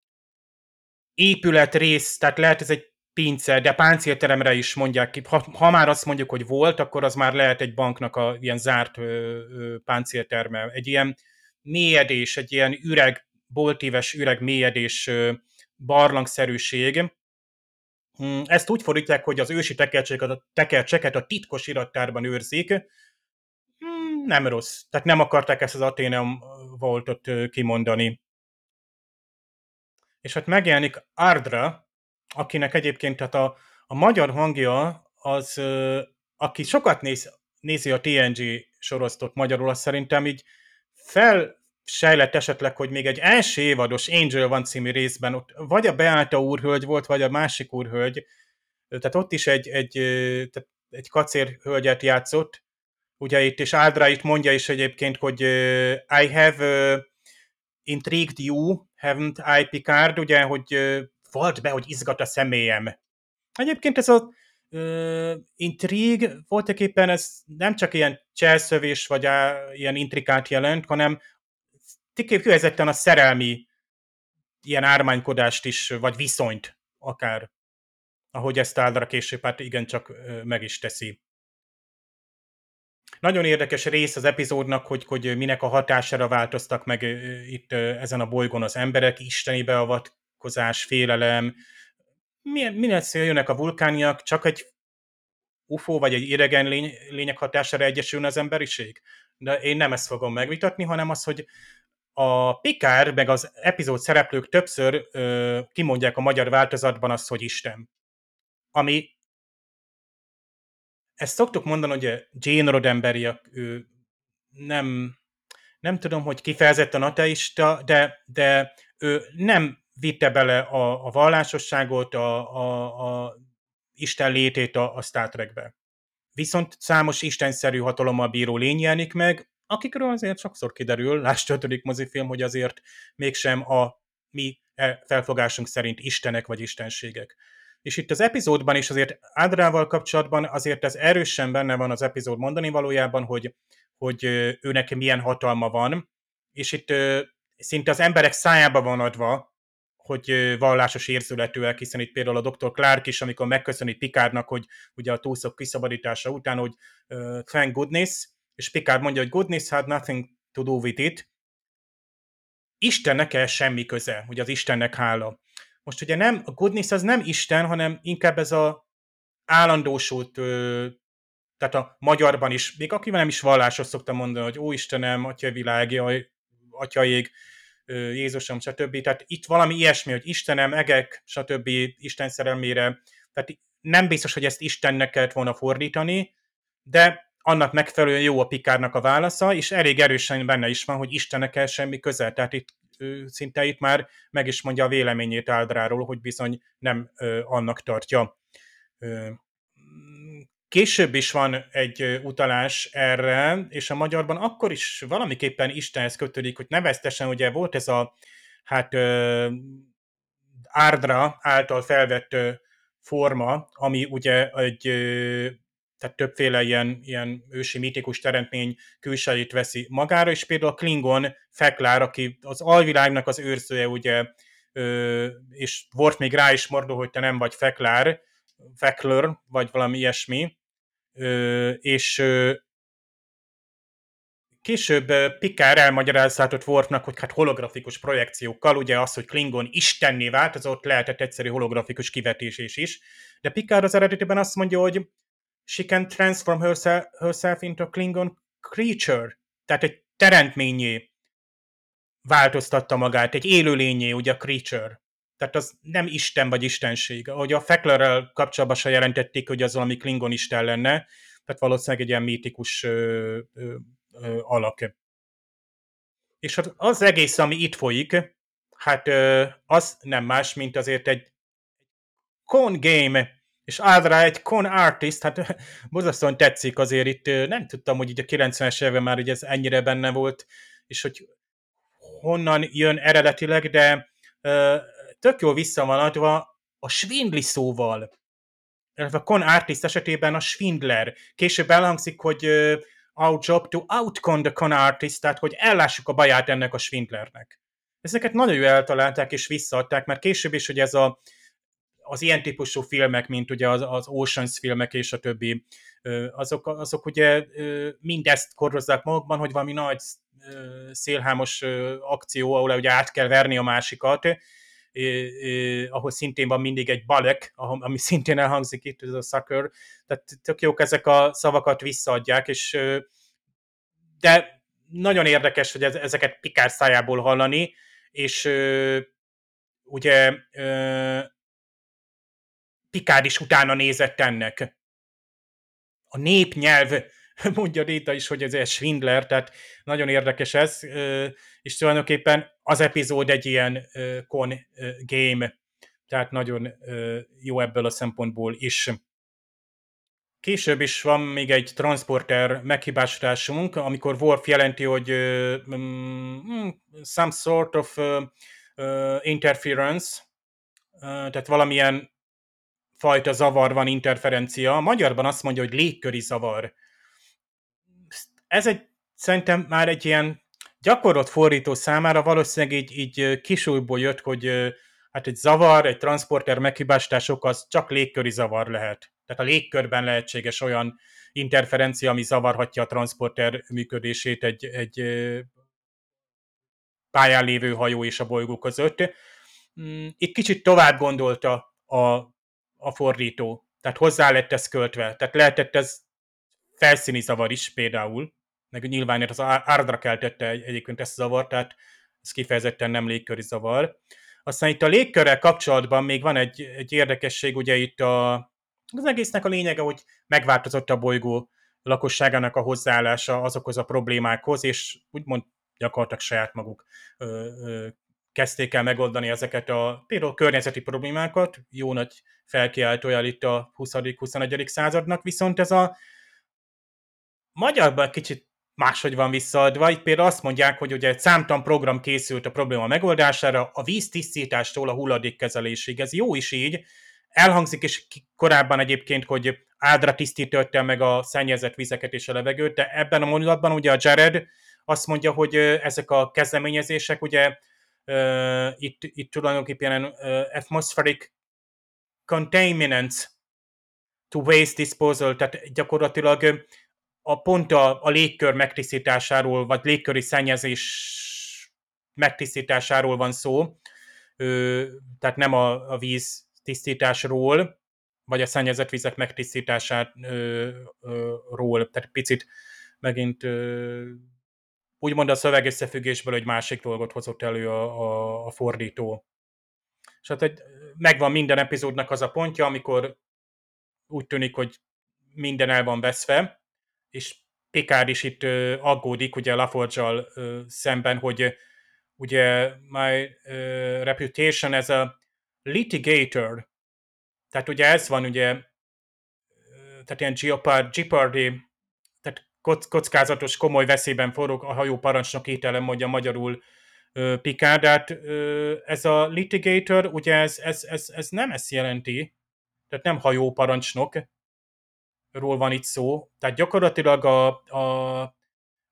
épületrész, tehát lehet ez egy pince, de páncélteremre is mondják ki. Ha, ha már azt mondjuk, hogy volt, akkor az már lehet egy banknak a ilyen zárt ö, ö, páncélterme. Egy ilyen mélyedés, egy ilyen üreg, boltíves üreg mélyedés, ö, barlangszerűség. Hm, ezt úgy fordítják, hogy az ősi tekercseket a, tekercseket a titkos irattárban őrzik, nem rossz. Tehát nem akarták ezt az Atheneum voltot kimondani. És hát megjelenik Ardra, akinek egyébként tehát a, a magyar hangja az, aki sokat néz, nézi a TNG sorosztot magyarul, az szerintem így felsejlett esetleg, hogy még egy első évados Angel van című részben, ott vagy a Beáta úrhölgy volt, vagy a másik úrhölgy, tehát ott is egy, egy, tehát egy kacér hölgyet játszott, ugye itt is Áldra itt mondja is egyébként, hogy uh, I have uh, intrigued you, haven't I, Picard, ugye, hogy uh, volt be, hogy izgat a személyem. Egyébként ez a uh, intrig voltak éppen ez nem csak ilyen cselszövés, vagy á, ilyen intrikát jelent, hanem kifejezetten a szerelmi ilyen ármánykodást is, vagy viszonyt akár, ahogy ezt Áldra később hát igencsak meg is teszi. Nagyon érdekes rész az epizódnak, hogy, hogy minek a hatására változtak meg itt ezen a bolygón az emberek, isteni beavatkozás, félelem, milyen, milyen jönnek a vulkániak, csak egy UFO vagy egy idegen lény, lények hatására egyesülne az emberiség? De én nem ezt fogom megvitatni, hanem az, hogy a Pikár meg az epizód szereplők többször ö, kimondják a magyar változatban azt, hogy Isten. Ami ezt szoktuk mondani, hogy Jane Roddenberry ő nem, nem tudom, hogy kifejezetten ateista, de, de ő nem vitte bele a, a vallásosságot, a, a, a Isten létét a, a Star Trekbe. Viszont számos istenszerű hatalommal bíró lény jelenik meg, akikről azért sokszor kiderül, lásd ötödik mozifilm, hogy azért mégsem a mi e, felfogásunk szerint istenek vagy istenségek. És itt az epizódban is azért Ádrával kapcsolatban azért ez erősen benne van az epizód mondani valójában, hogy, hogy őnek milyen hatalma van, és itt szinte az emberek szájába van adva, hogy vallásos érzületűek, hiszen itt például a Dr. Clark is, amikor megköszöni Pikárnak, hogy ugye a túlszok kiszabadítása után, hogy uh, thank goodness, és Picard mondja, hogy goodness had nothing to do with it, Istennek el semmi köze, hogy az Istennek hála. Most ugye nem, a goodness az nem Isten, hanem inkább ez a állandósult, tehát a magyarban is, még akivel nem is vallásos szoktam mondani, hogy ó Istenem, Atya világ, jaj, Atyaég, Jézusom, stb. Tehát itt valami ilyesmi, hogy Istenem, egek, stb. Isten szerelmére. Tehát nem biztos, hogy ezt Istennek kellett volna fordítani, de annak megfelelően jó a Pikárnak a válasza, és elég erősen benne is van, hogy Istennek el semmi közel. Tehát itt szinte itt már meg is mondja a véleményét Áldráról, hogy bizony nem annak tartja. Később is van egy utalás erre, és a magyarban akkor is valamiképpen Istenhez kötődik, hogy neveztesen ugye volt ez a hát Árdra által felvett forma, ami ugye egy tehát többféle ilyen, ilyen ősi mitikus teremtmény külsejét veszi magára, és például a Klingon Feklár, aki az alvilágnak az őrzője, ugye, és volt még rá is mordó, hogy te nem vagy Feklár, Fekler, vagy valami ilyesmi, és később Picard elmagyarázhatott Worfnak, hogy hát holografikus projekciókkal, ugye az, hogy Klingon istenné változott, lehetett egyszerű holografikus kivetésés is, de Picard az eredetiben azt mondja, hogy she can transform herself, herself into a Klingon creature, tehát egy teremtményé változtatta magát, egy élőlényé, ugye a creature. Tehát az nem Isten vagy Istenség. Ahogy a Feklerrel kapcsolatban se jelentették, hogy az valami Klingon Isten lenne, tehát valószínűleg egy ilyen mítikus ö, ö, ö, alak. És az egész, ami itt folyik, hát ö, az nem más, mint azért egy con game és Ádra egy con artist, hát borzasztóan tetszik azért itt, nem tudtam, hogy így a 90-es évben már hogy ez ennyire benne volt, és hogy honnan jön eredetileg, de tök jól vissza van adva a svindli szóval. A con artist esetében a svindler. Később elhangzik, hogy our job to outcon the con artist, tehát hogy ellássuk a baját ennek a svindlernek. Ezeket nagyon jól eltalálták és visszaadták, mert később is, hogy ez a az ilyen típusú filmek, mint ugye az, az Oceans filmek és a többi, azok, azok ugye mindezt korozzák magukban, hogy valami nagy szélhámos akció, ahol ugye át kell verni a másikat, ahol szintén van mindig egy balek, ami szintén elhangzik itt, ez a sucker, tehát tök jók ezek a szavakat visszaadják, és de nagyon érdekes, hogy ezeket Pikár szájából hallani, és ugye Picard is utána nézett ennek. A népnyelv, mondja Réta is, hogy ez egy Schwindler, tehát nagyon érdekes ez, és tulajdonképpen az epizód egy ilyen con game, tehát nagyon jó ebből a szempontból is. Később is van még egy transporter meghibásításunk, amikor Wolf jelenti, hogy uh, um, some sort of interference, tehát valamilyen fajta zavar van, interferencia. A magyarban azt mondja, hogy légköri zavar. Ez egy, szerintem már egy ilyen gyakorlott fordító számára valószínűleg így, így kisújból jött, hogy hát egy zavar, egy transporter meghibásítások az csak légköri zavar lehet. Tehát a légkörben lehetséges olyan interferencia, ami zavarhatja a transporter működését egy, egy pályán lévő hajó és a bolygó között. Mm, itt kicsit tovább gondolta a, a fordító, tehát hozzá lett ez költve. Tehát lehetett ez felszíni zavar is például, meg nyilván az árdra keltette egyébként ezt a zavart, tehát ez kifejezetten nem légköri zavar. Aztán itt a légkörrel kapcsolatban még van egy, egy érdekesség, ugye itt a, az egésznek a lényege, hogy megváltozott a bolygó lakosságának a hozzáállása azokhoz a problémákhoz, és úgymond gyakorlatilag saját maguk ö, ö, kezdték el megoldani ezeket a például környezeti problémákat, jó nagy felkiáltójál itt a 20.-21. századnak, viszont ez a magyarban kicsit máshogy van visszaadva. Itt például azt mondják, hogy ugye egy számtan program készült a probléma megoldására, a víz tisztítástól a hulladékkezelésig. Ez jó is így. Elhangzik is korábban egyébként, hogy ádra tisztították meg a szennyezett vizeket és a levegőt, de ebben a mondatban ugye a Jared azt mondja, hogy ezek a kezdeményezések ugye itt, itt tulajdonképpen atmospheric contaminants to waste disposal, tehát gyakorlatilag a pont a, a légkör megtisztításáról, vagy légköri szennyezés megtisztításáról van szó, ö, tehát nem a, a víz tisztításról, vagy a szennyezett vizek megtisztításáról, tehát picit megint ö, úgymond a szöveg összefüggésből egy másik dolgot hozott elő a, a, a fordító. És hát egy, megvan minden epizódnak az a pontja, amikor úgy tűnik, hogy minden el van veszve, és Picard is itt uh, aggódik, ugye laforge szemben, hogy ugye my uh, reputation as a litigator, tehát ugye ez van ugye, tehát ilyen Jeopardy, tehát kockázatos, komoly veszélyben forog a hajó parancsnok ételem, mondja magyarul Picard, hát ez a litigator, ugye ez, ez, ez, ez nem ezt jelenti, tehát nem hajó parancsnok, ról van itt szó. Tehát gyakorlatilag a, a,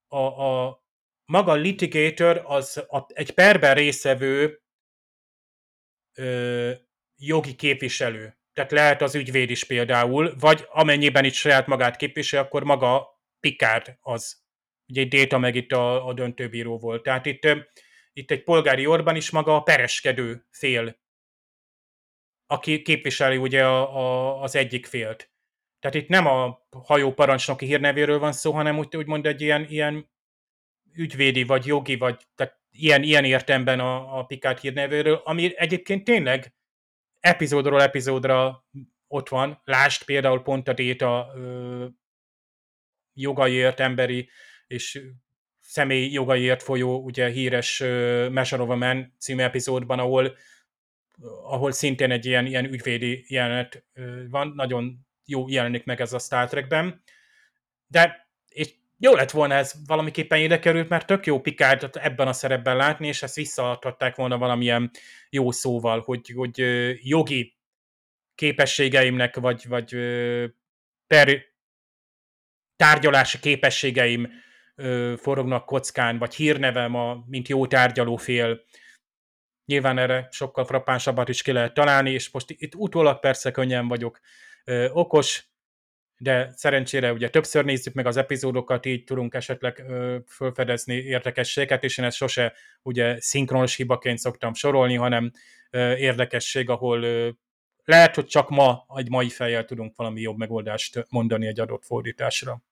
a, a maga litigator az a, egy perben részevő ö, jogi képviselő. Tehát lehet az ügyvéd is például, vagy amennyiben itt saját magát képvisel, akkor maga Picard az. Ugye Déta meg itt a, a döntőbíró volt. Tehát itt, itt egy polgári orban is maga a pereskedő fél, aki képviseli ugye a, a, az egyik félt. Tehát itt nem a hajó parancsnoki hírnevéről van szó, hanem úgy, úgymond egy ilyen, ilyen ügyvédi, vagy jogi, vagy tehát ilyen, ilyen értemben a, a Picard hírnevéről, ami egyébként tényleg epizódról epizódra ott van. Lást például pont a Déta ö, jogaiért, emberi és személy jogaiért folyó ugye híres uh, Measure of a Man című epizódban, ahol ahol szintén egy ilyen, ilyen ügyvédi jelenet van, nagyon jó jelenik meg ez a Star Trekben, de és jó lett volna ez valamiképpen ide került, mert tök jó Picard ebben a szerepben látni, és ezt visszaadhatták volna valamilyen jó szóval, hogy, hogy jogi képességeimnek, vagy, vagy per tárgyalási képességeim forognak kockán, vagy hírnevem, a, mint jó tárgyalófél. Nyilván erre sokkal frappánsabbat is ki lehet találni, és most itt utólag persze könnyen vagyok ö, okos, de szerencsére ugye többször nézzük meg az epizódokat, így tudunk esetleg ö, felfedezni érdekességet, és én ezt sose ugye szinkronos hibaként szoktam sorolni, hanem ö, érdekesség, ahol ö, lehet, hogy csak ma, egy mai fejjel tudunk valami jobb megoldást mondani egy adott fordításra.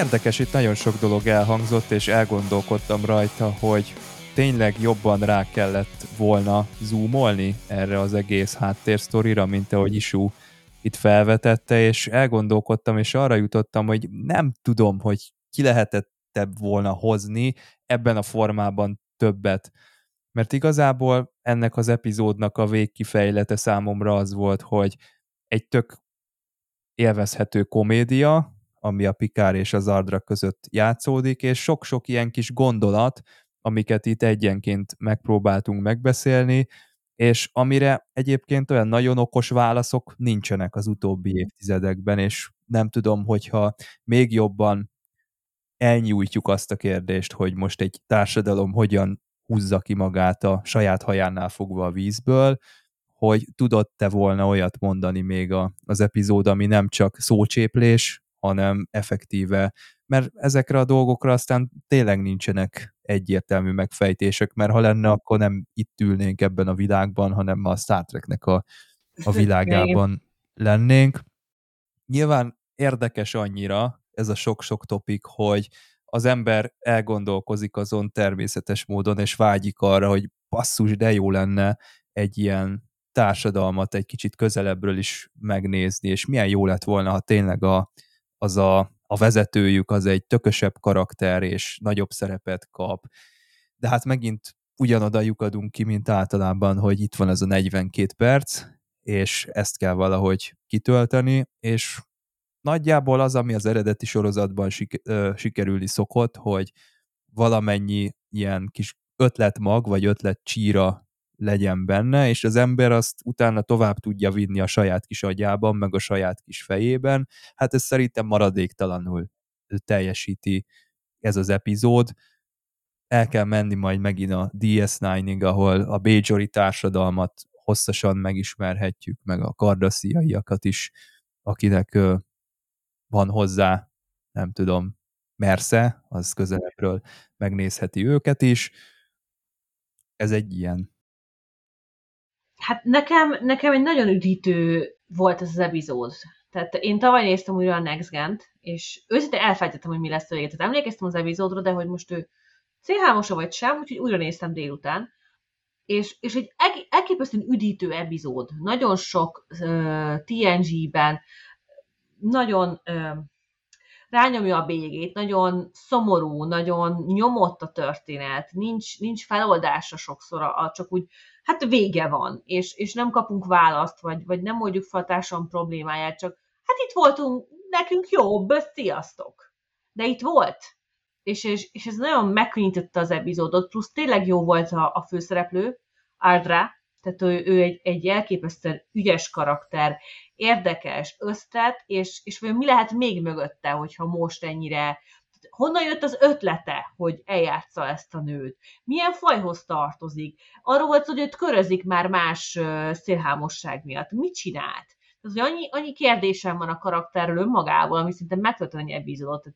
Érdekes, itt nagyon sok dolog elhangzott, és elgondolkodtam rajta, hogy tényleg jobban rá kellett volna zoomolni erre az egész háttérsztorira, mint ahogy Isu itt felvetette, és elgondolkodtam, és arra jutottam, hogy nem tudom, hogy ki lehetett volna hozni ebben a formában többet. Mert igazából ennek az epizódnak a végkifejlete számomra az volt, hogy egy tök élvezhető komédia, ami a Pikár és az Ardra között játszódik, és sok-sok ilyen kis gondolat, amiket itt egyenként megpróbáltunk megbeszélni, és amire egyébként olyan nagyon okos válaszok nincsenek az utóbbi évtizedekben, és nem tudom, hogyha még jobban elnyújtjuk azt a kérdést, hogy most egy társadalom hogyan húzza ki magát a saját hajánál fogva a vízből, hogy tudott-e volna olyat mondani még a, az epizód, ami nem csak szócséplés, hanem effektíve, mert ezekre a dolgokra aztán tényleg nincsenek egyértelmű megfejtések, mert ha lenne, akkor nem itt ülnénk ebben a világban, hanem a Star Treknek a, a világában lennénk. Nyilván érdekes annyira ez a sok-sok topik, hogy az ember elgondolkozik azon természetes módon, és vágyik arra, hogy basszus, de jó lenne egy ilyen társadalmat egy kicsit közelebbről is megnézni, és milyen jó lett volna, ha tényleg a, az a, a vezetőjük az egy tökösebb karakter, és nagyobb szerepet kap. De hát megint ugyanoda lyukadunk ki, mint általában, hogy itt van ez a 42 perc, és ezt kell valahogy kitölteni, és nagyjából az, ami az eredeti sorozatban sik- ö, sikerülni szokott, hogy valamennyi ilyen kis ötletmag, vagy ötlet csíra legyen benne, és az ember azt utána tovább tudja vinni a saját kis agyában, meg a saját kis fejében. Hát ez szerintem maradéktalanul teljesíti ez az epizód. El kell menni majd megint a DS9-ig, ahol a Bajori társadalmat hosszasan megismerhetjük, meg a kardasziaiakat is, akinek van hozzá, nem tudom, mersze, az közelebbről megnézheti őket is. Ez egy ilyen. Hát nekem, nekem egy nagyon üdítő volt ez az epizód. Tehát én tavaly néztem újra a Next Gen-t, és őszintén elfelejtettem, hogy mi lesz a vége. Tehát emlékeztem az epizódra, de hogy most ő c vagy sem, úgyhogy újra néztem délután. És, és egy elképesztően üdítő epizód. Nagyon sok uh, TNG-ben, nagyon ö, rányomja a bélyegét, nagyon szomorú, nagyon nyomott a történet, nincs, nincs feloldása sokszor, a, csak úgy, hát vége van, és, és nem kapunk választ, vagy, vagy nem oldjuk fel a társadalom problémáját, csak hát itt voltunk, nekünk jobb, sziasztok. De itt volt. És, és, és ez nagyon megkönnyítette az epizódot, plusz tényleg jó volt a, a főszereplő, Ardra, tehát ő, ő egy, egy elképesztően ügyes karakter, érdekes, ösztett, és, és mi lehet még mögötte, hogyha most ennyire honnan jött az ötlete, hogy eljátsza ezt a nőt? Milyen fajhoz tartozik? Arról volt hogy őt körözik már más szélhámosság miatt. Mit csinált? Tehát, hogy annyi, annyi kérdésem van a karakterről önmagával, ami szinte megtölteni epizódot.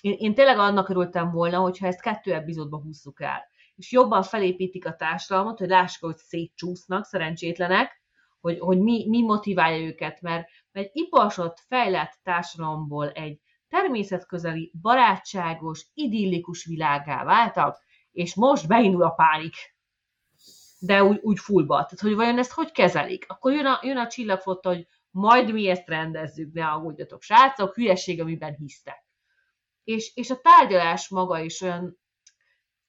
Én, én tényleg annak örültem volna, hogyha ezt kettő epizódba húzzuk el és jobban felépítik a társadalmat, hogy lássuk, hogy szétcsúsznak, szerencsétlenek, hogy, hogy mi, mi motiválja őket, mert, mert egy iparsott, fejlett társadalomból egy természetközeli, barátságos, idillikus világá váltak, és most beindul a pánik. De úgy, úgy fullba. Tehát, hogy vajon ezt hogy kezelik? Akkor jön a, jön a csillagfotta, hogy majd mi ezt rendezzük, ne aggódjatok, srácok, hülyeség, amiben hisztek. És, és a tárgyalás maga is olyan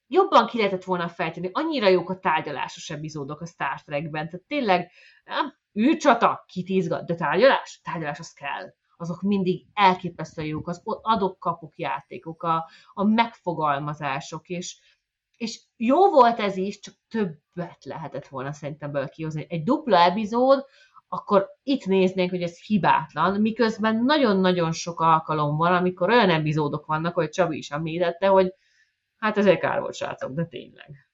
jobban ki lehetett volna fejteni. Annyira jók a tárgyalásos epizódok a Star Trekben. Tehát tényleg, nem, űrcsata, kit izgat, de tárgyalás? Tárgyalás az kell. Azok mindig elképesztően jók, az adok-kapok játékok, a, a megfogalmazások, és, és jó volt ez is, csak többet lehetett volna szerintem belőle kihozni. Egy dupla epizód, akkor itt néznénk, hogy ez hibátlan, miközben nagyon-nagyon sok alkalom van, amikor olyan epizódok vannak, hogy Csabi is említette, hogy Hát ezért kár volt, srácok, de tényleg.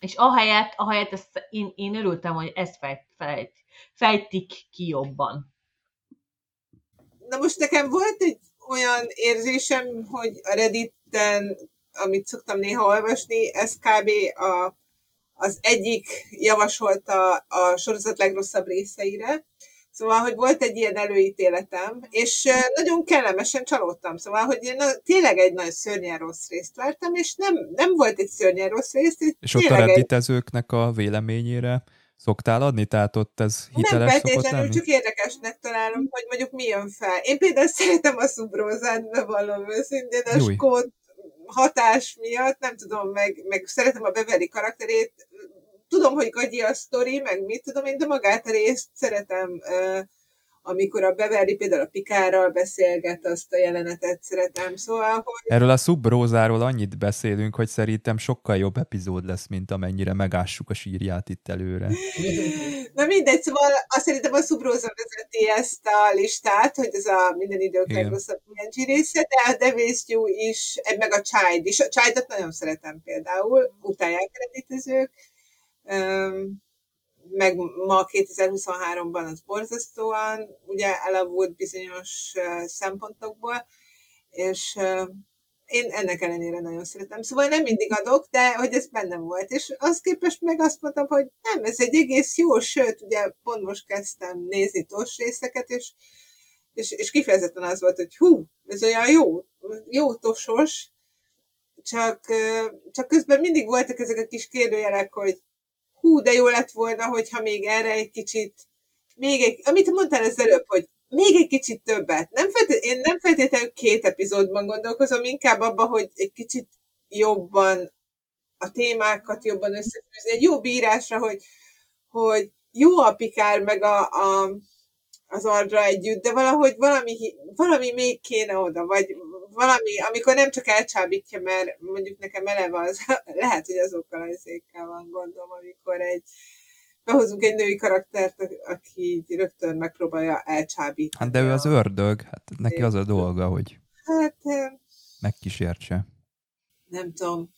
És ahelyett, ahelyett ezt, én, én örültem, hogy ezt fejt, fejt, fejtik ki jobban. Na most nekem volt egy olyan érzésem, hogy a Redditen, amit szoktam néha olvasni, ez kb. A, az egyik javasolta a sorozat legrosszabb részeire. Szóval, hogy volt egy ilyen előítéletem, és nagyon kellemesen csalódtam. Szóval, hogy én tényleg egy nagy szörnyen rossz részt vártam, és nem, nem volt egy szörnyen rossz részt. És ott a redditezőknek a véleményére szoktál adni? Tehát ott ez hiteles Nem feltétlenül, csak érdekesnek találom, hogy mondjuk mi jön fel. Én például szeretem a szubrózát, bevallom őszintén, a skót hatás miatt, nem tudom, meg, meg szeretem a Beverly karakterét, tudom, hogy gagyi a sztori, meg mit tudom én, de magát a részt szeretem, amikor a Beverly például a Pikárral beszélget, azt a jelenetet szeretem, szóval, hogy... Erről a Subrózáról annyit beszélünk, hogy szerintem sokkal jobb epizód lesz, mint amennyire megássuk a sírját itt előre. Na mindegy, szóval azt szerintem a Subróza vezeti ezt a listát, hogy ez a minden idők legrosszabb TNG része, de a Devésztyú is, meg a Child is. A Childot nagyon szeretem például, utálják eredetezők, meg ma 2023-ban az borzasztóan ugye elavult bizonyos szempontokból, és én ennek ellenére nagyon szeretem. Szóval nem mindig adok, de hogy ez bennem volt. És az képest meg azt mondtam, hogy nem, ez egy egész jó, sőt, ugye pont most kezdtem nézni tos részeket, és, és, és kifejezetten az volt, hogy hú, ez olyan jó, jó tosos, csak, csak közben mindig voltak ezek a kis kérdőjelek, hogy hú, de jó lett volna, hogyha még erre egy kicsit, még egy, amit mondtál az előbb, hogy még egy kicsit többet. Nem feltét, én nem feltétlenül két epizódban gondolkozom, inkább abban, hogy egy kicsit jobban a témákat jobban összefűzni. Egy jó bírásra, hogy, hogy jó a Pikár meg a, a, az Ardra együtt, de valahogy valami, valami még kéne oda, vagy valami, amikor nem csak elcsábítja, mert mondjuk nekem eleve az, lehet, hogy azokkal az ékkel van gondom, amikor egy behozunk egy női karaktert, aki így rögtön megpróbálja elcsábítani. Hát de ő az ördög, hát neki az a dolga, hogy hát, megkísértse. Nem tudom.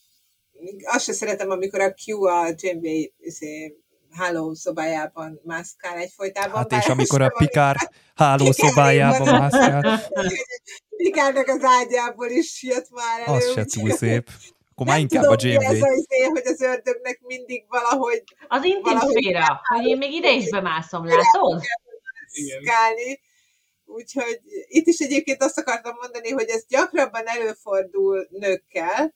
Azt se szeretem, amikor a Q a Janeway izé, hálószobájában mászkál egyfolytában. Hát és amikor a Pikár hálószobájában mászkál. Pikárnak az ágyából is jött már elő. Az se túl szép. Akkor már inkább a Janeway. Ez az izé, hogy az ördögnek mindig valahogy... Az intim szféra, hogy én még ide is bemászom, látod? Mászkálni. Úgyhogy itt is egyébként azt akartam mondani, hogy ez gyakrabban előfordul nőkkel,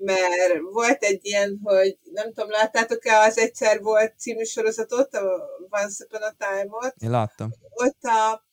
mert volt egy ilyen, hogy nem tudom, láttátok-e az Egyszer volt című sorozatot, a Once Upon a Time-ot? Én láttam. Ott a,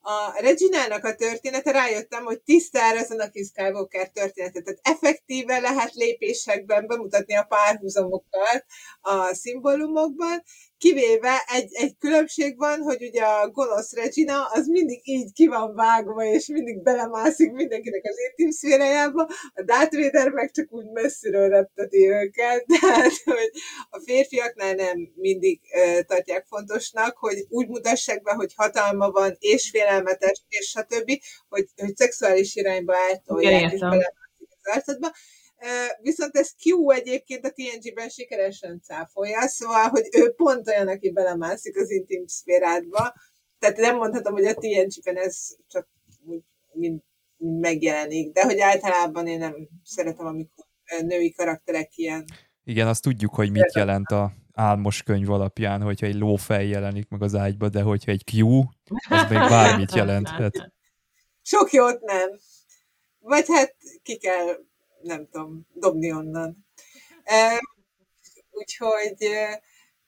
a Reginának a története, rájöttem, hogy tisztára az a Skywalker története. Tehát effektíve lehet lépésekben bemutatni a párhuzamokat a szimbólumokban, kivéve egy, egy különbség van, hogy ugye a gonosz Regina az mindig így ki van vágva, és mindig belemászik mindenkinek az intim szférájába, a Darth Vader meg csak úgy messziről repteti őket, tehát hogy a férfiaknál nem mindig uh, tartják fontosnak, hogy úgy mutassák be, hogy hatalma van, és félelmetes, és stb., hogy, hogy szexuális irányba eltolják, és belemászik az arcodba Viszont ez Q egyébként a TNG-ben sikeresen cáfolja, szóval, hogy ő pont olyan, aki belemászik az intim szférádba. Tehát nem mondhatom, hogy a TNG-ben ez csak úgy, mind megjelenik, de hogy általában én nem szeretem, amikor női karakterek ilyen. Igen, azt tudjuk, hogy mit jelent a álmos könyv alapján, hogyha egy lófej jelenik meg az ágyba, de hogyha egy Q, az még bármit jelenthet. Sok jót nem. Vagy hát ki kell nem tudom, dobni onnan. Úgyhogy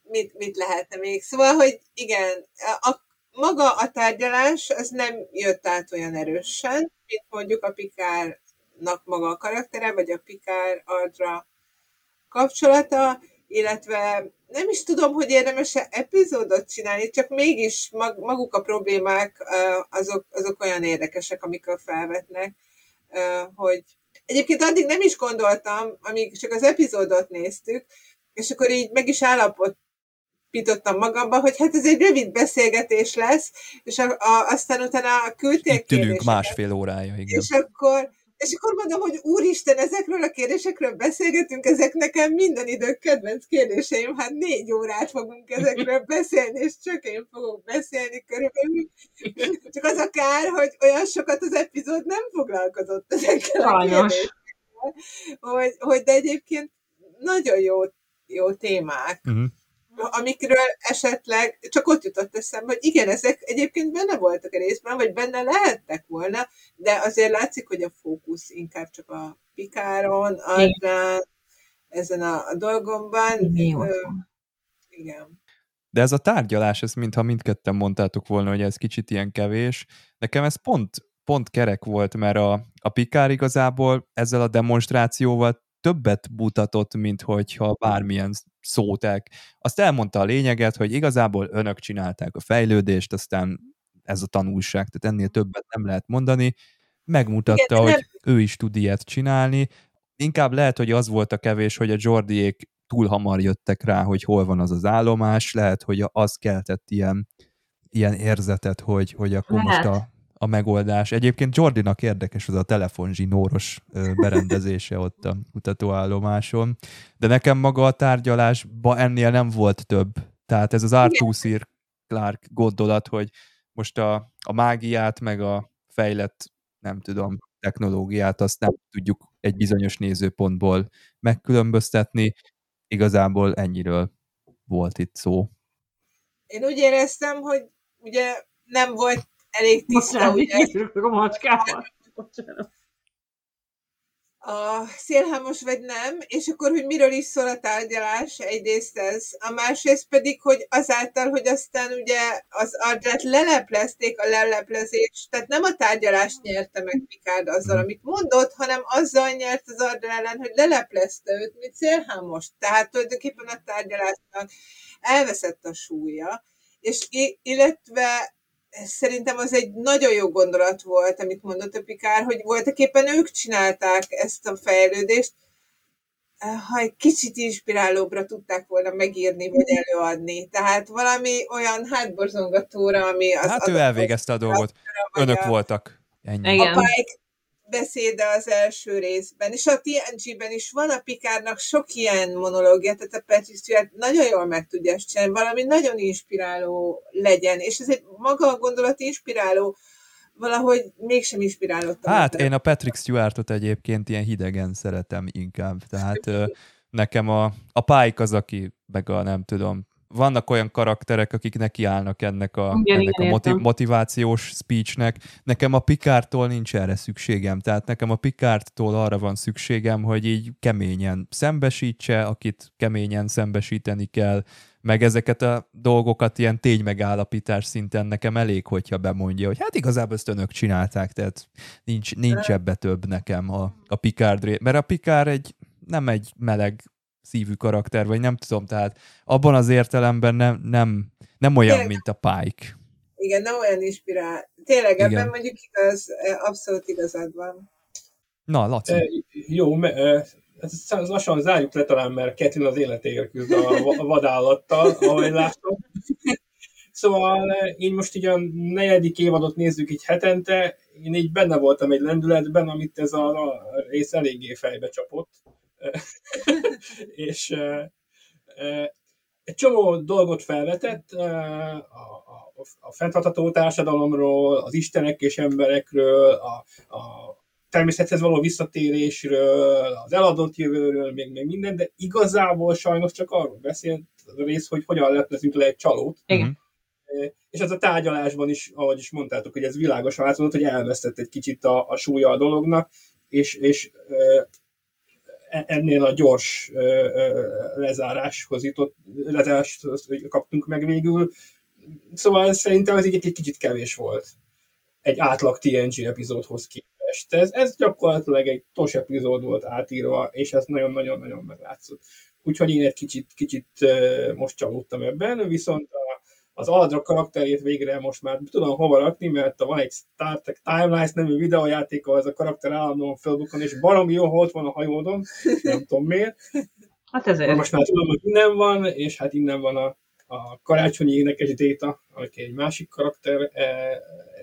mit, mit lehetne még? Szóval, hogy igen, a, maga a tárgyalás az nem jött át olyan erősen, mint mondjuk a Pikárnak maga a karaktere, vagy a Pikár Ardra kapcsolata, illetve nem is tudom, hogy érdemes -e epizódot csinálni, csak mégis mag, maguk a problémák azok, azok olyan érdekesek, amikor felvetnek, hogy Egyébként addig nem is gondoltam, amíg csak az epizódot néztük, és akkor így meg is állapotítottam magamba, hogy hát ez egy rövid beszélgetés lesz, és a, a, aztán utána küldték Itt ülünk másfél órája, igen. És akkor és akkor mondom, hogy úristen, ezekről a kérdésekről beszélgetünk, ezek nekem minden idők kedvenc kérdéseim, hát négy órát fogunk ezekről beszélni, és csak én fogok beszélni körülbelül. Csak az a kár, hogy olyan sokat az epizód nem foglalkozott ezekkel a kérdésekkel. Hogy, hogy de egyébként nagyon jó, jó témák. Uh-huh. Amikről esetleg csak ott jutott eszembe, hogy igen, ezek egyébként benne voltak a részben, vagy benne lehettek volna, de azért látszik, hogy a fókusz inkább csak a Pikáron, Adrán, ezen a, a dolgomban. Igen. igen. De ez a tárgyalás, ez mintha mindketten mondtátok volna, hogy ez kicsit ilyen kevés. Nekem ez pont, pont kerek volt, mert a, a Pikár igazából ezzel a demonstrációval többet mutatott, mint hogyha bármilyen szóták. Azt elmondta a lényeget, hogy igazából önök csinálták a fejlődést, aztán ez a tanulság, tehát ennél többet nem lehet mondani. Megmutatta, Igen, hogy nem... ő is tud ilyet csinálni. Inkább lehet, hogy az volt a kevés, hogy a Jordiék túl hamar jöttek rá, hogy hol van az az állomás, lehet, hogy az keltett ilyen, ilyen érzetet, hogy, hogy akkor lehet. most a, a megoldás. Egyébként Jordinak érdekes az a telefonzsinóros berendezése ott a mutatóállomáson, de nekem maga a tárgyalásban ennél nem volt több. Tehát ez az Arthur Sir Clark gondolat, hogy most a, a mágiát, meg a fejlett, nem tudom, technológiát, azt nem tudjuk egy bizonyos nézőpontból megkülönböztetni. Igazából ennyiről volt itt szó. Én úgy éreztem, hogy ugye nem volt elég tiszta, ugye? a macskával. Bocsánat a szélhámos vagy nem, és akkor, hogy miről is szól a tárgyalás, egyrészt ez, a másrészt pedig, hogy azáltal, hogy aztán ugye az Ardrát leleplezték a leleplezést, tehát nem a tárgyalást nyerte meg Picard azzal, amit mondott, hanem azzal nyert az Ardra ellen, hogy leleplezte őt, mint szélhámos. Tehát tulajdonképpen a tárgyalásnak elveszett a súlya, és illetve szerintem az egy nagyon jó gondolat volt, amit mondott a Pikár, hogy voltak éppen ők csinálták ezt a fejlődést, ha egy kicsit inspirálóbbra tudták volna megírni, vagy előadni. Tehát valami olyan hátborzongatóra, ami... Az hát ő elvégezte a dolgot. Önök a, voltak. Ennyi. Igen. A Pike beszéde az első részben, és a TNG-ben is van a Pikárnak sok ilyen monológia, tehát a Patrick Stewart nagyon jól meg tudja ezt csinálni, valami nagyon inspiráló legyen, és ez egy maga a gondolat inspiráló, valahogy mégsem inspirálódtam. Hát én a Patrick Stewartot egyébként ilyen hidegen szeretem inkább, tehát nekem a, a Pike az, aki meg a nem tudom, vannak olyan karakterek, akik nekiállnak ennek a, igen, ennek igen, a motiv- motivációs speechnek. Nekem a Pikártól nincs erre szükségem, tehát nekem a Pikártól arra van szükségem, hogy így keményen szembesítse, akit keményen szembesíteni kell, meg ezeket a dolgokat ilyen ténymegállapítás szinten nekem elég, hogyha bemondja, hogy hát igazából ezt önök csinálták, tehát nincs, nincs ebbe több nekem a, a Picard, mert a Picard egy, nem egy meleg szívű karakter, vagy nem tudom, tehát abban az értelemben nem, nem, nem olyan, Tényleg, mint a Pike. Igen, nem olyan inspirál. Tényleg, igen. ebben mondjuk igaz, abszolút igazad van. Na, Laci. E, jó, me, e, ez lassan zárjuk le talán, mert Ketlin az életéért küzd a vadállattal, ahogy látom. Szóval én most így a negyedik évadot nézzük így hetente, én így benne voltam egy lendületben, amit ez a, a rész eléggé fejbe csapott. és egy csomó dolgot felvetett a, a, a fenntartható társadalomról, az istenek és emberekről, a, a természethez való visszatérésről, az eladott jövőről, még, még minden, de igazából sajnos csak arról beszélt az a rész, hogy hogyan leplezünk le egy csalót. Igen. És ez a tárgyalásban is, ahogy is mondtátok, hogy ez világosan látszott, hogy elvesztett egy kicsit a, a súlya a dolognak, és, és ennél a gyors lezáráshoz jutott, lezárást kaptunk meg végül. Szóval szerintem ez így egy kicsit kevés volt egy átlag TNG epizódhoz képest. Ez, ez gyakorlatilag egy tos epizód volt átírva, és ez nagyon-nagyon-nagyon meglátszott. Úgyhogy én egy kicsit, kicsit most csalódtam ebben, viszont a az Aldra karakterét végre most már tudom hova rakni, mert van egy Star Trek Timelines nevű videójáték, ahol ez a karakter állandóan felbukkan, és baromi jó volt van a hajódon, nem tudom miért. Hát ezért. Most már tudom, hogy innen van, és hát innen van a, a karácsonyi énekes Déta, aki egy másik karakter e,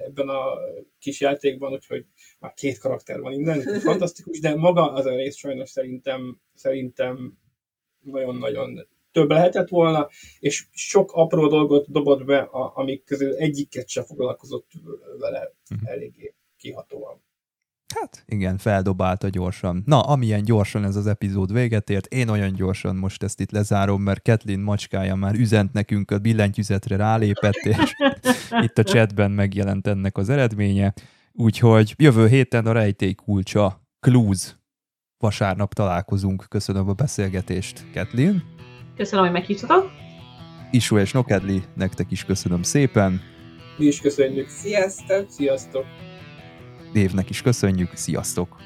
ebben a kis játékban, úgyhogy már két karakter van innen, fantasztikus, de maga az a rész sajnos szerintem, szerintem nagyon-nagyon több lehetett volna, és sok apró dolgot dobott be, amik közül egyiket se foglalkozott vele uh-huh. eléggé kihatóan. Hát igen, feldobálta gyorsan. Na, amilyen gyorsan ez az epizód véget ért, én olyan gyorsan most ezt itt lezárom, mert Kathleen macskája már üzent nekünk, a billentyűzetre rálépett, és itt a chatben megjelent ennek az eredménye. Úgyhogy jövő héten a rejtély kulcsa, Clues. Vasárnap találkozunk. Köszönöm a beszélgetést, Kathleen. Köszönöm, hogy meghívtatok. Isu és Nokedli, nektek is köszönöm szépen. Mi is köszönjük. Sziasztok! Sziasztok! Dévnek is köszönjük, sziasztok!